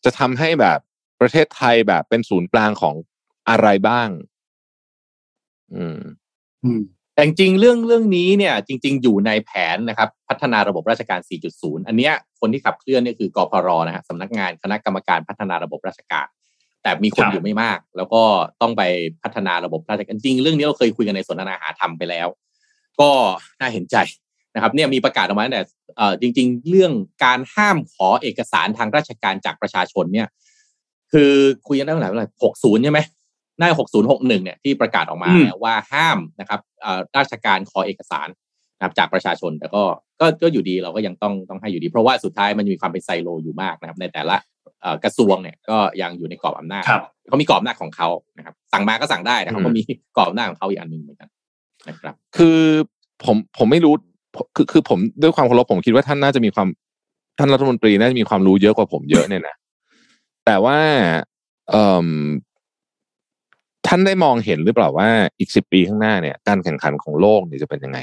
จะทำให้แบบประเทศไทยแบบเป็นศูนย์กลางของอะไรบ้าง อืม อืม แต่จริงเรื่องเรื่องนี้เนี่ยจริง ๆ อยู่ในแผนนะครับพัฒนาระบบราชการ 4.0 อันเนี้ยคนที่ขับเคลื่อนเนี่ยคือก.พ.ร. นะฮะสำนักงานคณะกรรมการพัฒนาระบบราชการ แต่มีคนอยู่ไม่มาก แล้วก็ต้องไปพัฒนาระบบราชการจริง เรื่องนี้เราเคยคุยกันในสนทนาหาธรรมไปแล้ว ก็น่าเห็นใจนะครับเนี่ยมีประกาศออกมาแต่เอ่อจริง ๆ เรื่องการห้ามขอเอกสารทางราชการจากประชาชนเนี่ย คือคุยกันได้เมื่อไหร่หร่หกศูนย์ใช่ไหม หกศูนย์หกหนึ่งเนี่ยที่ประกาศออกมาอืมแล้วว่าห้ามนะครับเอ่อราชการขอเอกสารนะครับจากประชาชนแต่ก็ก็ก็อยู่ดีเราก็ยังต้องต้องให้อยู่ดี เพราะว่าสุดท้ายมันมีความเป็นไซโลอยู่มากนะครับ ในแต่ละเอ่อกระทรวงเนี่ยก็ยังอยู่ในกรอบอำนาจครับเขามีกรอบอำนาจของเขานะครับ สั่งมาก็สั่งได้แต่เขาก็อืมมีกรอบอำนาจของเขาอีกอันหนึ่งเหมือนกันนะครับ คือผมผมไม่รู้คือคือผมด้วยความเคารพผมคิดว่าท่านน่าจะมีความท่านรัฐมนตรีน่าจะมีความรู้เยอะกว่าผมเยอะเนี่ยนะแต่ว่าเอ่ม ท่านได้มองเห็นหรือเปล่าว่าอีกสิบปีข้างหน้าเนี่ย การแข่งขันของโลกเนี่ยจะเป็นยังไง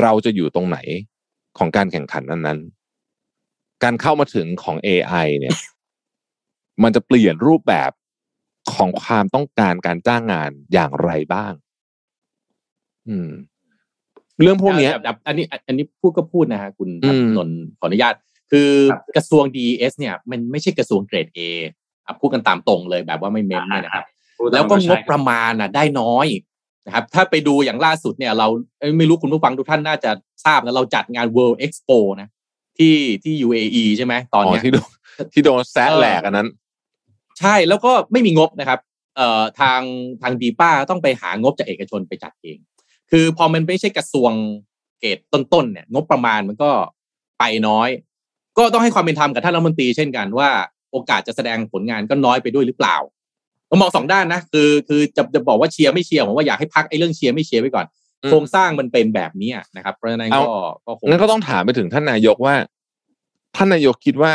เราจะอยู่ตรงไหนของการแข่งขันนั้นนั้นการเข้ามาถึงของ AI เนี่ย มันจะเปลี่ยนรูปแบบของความต้องการการจ้างงานอย่างไรบ้าง อืม เรื่องพวกเนี้ยแบบแบบอันนี้ อันนี้พูดก็พูดนะฮะคุณอืมนนท์ขออนุญาต คือครับกระทรวง DES เนี่ย มันไม่ใช่กระทรวงเกรด A อะพูดกันตามตรงเลยแบบว่าไม่เม้มเนี่ยนะครับ แล้วก็งบประมาณน่ะ ได้น้อยนะครับ ถ้าไปดูอย่างล่าสุดเนี่ย เราเอ้ยไม่รู้คุณผู้ฟังทุกท่านน่าจะทราบนะเราจัดงาน World Expo นะที่ที่ UAE ใช่ไหมตอนเนี้ยที่โดนที่โดนแซะเออแหลกอันนั้น ใช่แล้วก็ไม่มีงบนะครับ เอ่อทางทางดีป้าต้องไปหางบจากเอกชนไปจัดเอง คือพอมันไม่ใช่กระทรวงเกตต้นๆเนี่ย งบประมาณมันก็ไปน้อย ก็ต้องให้ความเป็นธรรมกับท่านรัฐมนตรีเช่นกันว่า โอกาสจะแสดงผลงานก็น้อยไปด้วยหรือเปล่าต้อง มองสองด้านนะคือคือจะจะบอกว่าเชียร์ไม่เชียร์ผมว่าอยากให้พักไอ้เรื่องเชียร์ไม่เชียร์ไว้ก่อนอืมโครงสร้างมันเป็นแบบนี้นะครับ เพราะฉะนั้นก็ก็คงงั้นก็ต้องถามไปถึงท่านนายกว่า ท่านนายกคิดว่า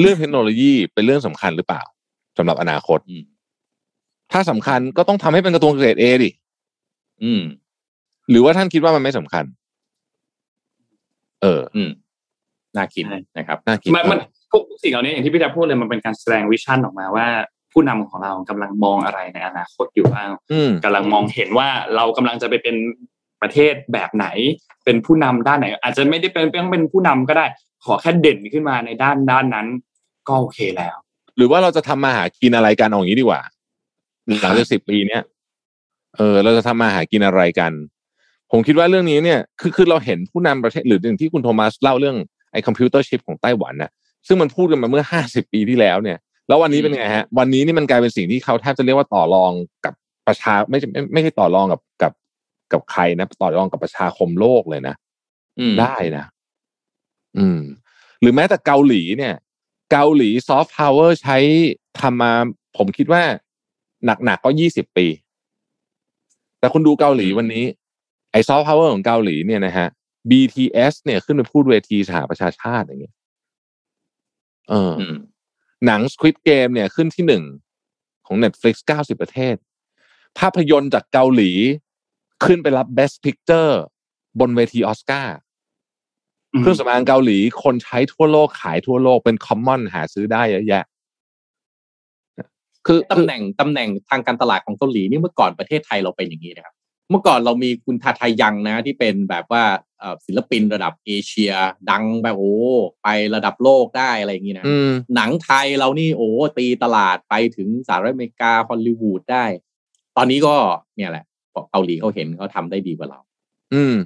เรื่องเทคโนโลยีเป็นเรื่องสำคัญหรือเปล่าสำหรับอนาคตอืมถ้าสำคัญก็ต้องทำให้เป็นกระทรวงเกรดเอดิอืม หรือว่าท่านคิดว่ามันไม่สำคัญ เออ อืมน่าคิดใช่นะครับน่าคิดมันมันพวกสิ่งเหล่านี้อย่างที่พี่แจ๊คพูดเลยมันเป็นการแสดงวิชั่นออกมาว่า ผู้นำของเรากำลังมองอะไรในอนาคตอยู่บ้างอืมกำลังมองเห็นว่าเรากำลังจะไปเป็นประเทศแบบไหน เป็นผู้นำด้านไหน อาจจะไม่ได้เป็นต้องเป็นผู้นำก็ได้ ขอแค่เด่นขึ้นมาในด้านด้านนั้น ก็โอเคแล้ว หรือว่าเราจะทำมาหากินอะไรกันเอาอย่างนี้ดีกว่าหลังจากสิบปีเนี้ยเออเราจะทำมาหากินอะไรกัน ผมคิดว่าเรื่องนี้เนี่ยคือคือเราเห็นผู้นำประเทศหรืออย่างที่คุณโทมัสเล่าเรื่องไอ้คอมพิวเตอร์ชิปของไต้หวันน่ะซึ่งมันพูดกันมาเมื่อห้าสิบปีที่แล้วเนี่ย แล้ววันนี้เป็นไงฮะ วันนี้นี่มันกลายเป็นสิ่งที่เขาแทบจะเรียกว่าต่อรองกับประชาไม่ใช่ไม่ไม่ใช่ต่อรองกับกับกับใครนะต่อรองกับประชาคมโลกเลยนะอืมได้นะ อืม หรือแม้แต่เกาหลีเนี่ย เกาหลีซอฟต์พาวเวอร์ใช้ทำมา ผมคิดว่า หนักๆก็ยี่สิบปี แต่คุณดูเกาหลีวันนี้ ไอ้ซอฟต์พาวเวอร์ของเกาหลีเนี่ยนะฮะ BTS เนี่ยขึ้นไปพูดเวทีสหประชาชาติอย่างเงี้ยเออออืม หนัง Squid Game เนี่ยขึ้นที่หนึ่งของ Netflix 90 ประเทศ ภาพยนตร์จากเกาหลี ขึ้นไปรับ Best Picture บนเวทีออสการ์เครื่องสำอางเกาหลีคนใช้ทั่วโลกขายทั่วโลกเป็น common หาซื้อได้เยอะแยะคือตำแหน่งตำแหน่งทางการตลาดของเกาหลีนี่เมื่อก่อนประเทศไทยเราเป็นอย่างนี้นะครับ เมื่อก่อนเรามีคุณทาทายังนะ ที่เป็นแบบว่าเอ่อ ศิลปินระดับเอเชีย ดังแบบโอ้ไประดับโลกได้อะไรอย่างนี้นะอืมหนังไทยเรานี่โอ้ตีตลาดไปถึงสหรัฐอเมริกาฮอลลีวูดได้ ตอนนี้ก็เนี่ยแหละเกาหลีเขาเห็นเขาทำได้ดีกว่าเรา อืม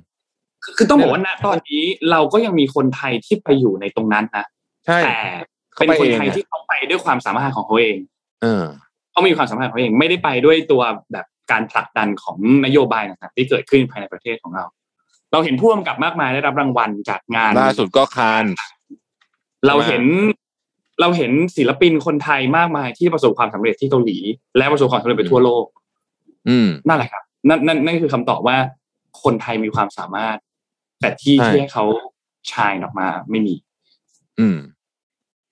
คือคือต้องบอกว่าณตอนนี้เราก็ยังมีคนไทยที่ไปอยู่ในตรงนั้นนะใช่แต่เขาเป็นไปคนเองไทยอะที่เขาไปด้วยความสามารถของเขาเอง เออเขามีความสามารถของเขาเองไม่ได้ไปด้วยตัวแบบการผลักดันของนโยบายต่างๆที่เกิดขึ้นภายในประเทศของเรา เราเห็นผู้กำกับมากมายได้รับรางวัลจากงานล่าสุดก็คานเราเห็นเราเห็นศิลปินคนไทยมากมายที่ประสบความสำเร็จที่เกาหลี และประสบความสำเร็จไปทั่วโลก อืมนั่นแหละครับนั่นนั่นนั่นคือคำตอบว่าคนไทยมีความสามารถ แต่ที่ใช่ที่ให้เขาชายออกมาไม่มี อืม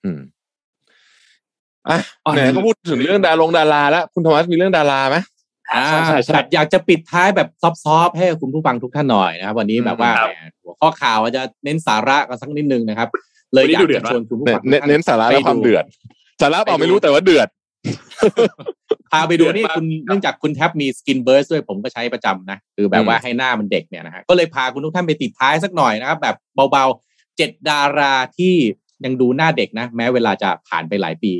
อืมอะอ๋อไหนก็พูดถึงเรื่องดารงดาราแล้วคุณโทมัสมีเรื่องดาราไหมอ่า ใช่ใช่ใช่แบบอยากจะปิดท้ายแบบซอฟๆให้คุณผู้ฟังทุกท่านหน่อยนะครับวันนี้แบบว่าครับแหมหัวข้อข่าวอาจจะเน้นสาระกันสักนิดนึงนะครับ เลยวันนี้อยากดูเดือดจะชวนคุณผู้เน้ฟันงทุกท่เน้นสาระและไปความเดือด สาระเปล่าไม่รู้แต่ว่าเดือดพาไปดูเดือดนี่มากคุณเนื่องจากคุณแท็บมีสกินเบิร์สด้วยผมก็ใช้ประจำนะ คือแบบว่าให้หน้ามันเด็กเนี่ยนะฮะก็เลยพาคุณทุกท่านไปติดท้ายสักหน่อยนะครับ แบบเบาๆเจ็ดดาราที่ยังดูหน้าเด็กนะ แม้เวลาจะผ่านไปหลายปี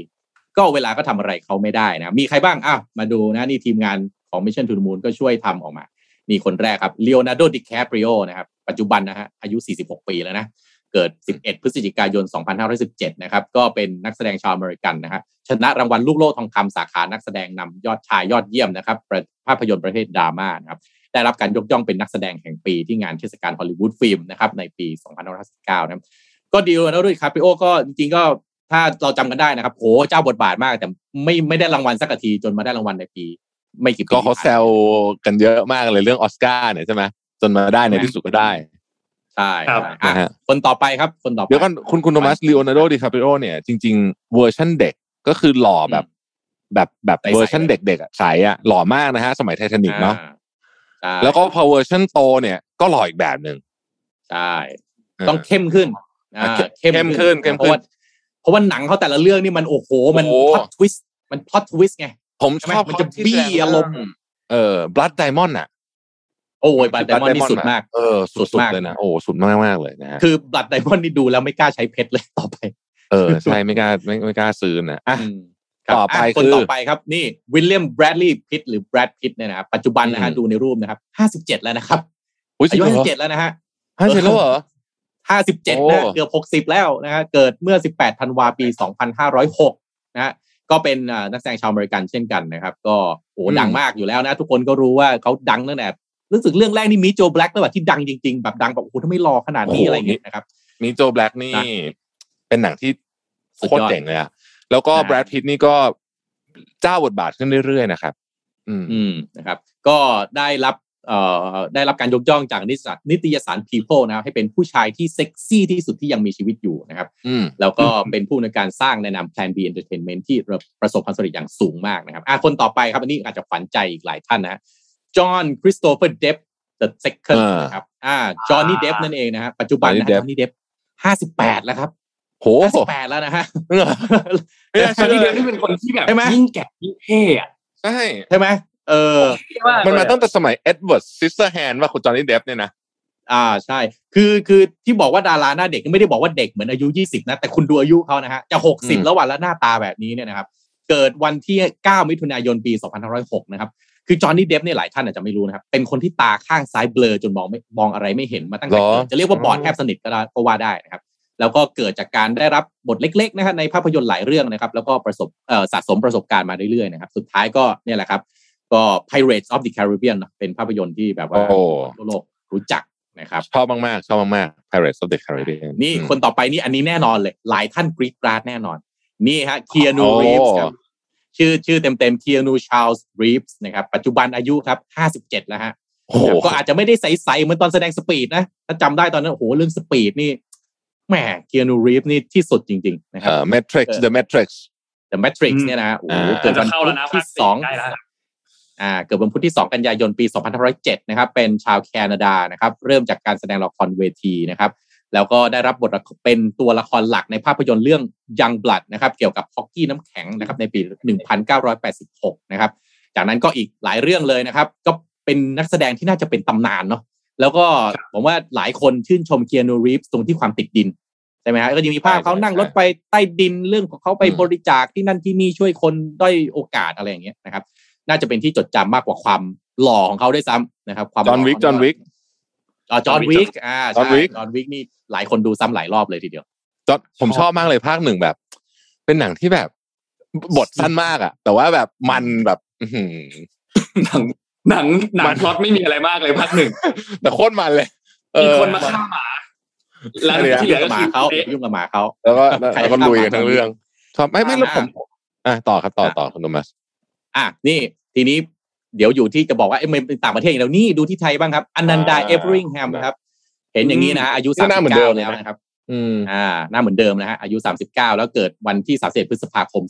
ก็เวลาก็ทำอะไรเขาไม่ได้นะ มีใครบ้างอ้าวมาดูนะนี่ทีมงาน ของ Mission to the Moon ก็ช่วยทำออกมา มีคนแรกครับเล o n นา r d o ดิแคปริโอนะครับ ปัจจุบันนะฮะอายุ 46 ปีแล้วนะ เกิด 11 พฤศจิกายน 2517 นะครับ ก็เป็นนักแสดงชาวอเมริกันนะฮะชนะรางวัลลูกโลกทองคำสาขานักแสดงนำยอดชายยอดเยี่ยมนะครับภาพยนตร์ประเภทดราม่านะครับได้รับการยกย่องเป็นนักแสดงแห่งปีที่งานเทศกาลฮอลลีวูดฟิล์มนะครับในปี 2519 นะครับก็ลีโอนาร์โดดิคาปริโอก็จริงๆก็ถ้าเราจำกันได้นะครับโหเจ้าบทบาทมาก แต่ไม่ไม่ได้รางวัลสักทีจนมาได้รางวัลในปี ไม่กี่ปีก็เขาที่แซผ่นมวกันเยอะมากเลยเรื่องออสการ์เนี่ยใช่ไหมจนมาได้ในที่สุดก็ได้ใช่ครับอะนะฮะคนต่อไปครับ คนต่อไปเดี๋ยวก่อนคุณคุณโทมัสลีโอนาร์โดดิคาปริโอเนี่ยจริง ๆ เวอร์ชันเด็กก็คือหล่อแบบ แบบแบบใสๆเวอร์ชันเด็กๆอะใสอะหล่อมากนะฮะ สมัยไททานิกเนาะอ่ใช่แล้วก็พอเวอร์ชันโตเนี่ยก็หล่ออีกแบบหนึ่งใช่ต้องเข้มขึ้นอ่าเข้มขึ้นเข้มเพราะขึ้นว่าเพราะว่าหนังเขาแต่ละเรื่องนี่มันโอ้โหมันโอ้ plot twist มัน plot twist ไง ผมชอบมันจะเขาที่บี้แสดงอารมณ์เออ blood diamond อะโอ้ย Blood Diamond นี่สุดมากเออสุสุดดมากๆเลยนะโอ้สุดมากมากๆเลยนะฮะคือ Blood Diamond นี่ดูแล้วไม่กล้าใช้เพชรเลยต่อไป เออใช่ไม่กล้าไม่ไม่กล้าซื้อนะอะอืมครับต่อไปะคนคือต่อไปครับนี่วิลเลียมแบรดลีย์พิตหรือแบรดพิตเนี่ยนะครับปัจจุบันนะฮะอืมดูในรูปนะครับห้าสิบเจ็ดแล้วนะครับอุ้ยอายุจริห้างเหรอสิบเจ็ดแล้วนะฮะห้าสิบแล้วเหรอห้าสิบเจ็ดโอ้นะเกือบหกสิบแล้วนะฮะเกิดเมื่อสิบแปดธันวาปีสองพันห้าร้อยหกนะฮะ ก็เป็นอ่านักแสดงชาวอเมริกันเช่นกันนะครับ ก็โอ้ดังมากอยู่แล้วนะ ทุกคนก็รู้ว่าเขาดังตั้งแต่รู้สึกเรื่องแรกนี่มีโจแบล็กแล้วแบบที่ดังจริงๆ แบบดังแบบโอ้โหถ้าไม่รอขนาดนี้อะไรอย่างเงี้ยนะครับ Meet Joe Black นี่นะเป็นหนังที่สุดโคตรยอดเจ๋งเลยอะแล้วก็นะแบรดพิตนี่ก็เจ้าบทบาทขึ้นเรื่อยๆนะครับ อืมอืมนะครับ ก็ได้รับเอ่อ ได้รับการยกย่องจากนิตยสารนิตยสาร People นะครับให้เป็นผู้ชายที่เซ็กซี่ที่สุดที่ยังมีชีวิตอยู่นะครับอืมแล้วก็เป็นผู้ในการสร้างในนาม Plan B Entertainment ที่ประสบความสำเร็จอย่างสูงมากนะครับอะคนต่อไปครับอันนี้อาจจะฝันใจอีกหลายท่านนะจอห์นคริสโตเฟอร์เดปป์ the second อ่านนะครับอ่าจอห์นนี่เดฟนั่นเองนะฮะปัจจุบันนะ Johnny จ Depp อห์นนี่เดฟห้าสิบแปดแล้วครับโหห้าสิบแปดแล้วนะฮะไม่น่าชาเชื่ลีอเดียวนี่เป็นคนที่แบบใช่ไหมยิ่งแก่ยิ่งเท่อะใช่ใช่ไหม เออเท่มากมันมาเลยอะตั้งแต่สมัยเอ็ดเวิร์ดซิสเตอร์แฮนว่าคุณจอห์นนี่เดฟเนี่ยนะอ่าใช่ คือคือที่บอกว่าดาราหน้าเด็กไม่ได้บอกว่าเด็กเหมือนอายุ20นะ แต่คุณดูอายุเขานะฮะจะอืม60แล้ววันแล้วหน้าตาแบบนี้เนี่ยนะครับ เกิดวันที่9มิถุนายนปี2506นะครับ คือจอห์นนี่เดฟเนี่ยหลายท่านอาจจะไม่รู้นะครับ เป็นคนที่ตาข้างซ้ายเบลอจนมองไม่มองอะไรไม่เห็นมาตั้งแต่หรอเกิดจะเรียกว่าบอดแทบสนิทก็ได้ก็ว่าได้นะครับ แล้วก็เกิดจากการได้รับบทเล็กๆนะฮะในภาพยนตร์หลายเรื่องนะครับ แล้วก็ประสบเอ่อสะสมประสบการณ์มาเรื่อยๆนะครับ สุดท้ายก็เนี่ยแหละครับ ก็ Pirates of the Caribbean เนอะเป็นภาพยนตร์ที่แบบว่าโอ้ทั่วโลกรู้จักนะครับชอบมากๆชอบมากๆ Pirates of the Caribbean นี่อืมคนต่อไปนี่อันนี้แน่นอนเลย หลายท่านกรีดกราดแน่นอน นี่ฮะเคียนูโอ้รีฟส์ครับชื่อชื่อเต็มเต็มเคียนูชาลส์รีฟส์นะครับ ปัจจุบันอายุครับห้าสิบเจ็ดแล้วฮะโอ้โหก็อาจจะไม่ได้ใสๆเหมือนตอนแสดงสปีดนะ ถ้าจำได้ตอนนั้นโอ้โหเรื่องสปีดนี่แหมเคียนูรีฟนี่ที่สุดจริง ๆ นะครัเอ่บอ Matrix เออ The Matrix The Matrix อืมเนี่ยนะฮะโอ้โหอ่าเกิดจะวันเข้าพุแล้วธนะที่ภาคสองใกล้แล้ว อ่าเกิดวันพุธที่ 2 กันยายนปี2507นะครับเป็นชาวแคนาดานะครับเริ่มจากการแสดงละครเวทีนะครับแล้วก็ได้รับบทละครเป็นตัวละครหลักในภาพยนตร์เรื่อง Young Blood นะครับเกี่ยวกับฮอกกี้น้ำแข็งนะครับในปี 1986 นะครับจากนั้นก็อีกหลายเรื่องเลยนะครับ ก็เป็นนักแสดงที่น่าจะเป็นตำนานเนาะแล้วก็ผมว่าหลายคนชื่นชมเคียนูรีฟตรงที่ความติดดินใช่ไหมฮะก็ยังมีภาพใช่เขานั่งใช่รถไปใต้ดินเรื่องของเขาไปอืมบริจาคที่นั่นที่นี่ช่วยคนด้อยโอกาสอะไรอย่างเงี้ยนะครับ น่าจะเป็นที่จดจำมากกว่าความหล่อของเขาด้วยซ้ำนะครับ ความจอห์นวิกจอห์นวิกอ๋อจอห์นวิกอ่าจอห์นใช่วิกจอห์นวิกนี่หลายคนดูซ้ำหลายรอบเลยทีเดียวจอห์นผมชอบมากเลยภาคหนึ่งแบบ เป็นหนังที่แบบบทสั้นมากอะแต่ว่าแบบมันแบบอื้อหือหนังหนังหนังมันพล็อตไม่มีอะไรมากเลยภาคหนึ่งแต่โคตรมันเลยเอมีอคนมาฆ่าหมาแล้วอะไรอะที่เหลือก็หมาคือเขาเอ๊ะยุ่งกับหมาเขาแล้วก็แล้วใครแล้วก็ฆ่าลุยหมากันทั้งเรื่องชอบไม่ไม่แล้วผมอะต่อครับต่อต่อคุณโทมัส อะนี่ทีนี้เดี๋ยวอยู่ที่จะบอกว่าเอ้ยมันเป็นต่างประเทศอย่างเดียวนี่ดูที่ไทยบ้างครับอนันดาอ่าเอเวอริงแฮมครับ เห็นอย่างนี้นะฮะอายุนี่หน้าเหมือนเดิม39เลยแล้วนะนะครับอืมอ่าหน้าเหมือนเดิมนะฮะอายุ 39 แล้วเกิดวันที่31พฤษภาคม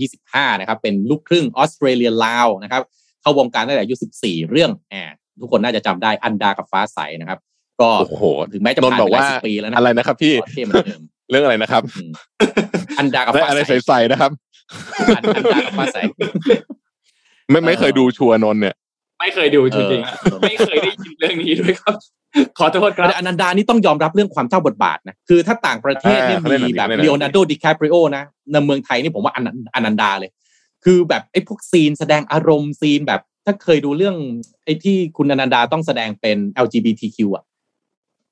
2525 นะครับ เป็นลูกครึ่งออสเตรเลียลาวนะครับ เข้าวงการตั้งแต่อายุ 14 เรื่องแอบทุกคนน่าจะจำได้อันดากับฟ้าใสนะครับ ก็โอ้โหถึงแม้จะนนผ่านท์บอกไปหลายว่าสิบปีแล้วนะอะไรนะครับพี่ก็เท่เหมือนเดิมเรื่องอะไรนะครับอืมอันดากับได้ฟ้าอะไรใสใสๆนะครับอันอันดากับฟ้าใส ไม่ไม่เคยดูชัวร์นนท์เนี่ย ไม่เคยดูจริงๆอะเออไม่เคยได้ยินเรื่องนี้ด้วยครับ ขอโทษครับแต่อนันดานี่ต้องยอมรับเรื่องความเจ้าบทบาทนะคือถ้าต่างประเทศเนี่ยอ่าเขาเล่นหนัมีงแบบเขาเล่นหนังเลโอนาร์โดดิคาปริโอนะในเมืองไทยนี่ผมว่าอนันอนันดาเลย คือแบบไอ้พวกซีนแสดงอารมณ์ซีนแบบ ถ้าเคยดูเรื่องไอ้ที่คุณอนันดาต้องแสดงเป็น LGBTQ อะ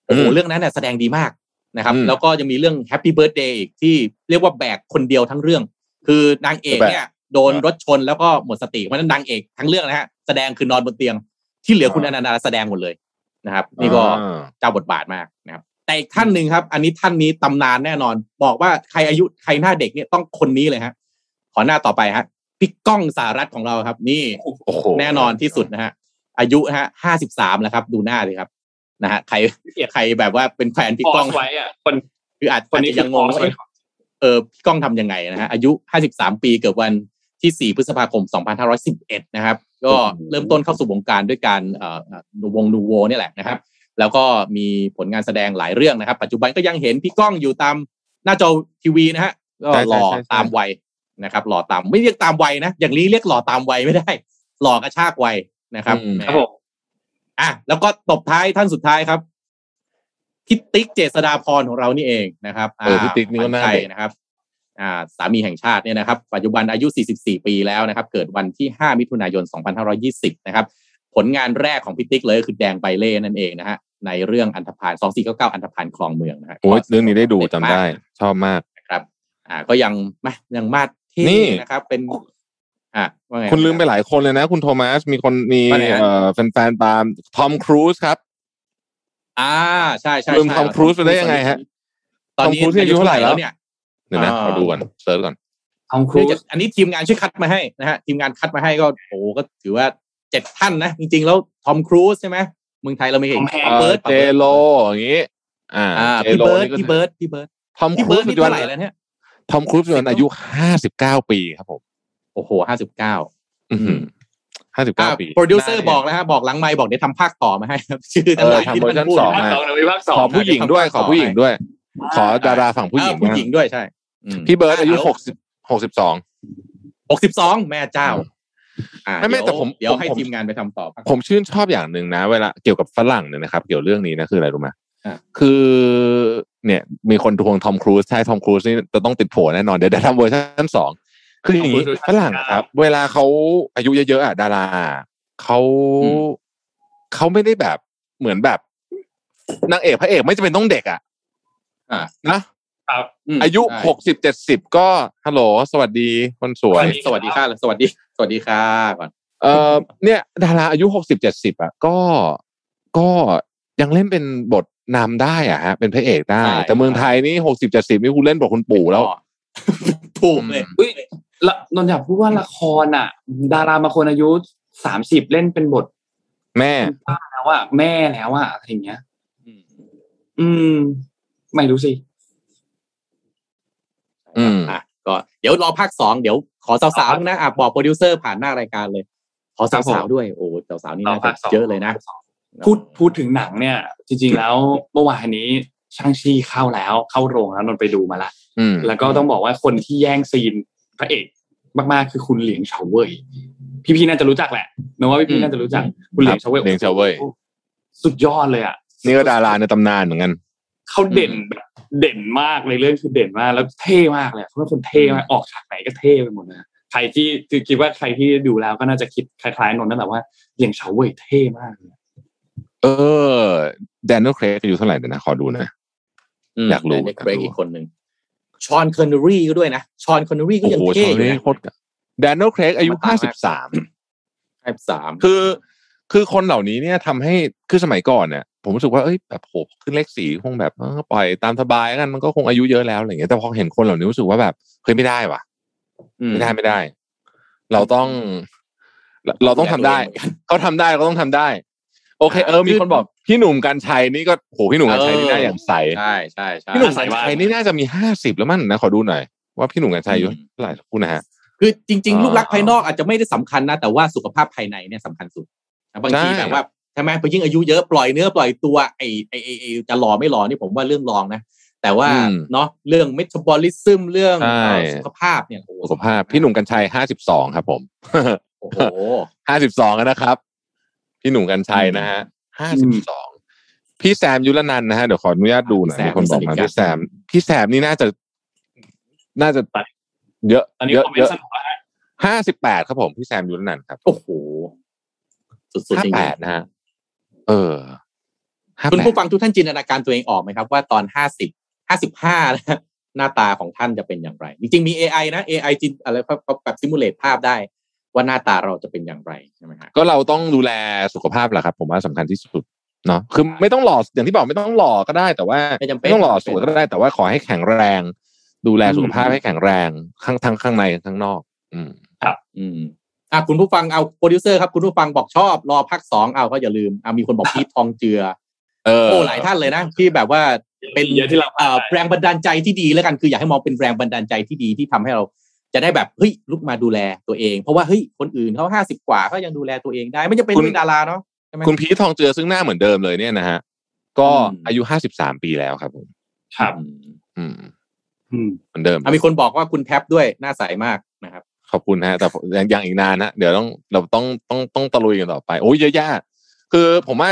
โอ้โหอืมเรื่องนั้นเนี่ยแสดงดีมากนะครับอืมแล้วก็ยังมีเรื่อง Happy Birthday อีกที่เรียกว่าแบกคนเดียวทั้งเรื่อง คือนางเอกเนี่ย โดนรถชนแล้วก็หมดสติเพราะฉะนั้นนางเอกทั้งเรื่องนะฮะแสดงคือนอนบนเตียง ที่เหลือคุณอนันดาแสดงหมดเลยนะครับ นี่ก็อ่าเจ้าบทบาทมากนะครับ แต่อีกท่านหนึ่งครับ อันนี้ท่านนี้ตำนานแน่นอน บอกว่าใครอายุใครหน้าเด็กเนี่ยต้องคนนี้เลยฮะขอหน้าต่อไปฮะพี่ก้องสารัตของเราครับ นี่โอ้โหแน่นอนที่สุดนะฮะอายุฮะห้าสิบสามแล้วครับ ดูหน้าเลยครับนะฮะใครใครแบบว่าเป็นแฟนพี่พก้อองสไว้อะคนคืออาจคนนี้อาจจะยังงงคือว่าพอสไว้เอ๊ะเออพี่ก้องทำยังไงนะฮะอายุห้าสิบสามปีเกิดวัน ที่สี่พฤษภาคมสองพันห้าร้อยสิบเอ็ดนะครับ ก็เริ่มต้นเข้าสู่วงการด้วยการเอ่อวงนูโวเนี่ยแหละนะครับ แล้วก็มีผลงานแสดงหลายเรื่องนะครับ ปัจจุบันก็ยังเห็นพี่ก้องอยู่ตามหน้าจอทีวีนะฮะก็ใช่หใช่ล่อใช่ใช่ตามวัยนะครับ หล่อตามไม่เรียกตามวัยนะ อย่างนี้เรียกหล่อตามวัยไม่ได้ หล่อกระชากวัยนะครับอืมแหมครับผมอะแล้วก็ตบท้ายท่านสุดท้ายครับพี่ติ๊กเจษดาพรของเรานี่เองนะครับเออพี่ติ๊กนี่ก็น่าขวัญใจเด็กนะครับอ่า สามีแห่งชาติเนี่ยนะครับ ปัจจุบันอายุ 44 ปีแล้วนะครับ เกิดวันที่ 5 มิถุนายน 2520 นะครับ ผลงานแรกของพี่ติ๊กเลยก็คือแดงใบเล่นั่นเองนะฮะในเรื่องอันธพาล2499 อันธพาลคลองเมืองนะฮะโอ้ยเรื่องนี้ได้ดูจำได้ ชอบมากนะครับ อ่า ก็ยังมายังมาดเท่นี่นะครับ เป็น อ่าว่าไงคุณลืมไปหลายคนเลยนะ คุณโทมัสมีคนมีว่าไงฮะเอ่อแฟนๆตามทอมครูซครับอ่าใช่ใช่ลืมใช่ทอมครูซไปได้ยังไงฮะตอนนี้ทอมครูซอายุเท่าไหร่แล้วเนี่ย เดี๋ยวนะอ่าขอดูก่อน search ก่อนทอมครูซเนื่องซจากอันนี้ทีมงานช่วยคัดมาให้นะฮะทีมงานคัดมาให้ก็โอ้ก็ถือว่าเจ็ดท่านนะ จริง ๆ แล้วทอมครูซใช่ไหมเมืองไทยเราไม่เห็น Tom Hanks เอ่อเบิร์ดเจโลอย่างงี้ อ่าอ่าเจพี่โลเบิร์ดนี่ก็พี่เบิร์ดพี่เบิร์ดทอมคพี่รูเบิซร์ดนี่ปัจจุบัเท่านไหร่แล้วเนี่ยทอมครูซปัจจุบันอายุห้าสิบเก้าปีครับผม โอ้โหห้าสิบเก้าห้าสิบเก้าปีโปรดิวเซอร์บอกแล้วฮะบอกหลังไมค์บอกเดี๋ยวทำภาคต่อมาให้ครับชื่อเอทั้งอหลายทำที่เวอร์ชัท่านนพูดสองภาคมาสองเดี๋ยวมีภาคสองขอผู้หญิงด้วยขอผู้หญิงด้วย ขอดาราฝั่งผู้หญิงเออผู้หญิงด้วยใช่อืม พี่เบิร์ดอายุหกสิบหกสิบสองหกสิบสองแม่เจ้าอ่าไม่ไม่เดี๋ยวแต่ผมเดี๋ยวผมให้ผมทีมงานไปทำต่อภาคผมชื่นชอบอย่างหนึ่งนะ เวลาเกี่ยวกับฝรั่งเนี่ยนะครับ เกี่ยวเรื่องนี้นะคืออะไรรู้ไหมอะคือ เนี่ย มีคนทวงทอมครูซใช่ทอมครูซนี่จะต้องติดโผแน่นอนเดี๋ยวได้ทำเวอร์ชันสองคืออย่างนี้ Tom Cruise ฝรั่งครับ เวลาเขาอายุเยอะๆอะดาราเขาเขาไม่ได้แบบเหมือนแบบนางเอกพระเอกไม่จำเป็นต้องเด็กอะอ่านะ ครับมอายุใช่หกสิบเจ็ดสิบก็ฮัลโหลสวัสดีคนสวย สวัสดีค่ะสวัสดี สวัสดีค่ะก่อนเอ่อเนี่ยดาราอายุหกสิบเจ็ดสิบอะก็ก็ยังเล่นเป็นบทนำได้อะฮะ เป็นพระเอกได้ แต่เมืองไทยนี่หกสิบเจ็ดสิบนี่คุณเล่นบทคุณปู่แล้วถูกเลยอุ้ยละนนท์อยากพูดว่าละครอะ ดาราบางคนอายุสามสิบเล่นเป็นบท แม่ป้าแล้วอะแม่แล้วอะอะไรอย่างเงี้ยอืมอืม ไม่รู้สิ อืมอะก็เดี๋ยวรอภาคสองเดี๋ยวขอสาวๆนะอะบอกโปรดิวเซอร์ผ่านหน้ารายการเลย ขอครับผสาวมๆด้วยโอ้สาวๆนี่รอน่าภาจะคสองเยอะเลยนะพูดพูดถึงหนังเนี่ย จริง ๆ แล้วเมื่อวานนี้ช่างชีเข้าแล้วเข้าโรงแล้วนนท์ไปดูมาละอืมแล้วก็ต้องบอกว่าคนที่แย่งซีนพระเอกมากๆคือคุณเหลียงเฉาเว่ยพี่ๆน่าจะรู้จักแหละนึกว่าพี่ๆน่าจะรู้จักคุณเหลียงเฉาเว่ยเหลียงเฉาเว่ยโอ้โหสุดยอดเลยอะนี่ก็ดาราในตำนานเหมือนกันเขาเด่นแบบ เด่นมากในเรื่องคือเด่นมากแล้วเท่มากเลยเขาเป็นคนเท่มากออกฉากไหนก็เท่ไปหมดเลยใครที่คือคิดว่าใครที่ดูแล้วก็น่าจะคิดคล้ายๆนนท์นั่นแหละว่าเหลียงเฉาเว่ยเท่มากเลยเออแดน i e l เครกอายุเท่าไหร่เดี๋ยวนะขอดูหนะมอยากรู้ในอยากรู้เบรกอีกคนหนึ่งชอนคอนเนอรี่ก็ด้วยนะชอนคอนเนอรี่ก็โอ้ยังโหเท่ชาวอยู่นี้นะโคตรแดน i e l เครกอายุมาตามห้ามาสิบสามห้าสามคือ คือคนเหล่านี้เนี่ยทำให้คือสมัยก่อนเนี่ยผมรู้สึกว่าเอ้ยแบบโหขึ้นเลขสีคงแบบเออปล่อยตามสบายแล้วกันมันก็คงอายุเยอะแล้วอะไรอย่างเงี้ยแต่พอเห็นคนเหล่านี้รู้สึกว่าแบบเฮ้ยไม่ได้ว่ะไม่ได้ไม่ได้ เราต้อง เราเราต้องทำได้เขาทำได้เราก็ต้องทำได้ โอเค เออมีคนบอกพี่หนุ่มกัญชัยนี่ก็โหพี่หนุ่มกัญชัยนี่น่าอย่างใสใช่ใช่ใช่พี่หนุ่มกัญชัยนี่น่าจะมีห้าสิบแล้วมั้งนะขอดูหน่อยว่าพี่หนุ่มกัญชัยอายุเท่าไหร่สักครู่นะฮะคือจริงอ่าๆรูปลักษณ์ภายนอกอาจจะไม่ได้สำคัญนะแต่ว่าสุขภาพภายในเนี่ยสำคัญสุดนะ บางทีใช่แบบว่าใช่ไหมพอยิ่งอายุเยอะปล่อยเนื้อปล่อยตัวไอ้ไอ้ไอ้ไอ้จะหล่อไม่หล่อนี่ผมว่าเรื่องรองนะแต่ว่าอืมเนาะเรื่องเมตาบอลิซึมเรื่องใช่เอ่อสุขภาพเนี่ยโอ้โสุขภาพพี่หนุ่มกัญชัยห้าสิบสองครับ ผมโอ้โหห้าสิบสองนะครับ พี่หนุ่มกัญชัยนะฮะห้าสิบสองพี่แซมยุรนันท์นะฮะเดี๋ยวขออนุญาตดูหน่อยพี่แซมมีคนบอกมาสนิทกันพี่แซม พี่แซมนี่น่าจะ น่าจะเยอะตอนนี้เยอะคอมเมนเยอะต์สนุกแล้วฮะห้าสิบแปดครับผมพี่แซมยุรนันท์ครับ โอ้โห สุดๆห้าจริงแปดนะฮะเออห้าๆคุณแปดผู้ฟังทุกท่านจินตนาการตัวเองออกไหมครับ ว่าตอนห้าสิบห้าสิบห้าหน้าตาของท่านจะเป็นอย่างไร จริงๆมี AI นะ AI จินอะไรเขาเขาแบบซิมูเลตภาพได้ ว่าหน้าตาเราจะเป็นอย่างไรใช่ไหมฮะก็เราต้องดูแลสุขภาพแหละครับ ผมว่าสำคัญที่สุดเนาะคือไม่ต้องหล่ออย่างที่บอกไม่ต้องหล่อก็ได้ แต่ว่าไม่จำเป็นไม่ต้องหล่อสวยก็ได้ แต่ว่าขอให้แข็งแรง ดูแลสุขภาพอืมให้แข็งแรงข้างทั้งข้างในข้างนอก อืมอืม อะคุณผู้ฟังเอาโปรดิวเซอร์ครับคุณผู้ฟังบอกชอบรอภาคสองเอาก็อย่าลืมอะมีคนบอกพีททองเจือเออโอ้หลายท่านเลยนะที่แบบว่าเป็นเยอะที่เราเอ่อแรงบันดาลใจที่ดีแล้วกันคืออยากให้มองเป็นแรงบันดาลใจที่ดีที่ทำให้เราจะได้แบบเฮ้ยลุกมาดูแลตัวเอง เพราะว่าเฮ้ยคนอื่นเขาห้าสิบกว่าเขายังดูแลตัวเองได้ ไม่จะเป็นคุณเป็นดาราเนาะใช่ไหมคุณพีททองเจือซึ่งหน้าเหมือนเดิมเลยเนี่ยนะฮะก็อืมอายุห้าสิบสามปีแล้วครับผมครับ อืมอืมอืมเหมือนเดิมอะมีคนบอกว่าคุณแท็บด้วยหน้าใสมากนะครับ ขอบคุณฮะ แต่ยังยังอีกนานนะเดี๋ยวต้องเราต้องต้องต้องตะลุยกันต่อไป โอ้ยเยอะแยะคือผมว่า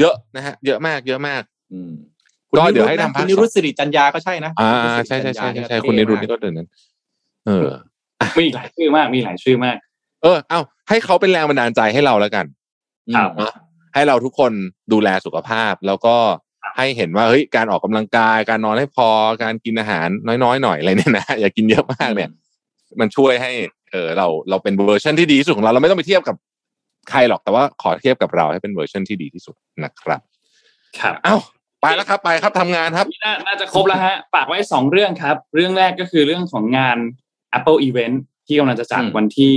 เยอะนะฮะ เยอะมาก เยอะมาก อืมก็คุณนิรุตเดี๋ยวให้นะทำภาคคุณนิรุตสิริจันยาก็ใช่นะอ่าคุณนิรุตใช่ใช่ใช่สิริใช่จัญญาใช่คุณนิรุตเท่นี่ก็เดินนั้น เออมีอีกหลายชื่อมาก มีหลายชื่อมาก เออ เอาให้เขาเป็นแรงบันดาลใจให้เราแล้วกันครับเนอะให้เราทุกคนดูแลสุขภาพแล้วก็ให้เห็นว่าเฮ้ยการออกกำลังกาย การนอนให้พอการกินอาหารน้อยๆหน่อยอะไรเนี่ยนะอย่ากินเยอะมากเนี่ย มันช่วยให้ เออเราเราเป็นเวอร์ชันที่ดีที่สุดของเราเราไม่ต้องไปเทียบกับใครหรอกแต่ว่าขอเทียบกับเราให้เป็นเวอร์ชันที่ดีที่สุดนะครับ ครับเอ้าไปแล้วครับ ไปครับทำงานครับน่าน่าจะครบแล้วฮะฝากไว้สองเรื่องครับ เรื่องแรกก็คือเรื่องของงาน Apple Event ที่กำลังจะจัดอืมวันที่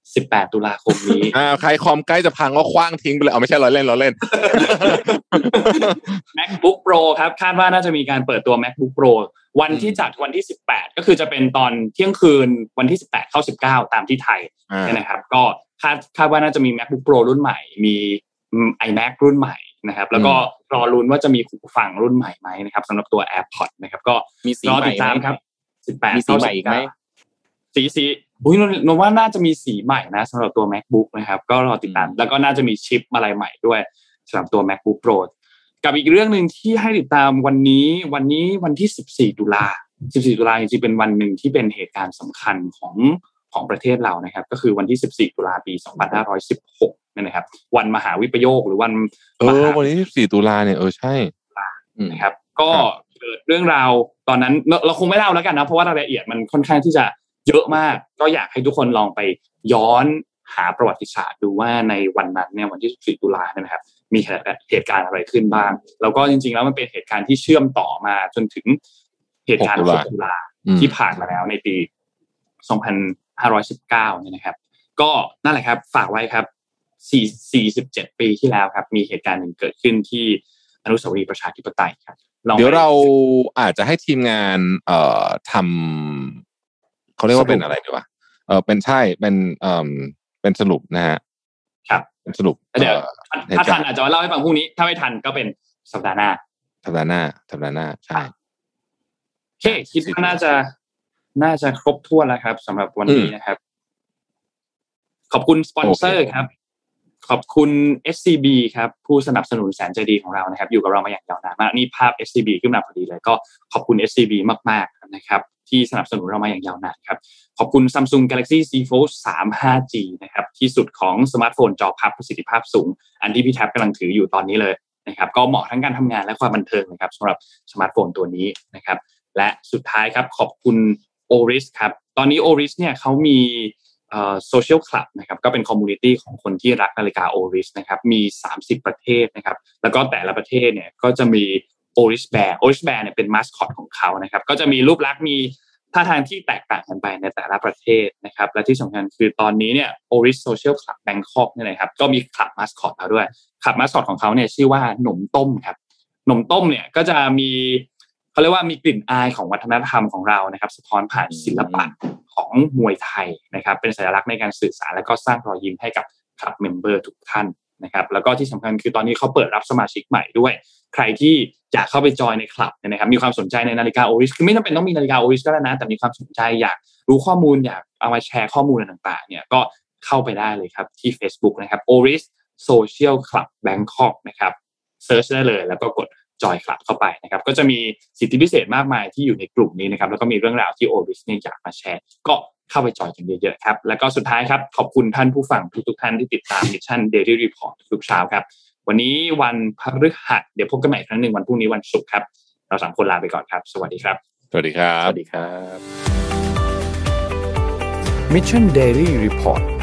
18 ตุลาคมนี้อ่าใครคอมใกล้จะพังก็คว้างทิ้งไปเลยเอาไม่ใช่เราเล่นเราเล่น MacBook Pro ครับ คาดว่าน่าจะมีการเปิดตัว MacBook Pro วันที่จัดวันที่ 18 ก็คือจะเป็นตอนเที่ยงคืนวันที่ 18 เข้า 19 ตามที่ไทยอ่าเนี่ยนะครับ ก็คาดคาดว่าน่าจะมี MacBook Pro รุ่นใหม่ มี iMac รุ่นใหม่นะครับ แล้วก็รอลุ้นว่าจะมีหูฟังรุ่นใหม่ไหมนะครับสำหรับตัว AirPods นะครับ ก็มีสีรอใหม่ติดตามไหมครับ 18มีสีใหม่อีกไหม19 สีสีอุ้ยนนนนว่าน่าจะมีสีใหม่นะสำหรับตัว MacBook นะครับ ก็รอติดตามอืมแล้วก็น่าจะมีชิปอะไรใหม่ด้วยสำหรับตัว MacBook Pro กับอีกเรื่องหนึ่งที่ให้ติดตามวันนี้วันนี้วันที่ 14 ตุลา 14 ตุลาจริงๆเป็นวันหนึ่งที่เป็นเหตุการณ์สำคัญของของประเทศเรานะครับ ก็คือวันที่ 14 ตุลาปี 2516เนี่ยนะครับ วันมหาวิปโยคหรือวันเอมอหาวันนี้สี่ตุลาเนี่ยเออใช่อืมนะครับ ก็ครับเกิดเรื่องราวตอนนั้นเราเราคงไม่เล่าแล้วกันนะเพราะว่ารายละเอียดมันค่อนข้างที่จะเยอะมาก ก็อยากให้ทุกคนลองไปย้อนหาประวัติศาสตร์ดูว่าในวันนั้นเนี่ยวันที่14ตุลาเนี่ยนะครับ มีเหตุการณ์อะไรขึ้นบ้าง แล้วก็จริง ๆ แล้วมันเป็นเหตุการณ์ที่เชื่อมต่อมาจนถึงเหตุการณ์6ตุลา6ตุลาอืมที่ผ่านมาแล้วในปี 2519เนี่ยนะครับ ก็นั่นแหละครับ ฝากไว้ครับ4 47 ปีที่แล้วครับ มีเหตุการณ์หนึ่งเกิดขึ้นที่อนุสาวรีย์ประชาธิปไตยครับลองไปเดี๋ยวเราอาจจะให้ทีมงาน เอ่อทำเขาเรียกว่าเป็นอะไรดีวะเออเป็นใช่เป็นเอ่อเป็นสรุปนะฮะครับเป็น สรุปเดี๋ยวเอ่อถ้าทันอาจจะเล่าให้ฟังพรุ่งนี้ ถ้าไม่ทันก็เป็นสัปดาห์หน้า สัปดาห์หน้า สัปดาห์หน้า ใช่โอเคคิดว่าน่าจะ น่าจะครบถ้วนแล้วครับสำหรับวันนี้อืมนะครับ ขอบคุณสปอนเซอร์โอเคครับ ขอบคุณ SCB ครับผู้สนับสนุนแสนใจดีของเรานะครับ อยู่กับเรามาอย่างยาวนานมากนี่ภาพ SCB ขึ้นมาพอดีเลย ก็ขอบคุณ SCB มากๆนะครับที่สนับสนุนเรามาอย่างยาวนานครับ ขอบคุณ Samsung Galaxy Z Fold 3 5G นะครับที่สุดของสมาร์ทโฟนจอพับประสิทธิภาพสูง อันที่พี่แท็บกำลังถืออยู่ตอนนี้เลยนะครับก็เหมาะทั้งการทำงานและความบันเทิงนะครับสำหรับสมาร์ทโฟนตัวนี้นะครับและสุดท้ายครับขอบคุณ Oris ครับตอนนี้ Oris เนี่ยเขามี Social Club นะครับก็เป็น community ของคนที่รักนาฬิกา Oris นะครับมี 30 ประเทศนะครับแล้วก็แต่ละประเทศเนี่ยก็จะมี Oris Bear Oris Bear เนี่ยเป็นมาสคอตของเขานะครับก็จะมีรูปลักษณ์มีท่าทางที่แตกต่างกันไปในแต่ละประเทศนะครับและที่สำคัญคือตอนนี้เนี่ย Oris Social Club Bangkok เนี่ยนะครับก็มี club mascot แล้วด้วยclub mascot ของเขาเนี่ยชื่อว่าหนมต้มครับหนมต้มเนี่ยก็จะมี เขาเรียกว่ามีกลิ่นอายของวัฒนธรรมของเรานะครับ สะท้อนผ่านศิลปะของมวยไทยนะครับ เป็นสัญลักษณ์ในการสื่อสารและก็สร้างรอยยิ้มให้กับ club member ทุกท่านนะครับ แล้วก็ที่สำคัญคือตอนนี้เขาเปิดรับสมาชิกใหม่ด้วย ใครที่อยากเข้าไป join ในคลับนะครับ มีความสนใจในนาฬิกา Oris คือไม่จำเป็นต้องมีนาฬิกา Oris ก็ได้นะ แต่มีความสนใจอยากรู้ข้อมูลอยากเอามาแชร์ข้อมูลอะไรต่างๆ เนี่ยก็เข้าไปได้เลยครับที่ Facebook นะครับ Oris Social Club Bangkok นะครับเซิร์ชได้เลยแล้วก็กด จอยคลับเข้าไปนะครับก็จะมีสิทธิพิเศษมากมายที่อยู่ในกลุ่มนี้นะครับแล้วก็มีเรื่องราวที่ Oris เนี่ยอยากมาแชร์ ก็เข้าไปจอยกันเยอะๆครับ แล้วก็สุดท้ายครับขอบคุณท่านผู้ฟังทุกๆท่านที่ติดตาม Mission Daily Report ทุกๆเช้าครับ วันนี้วันพฤหัสเดี๋ยวพบกันใหม่อีกครั้งหนึ่งวันพรุ่งนี้วันศุกร์ครับ เราสามคนลาไปก่อนครับ สวัสดีครับ สวัสดีครัสบวัสดีครับ Mission Daily Report